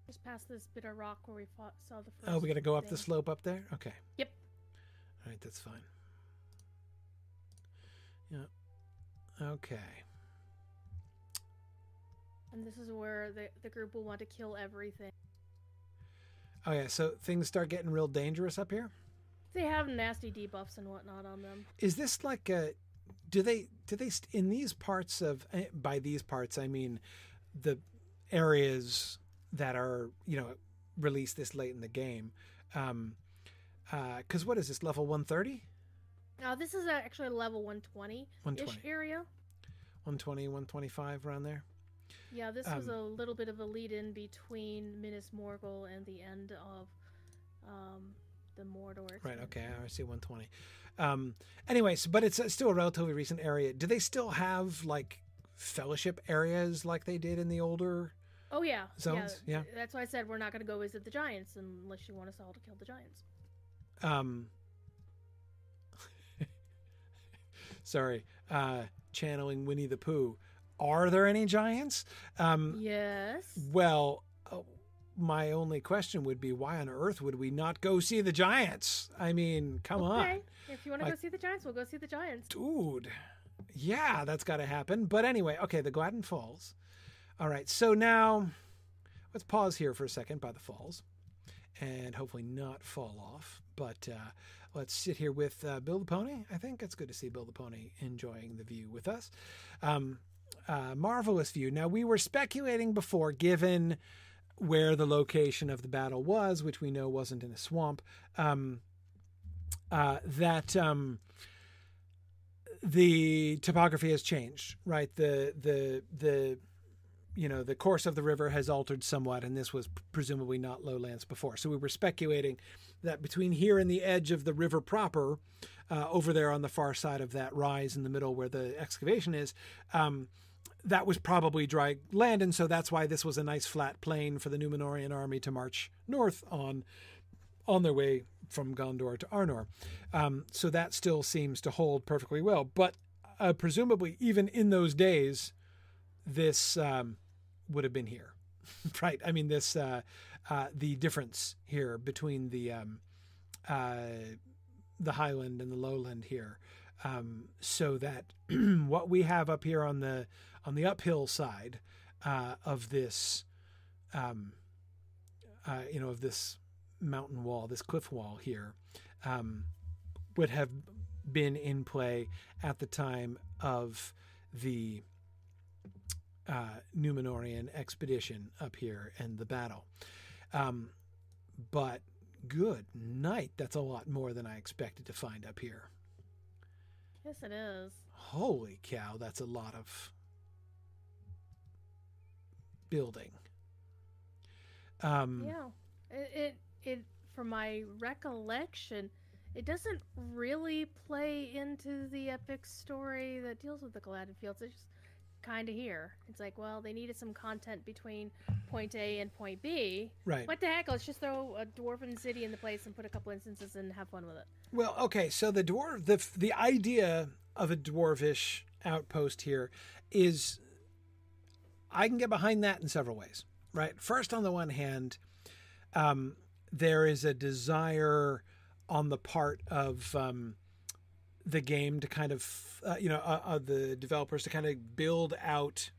just past this bit of rock where we fought, saw the first. Oh, we got to go up the slope up there. Okay. Yep. All right, that's fine. Yeah. Okay. And this is where the the group will want to kill everything. Oh yeah, so things start getting real dangerous up here. They have nasty debuffs and whatnot on them. Is this like a do they do they in these parts of eh, by these parts I mean the areas that are you know released this late in the game um because uh, what is this level 130 now this is actually level 120 120 area 120 125 around there yeah this um, was a little bit of a lead in between Minas Morgul and the end of um the Mordor. Right. Okay. I see 120. Um, anyways, but it's still a relatively recent area. Do they still have like fellowship areas like they did in the older? Oh yeah. Zones. Yeah. yeah. That's why I said we're not going to go visit the giants unless you want us all to kill the giants. Um. sorry. Uh, channeling Winnie the Pooh. Are there any giants? Um, yes. Well, my only question would be why on earth would we not go see the Giants? I mean, come okay. on. If you want to like, go see the Giants, we'll go see the Giants. Dude. Yeah, that's got to happen. But anyway, okay, the Gladden Falls. All right, so now let's pause here for a second by the falls and hopefully not fall off. But uh, let's sit here with uh, Bill the Pony. I think it's good to see Bill the Pony enjoying the view with us. Um, uh, marvelous view. Now, we were speculating before, given where the location of the battle was, which we know wasn't in a swamp, um, uh, that um, the topography has changed, right? The the the you know the course of the river has altered somewhat, and this was presumably not lowlands before. So we were speculating that between here and the edge of the river proper, uh, over there on the far side of that rise in the middle where the excavation is. Um, that was probably dry land, and so that's why this was a nice flat plain for the Numenorean army to march north on, on their way from Gondor to Arnor. Um, so that still seems to hold perfectly well. But uh, presumably, even in those days, this um, would have been here, right? I mean, this uh, uh, the difference here between the um, uh, the highland and the lowland here, um, so that what we have up here on the on the uphill side uh, of this, um, uh, you know, of this mountain wall, this cliff wall here, um, would have been in play at the time of the uh, Numenorean expedition up here and the battle. Um, but good night, that's a lot more than I expected to find up here. Yes, it is. Holy cow, that's a lot of building. Um, yeah, it, it it from my recollection, it doesn't really play into the epic story that deals with the Gladden Fields. It's just kind of here. It's like, well, they needed some content between point A and point B. Right. What the heck? Let's just throw a dwarven city in the place and put a couple instances and have fun with it. Well, okay. So the dwarf, the the idea of a dwarvish outpost here is, I can get behind that in several ways. Right. First, on the one hand, um, there is a desire on the part of um, the game to kind of uh, you know uh, uh, the developers to kind of build out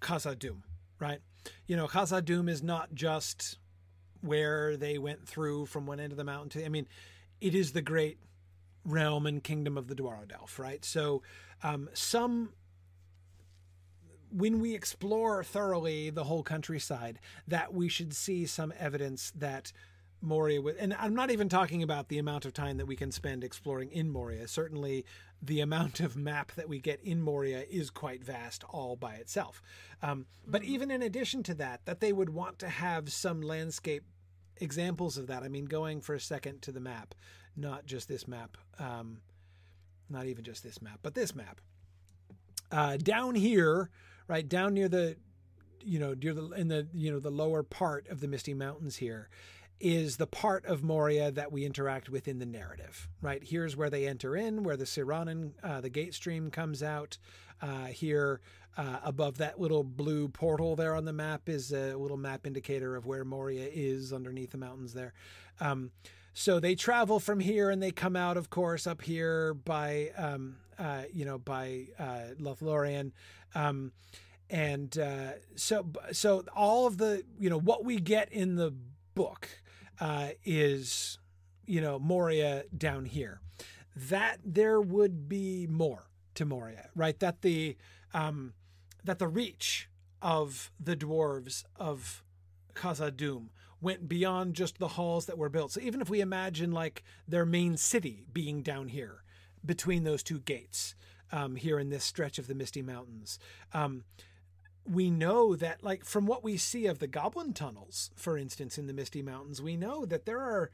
Khazad-dûm, right? You know, Khazad-dûm is not just where they went through from one end of the mountain to. I mean, it is the great realm and kingdom of the Dwarrowdelf, right? So, um, some when we explore thoroughly the whole countryside, that we should see some evidence that Moria with, and I'm not even talking about the amount of time that we can spend exploring in Moria. Certainly, the amount of map that we get in Moria is quite vast all by itself. Um, but even in addition to that, that they would want to have some landscape examples of that. I mean, going for a second to the map, not just this map, um, not even just this map, but this map. Uh, down here, right down near the, you know, near the in the you know the lower part of the Misty Mountains here is the part of Moria that we interact with in the narrative, right? Here's where they enter in, where the Sirannon, uh, the gate stream comes out. Uh, here, uh, above that little blue portal there on the map, is a little map indicator of where Moria is underneath the mountains there. Um, so they travel from here and they come out, of course, up here by, um, uh, you know, by uh, Lothlorien. Um, and uh, so, so all of the, you know, what we get in the book uh, is, you know, Moria down here. That there would be more to Moria, right? That the um, that the reach of the dwarves of Khazad-dûm went beyond just the halls that were built. So even if we imagine like their main city being down here between those two gates, um, here in this stretch of the Misty Mountains, um, we know that like from what we see of the goblin tunnels for instance in the misty mountains we know that there are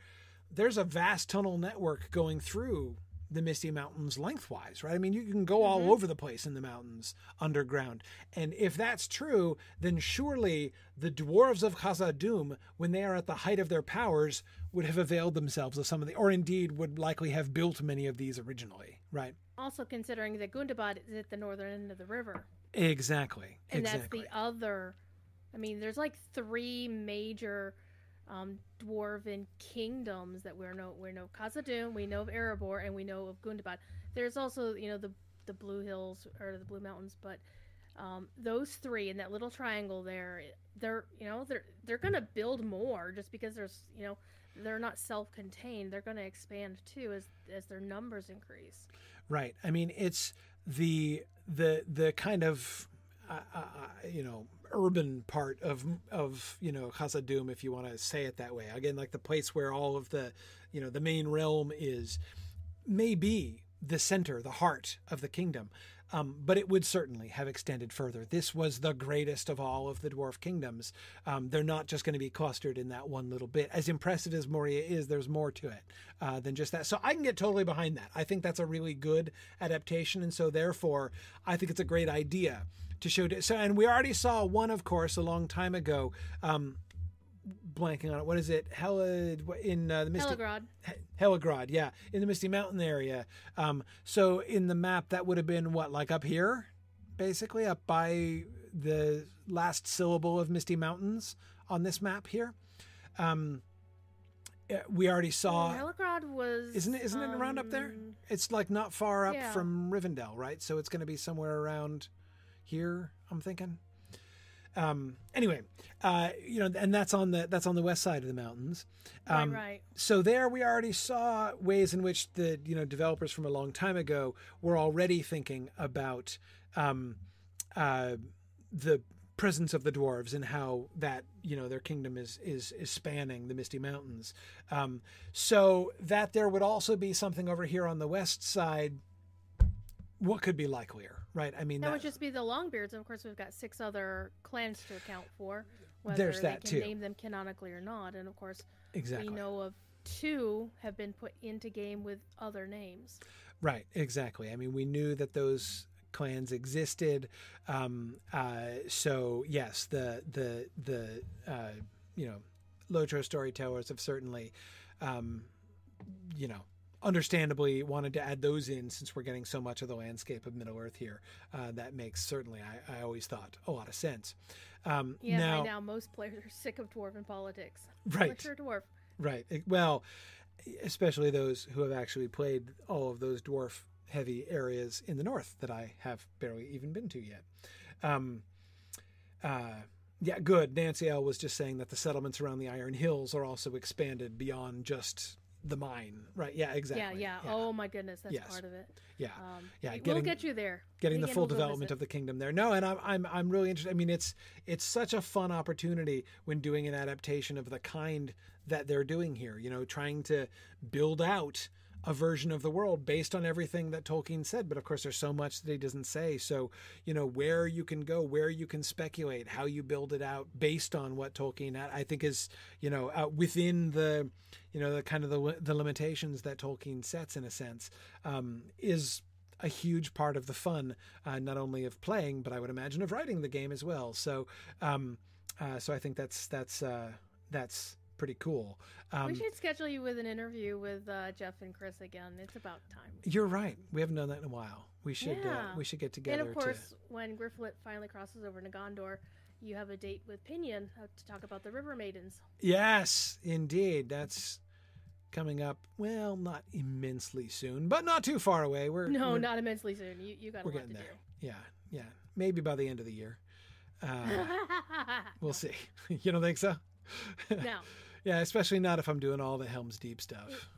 there's a vast tunnel network going through the misty mountains lengthwise right? I mean you can go all mm-hmm. over the place in the mountains underground. And if that's true then surely the dwarves of khazad-dûm when they are at the height of their powers would have availed themselves of some of the or indeed would likely have built many of these originally right? Also considering that gundabad is at the northern end of the river Exactly. And exactly. that's the other. I mean, there's like three major um, dwarven kingdoms that we're know. We know Khazad-dûm, we know of Erebor, and we know of Gundabad. There's also, you know, the the Blue Hills or the Blue Mountains, but um, those three in that little triangle there, they're you know they're they're gonna build more just because there's you know they're not self-contained. They're gonna expand too as as their numbers increase. Right. I mean, it's the the the kind of uh, uh, uh, you know urban part of of you know Khazad-dûm, if you want to say it that way. Again, like the place where all of the you know the main realm is, may be the center, the heart of the kingdom. Um, but it would certainly have extended further. This was the greatest of all of the dwarf kingdoms. Um, they're not just going to be clustered in that one little bit. As impressive as Moria is, there's more to it uh, than just that. So I can get totally behind that. I think that's a really good adaptation, and so therefore I think it's a great idea to show. So, and we already saw one, of course, a long time ago. Um, blanking on it. What is it? Hella in uh, the Misty Helegrod. Helegrod, yeah, in the Misty Mountain area. Um, so in the map, that would have been what, like up here, basically up by the last syllable of Misty Mountains on this map here. Um, Uh, we already saw. Helegrod was. Isn't it? Isn't it around up there? um, It's like not far up yeah. from Rivendell, right? So it's going to be somewhere around here. I'm thinking. Um. Anyway, uh, you know, and that's on the that's on the west side of the mountains. Um, right, right. so there we already saw ways in which the you know developers from a long time ago were already thinking about um, uh, the presence of the dwarves and how that you know their kingdom is is is spanning the misty mountains um, so that there would also be something over here on the west side what could be likelier right i mean That that- would just be the Longbeards. And of course, we've got six other clans to account for. Whether There's they that, can too. name them canonically or not, and of course, exactly we know of two have been put into game with other names. Right, exactly. I mean, we knew that those clans existed. Um, uh, so yes, the the the uh, you know, Lotro storytellers have certainly, um, you know, understandably wanted to add those in since we're getting so much of the landscape of Middle Earth here. Uh, that makes certainly, I, I always thought, a lot of sense. Um, Yeah, now, now most players are sick of dwarven politics. Right. Mature dwarf. Right. Well, especially those who have actually played all of those dwarf heavy areas in the north that I have barely even been to yet. Um, uh, yeah, good. Nancy L was just saying that the settlements around the Iron Hills are also expanded beyond just the mine. Right. Yeah, exactly. Yeah, yeah, Oh my goodness, that's Yes. part of it. yeah. Um, Yeah, getting- we'll get you there. getting the full we'll development of the kingdom there. No, and I'm I'm I'm really interested. I mean, it's it's such a fun opportunity when doing an adaptation of the kind that they're doing here. You know, trying to build out a version of the world based on everything that Tolkien said. But of course, there's so much that he doesn't say. So you know, where you can go, where you can speculate, how you build it out based on what Tolkien I think is you know uh, within the you know the kind of the the limitations that Tolkien sets in a sense um, is a huge part of the fun, uh, not only of playing, but I would imagine of writing the game as well. So, um, uh, so I think that's that's uh, that's pretty cool. Um, we should schedule you with an interview with uh, Jeff and Chris again. It's about time. you're right. We haven't done that in a while. We should uh, we should get together. and of course, when Grifflet finally crosses over to Gondor, you have a date with Pinion uh, to talk about the River Maidens. yes, indeed, that's coming up. Well, not immensely soon, but not too far away. We're No, we're, not immensely soon. You you got a we're lot getting to there. Yeah, yeah, maybe by the end of the year. Uh, we'll see. you don't think so? now, Yeah, especially not if I'm doing all the Helm's Deep stuff.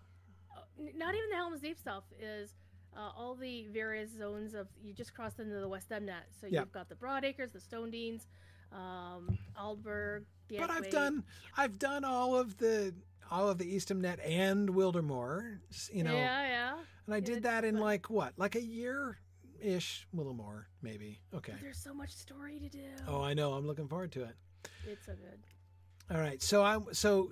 not even the Helm's Deep stuff is uh, all the various zones of you just crossed into the West Emnet. So Yeah. you've got the Broadacres, the Stone Deans, um, Aldburg, the But I've done I've done all of the all of the Eastham and Wildermore, you know, yeah, yeah. and I did that in but- like what, like a year ish, a little more maybe. Okay. There's so much story to do. Oh, I know. I'm looking forward to it. It's so good. All right. So I'm so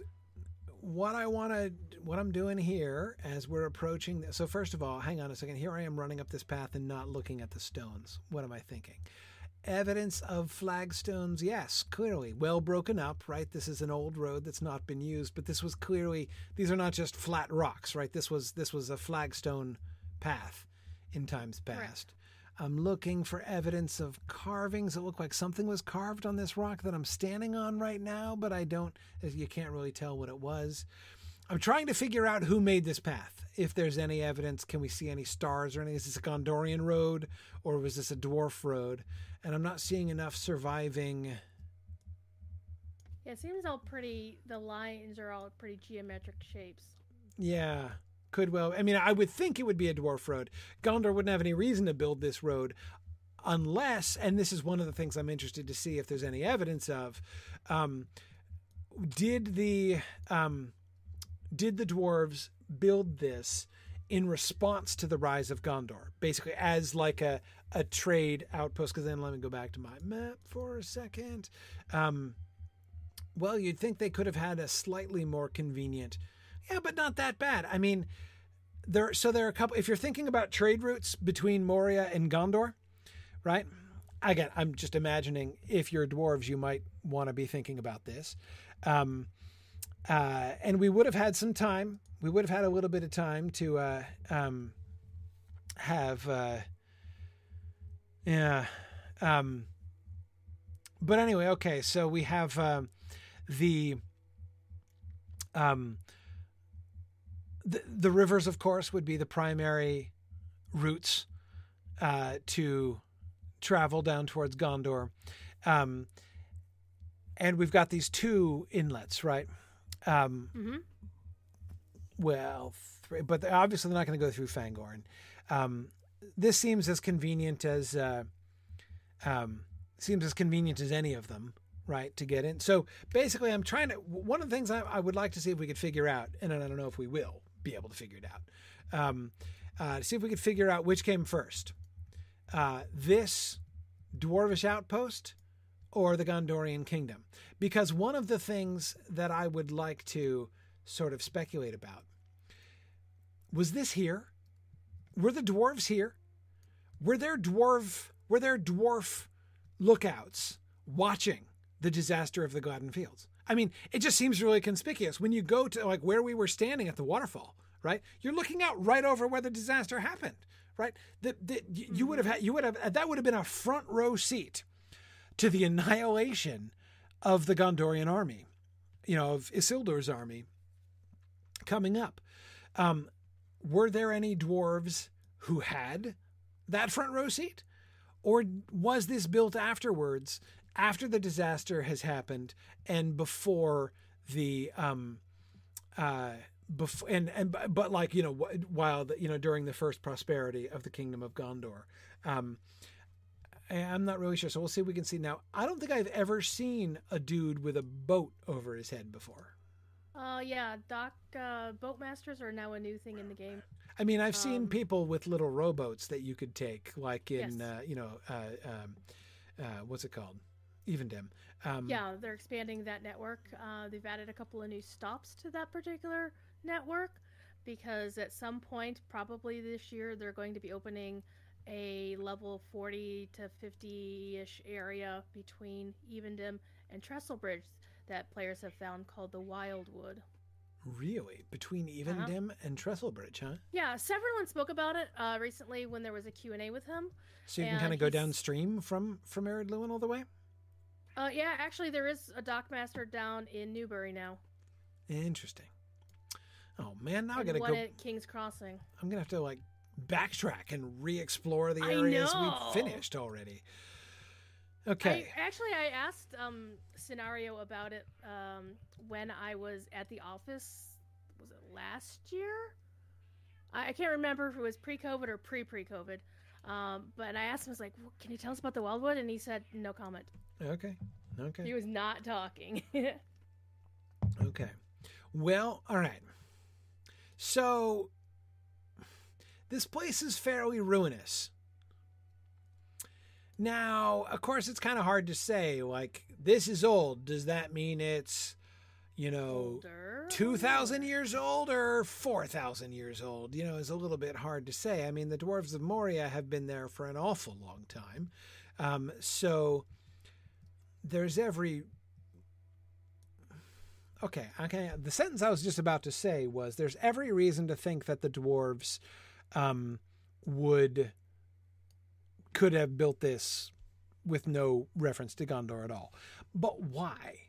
what I want to what I'm doing here as we're approaching so first of all, hang on a second. Here I am running up this path and not looking at the stones. What am I thinking? Evidence of flagstones, yes, clearly. Well broken up, right? This is an old road that's not been used, but this was clearly these are not just flat rocks, right? This was this was a flagstone path in times past. I'm looking for evidence of carvings that look like something was carved on this rock that I'm standing on right now, but I don't, you can't really tell what it was. I'm trying to figure out who made this path. If there's any evidence, can we see any stars or anything? Is this a Gondorian road or was this a dwarf road? And I'm not seeing enough surviving. Yeah, it seems all pretty. The lines are all pretty geometric shapes. Yeah, could well. I mean, I would think it would be a dwarf road. Gondor wouldn't have any reason to build this road unless, and this is one of the things I'm interested to see if there's any evidence of, um, did the um, did the dwarves build this in response to the rise of Gondor, basically as like a a trade outpost? Because then let me go back to my map for a second. Um, well, you'd think they could have had a slightly more convenient yeah, but not that bad. I mean, there. So there are a couple. If you're thinking about trade routes between Moria and Gondor, right? Again, I'm just imagining if you're dwarves, you might want to be thinking about this. Um, uh, and we would have had some time. We would have had a little bit of time to uh, um, have. Uh, yeah. Um, but anyway, okay. So we have um the. Um, the, the rivers, of course, would be the primary routes uh, to travel down towards Gondor. Um, and we've got these two inlets, right? Um, hmm well, three, but they're- obviously they're not going to go through Fangorn. Um, this seems as convenient as uh, um, seems as convenient as any of them, right? To get in. So basically, I'm trying to. One of the things I, I would like to see if we could figure out, and I don't know if we will be able to figure it out. Um, uh, see if we could figure out which came first, uh, this dwarvish outpost or the Gondorian kingdom, because one of the things that I would like to sort of speculate about was this here? Were the dwarves here? Were there dwarf were there dwarf lookouts watching the disaster of the Gladden Fields? I mean, it just seems really conspicuous when you go to like where we were standing at the waterfall, right? You're looking out right over where the disaster happened, right? That that you would have had you would have that would have been a front row seat to the annihilation of the Gondorian army, you know, of Isildur's army coming up. Um, were there any dwarves who had that front row seat? Or was this built afterwards, after the disaster has happened and before the um uh before and and but like you know while the, you know during the first prosperity of the kingdom of Gondor um I'm not really sure so we'll see we can see now I don't think I've ever seen a dude with a boat over his head before Uh, yeah, dock uh, boatmasters are now a new thing in the game. I mean, I've seen Um, people with little rowboats that you could take, like in, Yes. uh, you know, uh, um, uh, what's it called? Evendim. Um, Yeah, they're expanding that network. Uh, they've added a couple of new stops to that particular network because at some point, probably this year, they're going to be opening a level 40 to 50 ish area between Evendim and Trestlebridge that players have found called the Wildwood. Really? Between Uh-huh. Evendim and Trestlebridge, huh? Yeah, Severlin spoke about it uh, recently when there was a Q&A with him. So you can kind of go downstream from from Ered Luin all the way? Uh, yeah, actually, there is a dockmaster down in Newbury now. Interesting. Oh, man, now I got to one go. at King's Crossing. I'm going to have to, like, backtrack and re explore the areas we've finished already. Okay. I, actually, I asked um, Scenario about it um, when I was at the office. Was it last year? I, I can't remember if it was pre-COVID or pre-pre-COVID. Um, but I asked him, I was like, "Well, "Can you tell us about the Wildwood?" And he said, "No comment." Okay. Okay. He was not talking. Okay. Well, all right. So this place is fairly ruinous. Now, of course, it's kind of hard to say. Like, this is old. Does that mean it's, you know, Older. 2,000 years old or 4,000 years old? You know, is a little bit hard to say. I mean, the dwarves of Moria have been there for an awful long time. Um, so there's every. Okay, okay. The sentence I was just about to say was there's every reason to think that the dwarves um, would could have built this with no reference to Gondor at all. But why?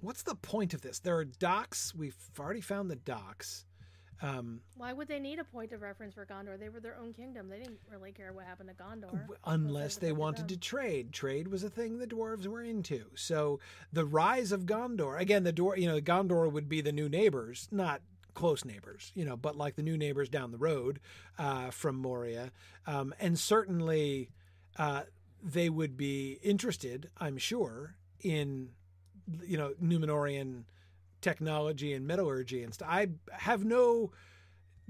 What's the point of this? There are docks. We've already found the docks. Um, Why would they need a point of reference for Gondor? They were their own kingdom. They didn't really care what happened to Gondor. unless they wanted to trade. Trade was a thing the dwarves were into. So the rise of Gondor again, the dwar- you know, Gondor would be the new neighbors, not close neighbors, you know, but like the new neighbors down the road uh, from Moria, um, and certainly uh, they would be interested, I'm sure, in you know Numenorean technology and metallurgy and stuff. I have no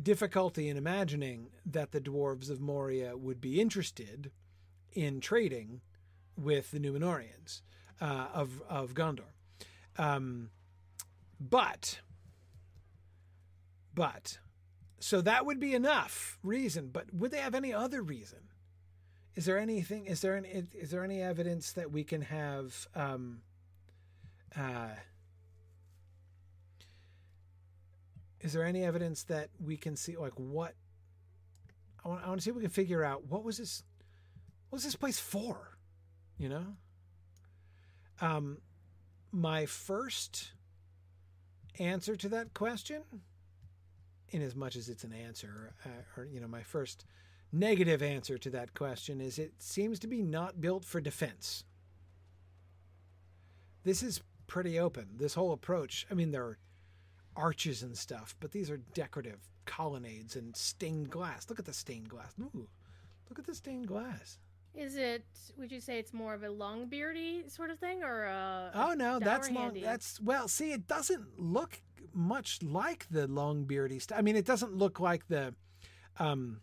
difficulty in imagining that the dwarves of Moria would be interested in trading with the Numenoreans uh, of of Gondor. Um, but but so that would be enough reason. But would they have any other reason? Is there anything? Is there any? Is there any evidence that we can have? Um, uh, is there any evidence that we can see like what I want, I want to see if we can figure out what was this what was this place for you know um my first answer to that question in as much as it's an answer, uh, or you know, my first negative answer to that question is it seems to be not built for defense. This is pretty open. This whole approach. I mean, there are arches and stuff, but these are decorative colonnades and stained glass. Look at the stained glass. Ooh, look at the stained glass. Is it? Would you say it's more of a longbeardy sort of thing, or a? Oh no, that's long. handy? That's well. See, it doesn't look much like the longbeardy stuff. I mean, it doesn't look like the, um,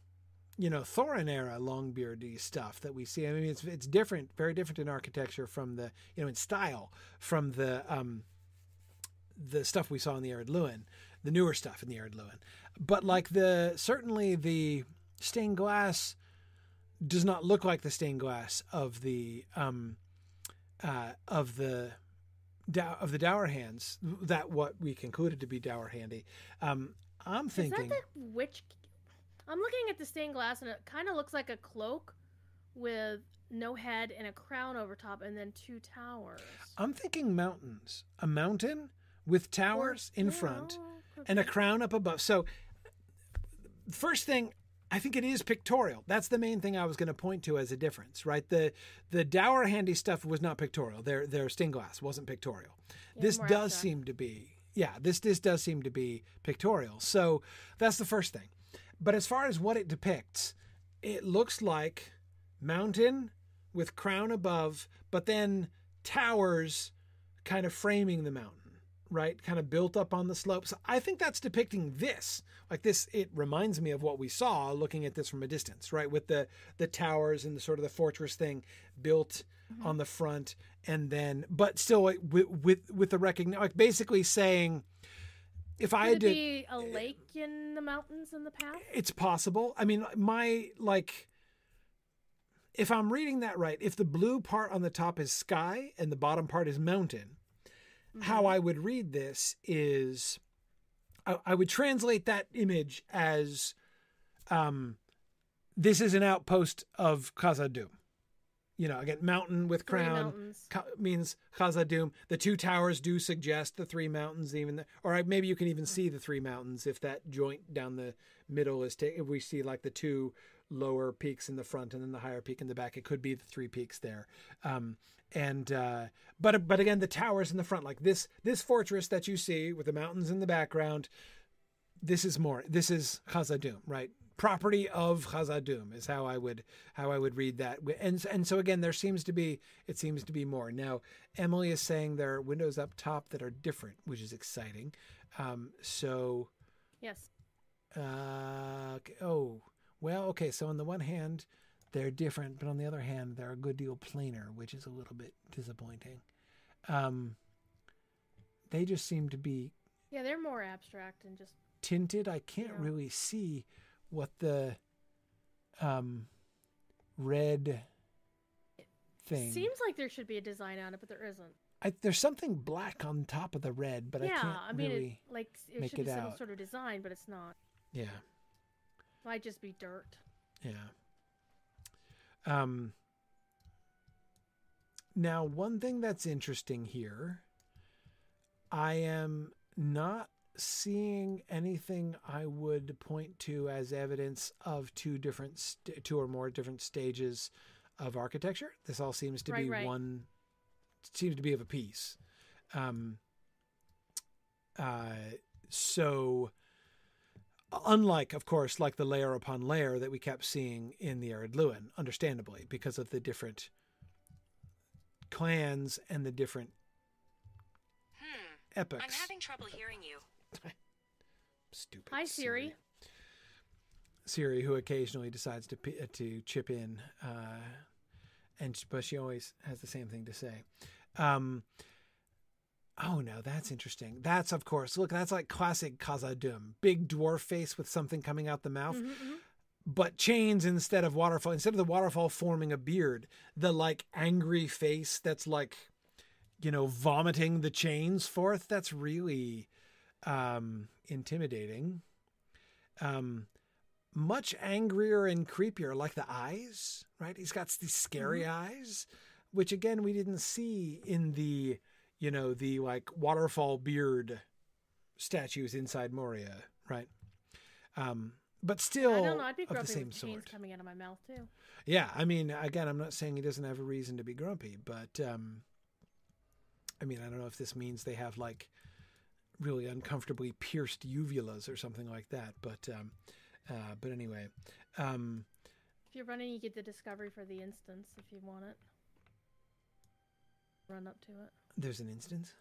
you know, Thorin era longbeardy stuff that we see. I mean, it's it's different, very different in architecture from the, you know, in style from the um, the stuff we saw in the Ered Luin, the newer stuff in the Ered Luin. But like the certainly the stained glass does not look like the stained glass of the um, uh, of the of the Dourhands that what we concluded to be Dourhandy. Um, I'm thinking Is that the witch? I'm looking at the stained glass, and it kind of looks like a cloak with no head and a crown over top, and then two towers. I'm thinking mountains, a mountain with towers in front oh, and a crown up above. So, first thing, I think it is pictorial. That's the main thing I was going to point to as a difference, right? The the Dourhandy stuff was not pictorial. Their their stained glass wasn't pictorial. Yeah, this does seem to be, yeah. This this does seem to be pictorial. So that's the first thing. But as far as what it depicts, it looks like mountain with crown above, but then towers kind of framing the mountain, right? Kind of built up on the slopes. I think that's depicting this. Like this, it reminds me of what we saw looking at this from a distance, right? With the the towers and the sort of the fortress thing built mm-hmm. on the front, and then, but still like, with with with the recognition, like basically saying, if I Could had it to, be a eh, lake in the mountains in the past, it's possible. I mean, my like if I'm reading that right, if the blue part on the top is sky and the bottom part is mountain, how I would read this is I, I would translate that image as um this is an outpost of Khazad-dûm. You know, again, mountain with crown. Ka- means Khazad-dûm. The two towers do suggest the three mountains, even, the, or maybe you can even see the three mountains if that joint down the middle is. taken. if we see like the two lower peaks in the front and then the higher peak in the back, it could be the three peaks there. Um, and uh, but but again, the towers in the front, like this this fortress that you see with the mountains in the background, this is more. This is Khazad-dûm, right? Property of Khazad-dûm is how I would how I would read that. And and so again, there seems to be it seems to be more. Now Emily is saying there are windows up top that are different, which is exciting. Um, so Yes. uh, okay- oh well, okay. So on the one hand, they're different, but on the other hand, they're a good deal plainer, which is a little bit disappointing. Um, they just seem to be Yeah, they're more abstract and just tinted. I can't Yeah. really see what the um red thing. seems like there should be a design on it, but there isn't. I, there's something black on top of the red, but I yeah, can't I mean, really. it, like it make should it be some sort of design, but it's not. Yeah, Might just be dirt. yeah. Um. Now, one thing that's interesting here, I am not seeing anything I would point to as evidence of two different, st- two or more different stages of architecture. This all seems to Right, be right. one, seems to be of a piece. Um. Uh. So, unlike, of course, like the layer upon layer that we kept seeing in the Ered Luin, understandably, because of the different clans and the different Hmm. epochs. I'm having trouble hearing you. Stupid. Hi, Siri. Siri, who occasionally decides to uh, to chip in, uh, and but she always has the same thing to say. Um, oh no, that's interesting. That's of course. Look, that's like classic Khazad-dûm. Big dwarf face with something coming out the mouth. Mhm, mhm. but chains instead of waterfall instead of the waterfall forming a beard the like angry face that's like you know vomiting the chains forth that's really um intimidating um much angrier and creepier like the eyes right he's got these scary eyes which again we didn't see in the you know the like waterfall beard statues inside moria right Um, but still, I don't know. I'd be of the grumpy same with sort. coming out of my mouth too. Yeah, I mean, again, I'm not saying he doesn't have a reason to be grumpy, but um, I mean, I don't know if this means they have like really uncomfortably pierced uvulas or something like that. But um, uh, but anyway, um, If you're running, you get the discovery for the instance if you want it. Run up to it. There's an instance.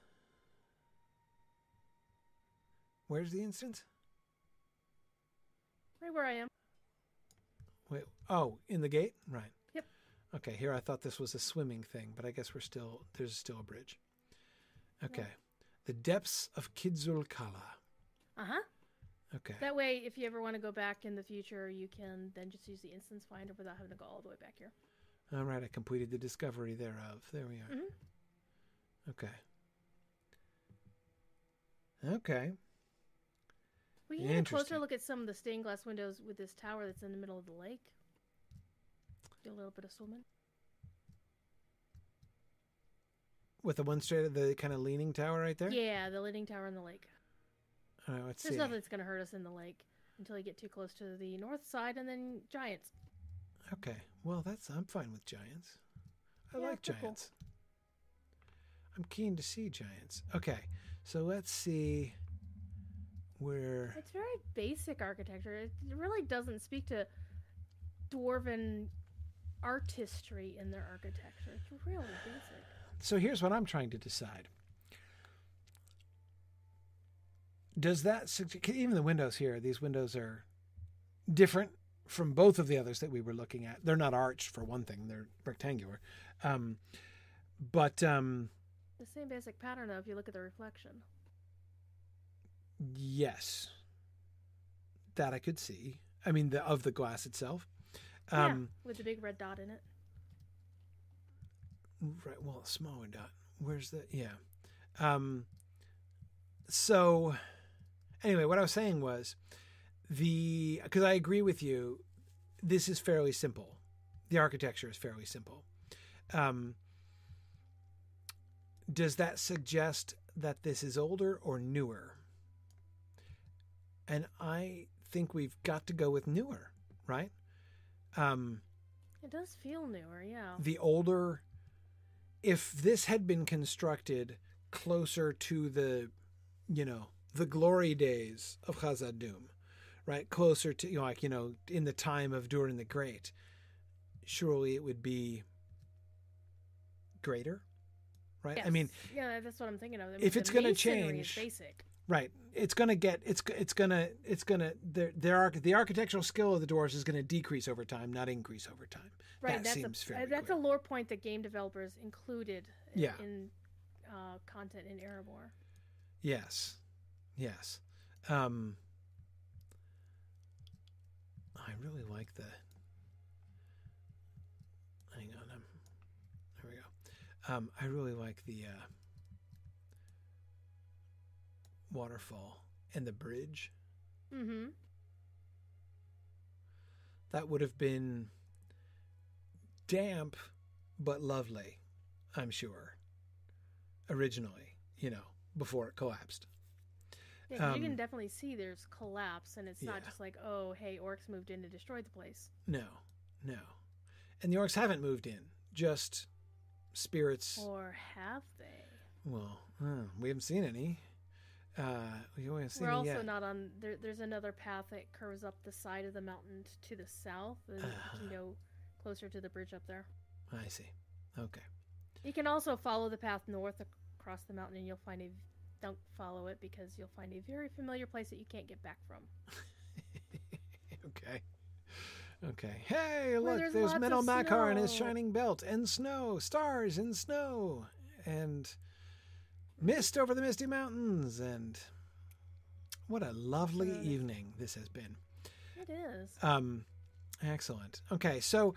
Where's the instance? Right where I am. Wait, oh, in the gate, right? Yep. Okay, here I thought this was a swimming thing, but I guess we're still there's still a bridge. Okay, the depths of Kidzul Kala. Uh huh. Okay. That way, if you ever want to go back in the future, you can then just use the instance finder without having to go all the way back here. All right, I completed the discovery thereof. There we are. Mhm. Okay. Okay. We can get a closer look at some of the stained glass windows with this tower that's in the middle of the lake. Do a little bit of swimming. With the one straight at the kind of leaning tower right there? Yeah, the leaning tower in the lake. All right, let's There's see. nothing that's going to hurt us in the lake until you get too close to the north side and then giants. Okay. Well, that's I'm fine with giants. I Yeah, like giants. I'm keen to see giants. Okay. So let's see where It's very basic architecture. It really doesn't speak to dwarven artistry in their architecture. It's really basic. So here's what I'm trying to decide. Does that sugge- even the windows here? These windows are different from both of the others that we were looking at. They're not arched for one thing; they're rectangular. Um, but um, The same basic pattern, though, if you look at the reflection. yes, that I could see. I mean, the of the glass itself. Um, yeah, with the big red dot in it. Right. Well, a smaller dot. Where's the? Yeah. Um. So, anyway, what I was saying was the because I agree with you. This is fairly simple. The architecture is fairly simple. Um. Does that suggest that this is older or newer? And I think we've got to go with newer, right? Um It does feel newer, yeah. the older if this had been constructed closer to the you know the glory days of Khazad-dûm right closer to you know, like you know in the time of Durin the Great surely it would be greater right i mean yeah, that's what I'm thinking of. I mean, if it's gonna change- basic. right it's going to get it's it's going to it's going to their their arch, the architectural skill of the dwarves is going to decrease over time not increase over time Right, that that's seems a fairly uh, that's clear. a lore point that game developers included Yeah. in uh, content in Erebor. Yes. Yes. Um I really like the Hang on. Um, there we go. Um I really like the uh waterfall and the bridge. Mm-hmm. That would have been damp but lovely, I'm sure. Originally, you know, before it collapsed. Yeah, 'cause you Um, can definitely see there's collapse, and it's not yeah. just like, oh, hey, orcs moved in and destroyed the place. No, no. And the orcs haven't moved in, just spirits. Or have they? Well, uh, we haven't seen any. Uh, we haven't seen We're also yet. not on. There, there's another path that curves up the side of the mountain to the south, and you Uh-huh. can go closer to the bridge up there. I see. Okay. You can also follow the path north across the mountain, and you'll find a. Don't follow it because you'll find a very familiar place that you can't get back from. okay. Okay. Hey, look, there's there's, Menelmacar and his shining belt, and snow, stars and snow, and mist over the misty mountains, and what a lovely Uh, evening this has been. It is. Um, excellent. Okay, so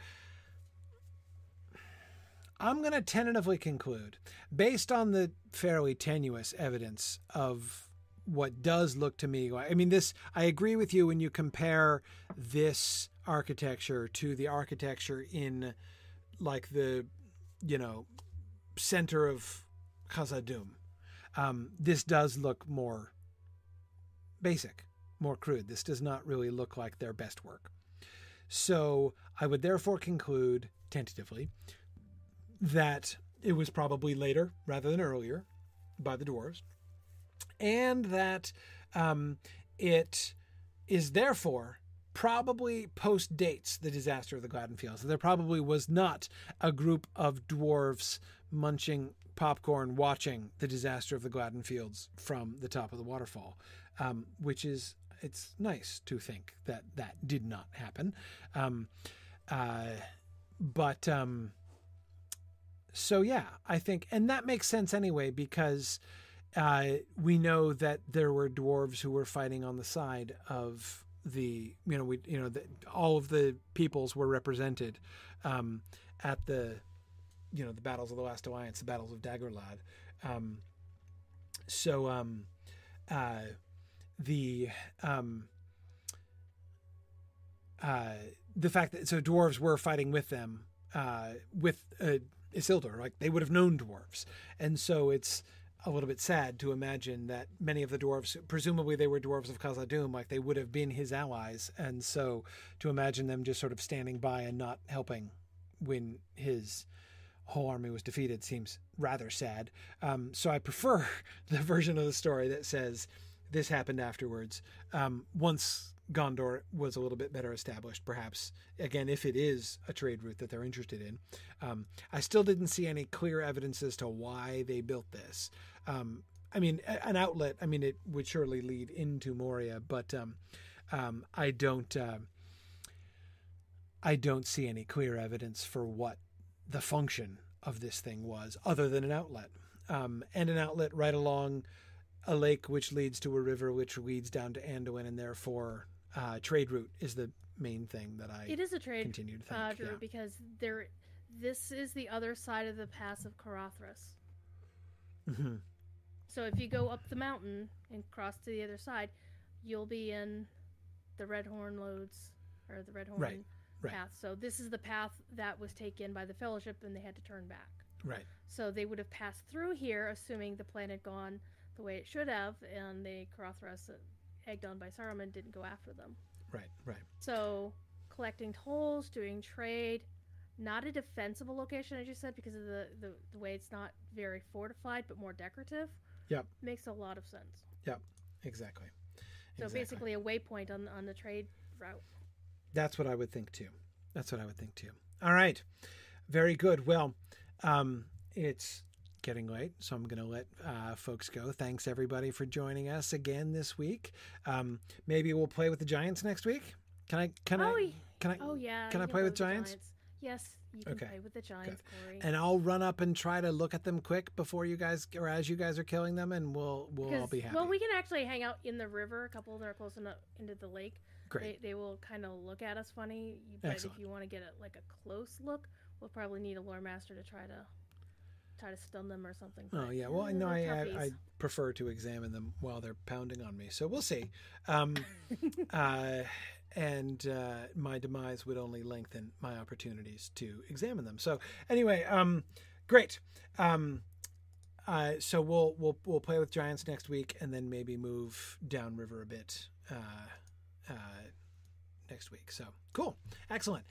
I'm going to tentatively conclude, based on the fairly tenuous evidence of what does look to me. I mean, this. I agree with you when you compare this architecture to the architecture in, like the, you know, center of Khazad-dûm. Um, this does look more basic, more crude. This does not really look like their best work. So I would therefore conclude, tentatively, that it was probably later rather than earlier by the dwarves, and that um, it is therefore probably post dates the disaster of the Gladden Fields. There probably was not a group of dwarves munching popcorn watching the disaster of the Gladden Fields from the top of the waterfall, um, which is it's nice to think that that did not happen. Um, uh, but um, so yeah, I think, and that makes sense anyway because uh, we know that there were dwarves who were fighting on the side of the you know we you know the, all of the peoples were represented um, at the you know the battles of the last alliance the battles of dagorlad um, so um, uh, the um, uh, the fact that so dwarves were fighting with them uh, with uh, Isildur, like they would have known dwarves, and so it's a little bit sad to imagine that many of the dwarves, presumably they were dwarves of Khazad-dûm, like they would have been his allies, and so to imagine them just sort of standing by and not helping when his whole army was defeated seems rather sad. Um, so I prefer the version of the story that says this happened afterwards. Um, once Gondor was a little bit better established, perhaps, again, if it is a trade route that they're interested in. Um, I still didn't see any clear evidence as to why they built this. Um, I mean, an outlet, I mean, it would surely lead into Moria, but um, um I don't. Uh, I don't see any clear evidence for what the function of this thing was, other than an outlet, um, and an outlet right along a lake which leads to a river which leads down to Anduin, and therefore uh, trade route is the main thing that I it is a trade continue to think. uh, yeah. because there, this is the other side of the pass of Caradhras. hmm So if you go up the mountain and cross to the other side, you'll be in the Redhorn loads or the Redhorn Right, right. path. So this is the path that was taken by the Fellowship, and they had to turn back. Right. So they would have passed through here, assuming the plan had gone the way it should have, and the Caradhras, uh, egged on by Saruman, didn't go after them. Right. Right. So collecting tolls, doing trade, not a defensible location, as you said, because of the, the, the way it's not very fortified, but more decorative. Yep. Makes a lot of sense. Yep. Exactly. So Exactly. basically a waypoint on on the trade route. That's what I would think too. That's what I would think too. All right. Very good. Well, um, it's getting late, so I'm going to let uh, folks go. Thanks everybody for joining us again this week. Um, maybe we'll play with the Giants next week. Can I? Can oh, I? Can I? oh yeah. can I play with the giants? Yes, you can Okay, play with the giants, Corey. And I'll run up and try to look at them quick before you guys, or as you guys are killing them, and we'll we'll all be happy. Well, we can actually hang out in the river. A couple that are close enough into the lake. Great. They, they will kind of look at us funny. But Excellent. if you want to get a, like a close look, we'll probably need a lore master to try to try to stun them or something. Oh yeah, well I eh, know I, I I prefer to examine them while they're pounding on me, so we'll see. Um, uh, and uh, my demise would only lengthen my opportunities to examine them. So anyway, um, great. Um, uh, so we'll we'll we'll play with giants next week, and then maybe move downriver a bit uh, uh, next week. So cool, excellent.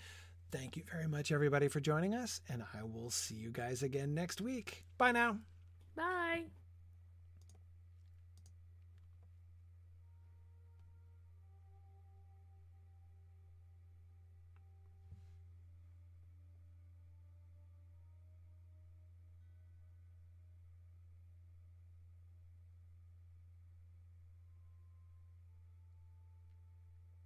Thank you very much, everybody, for joining us, and I will see you guys again next week. Bye now. Bye.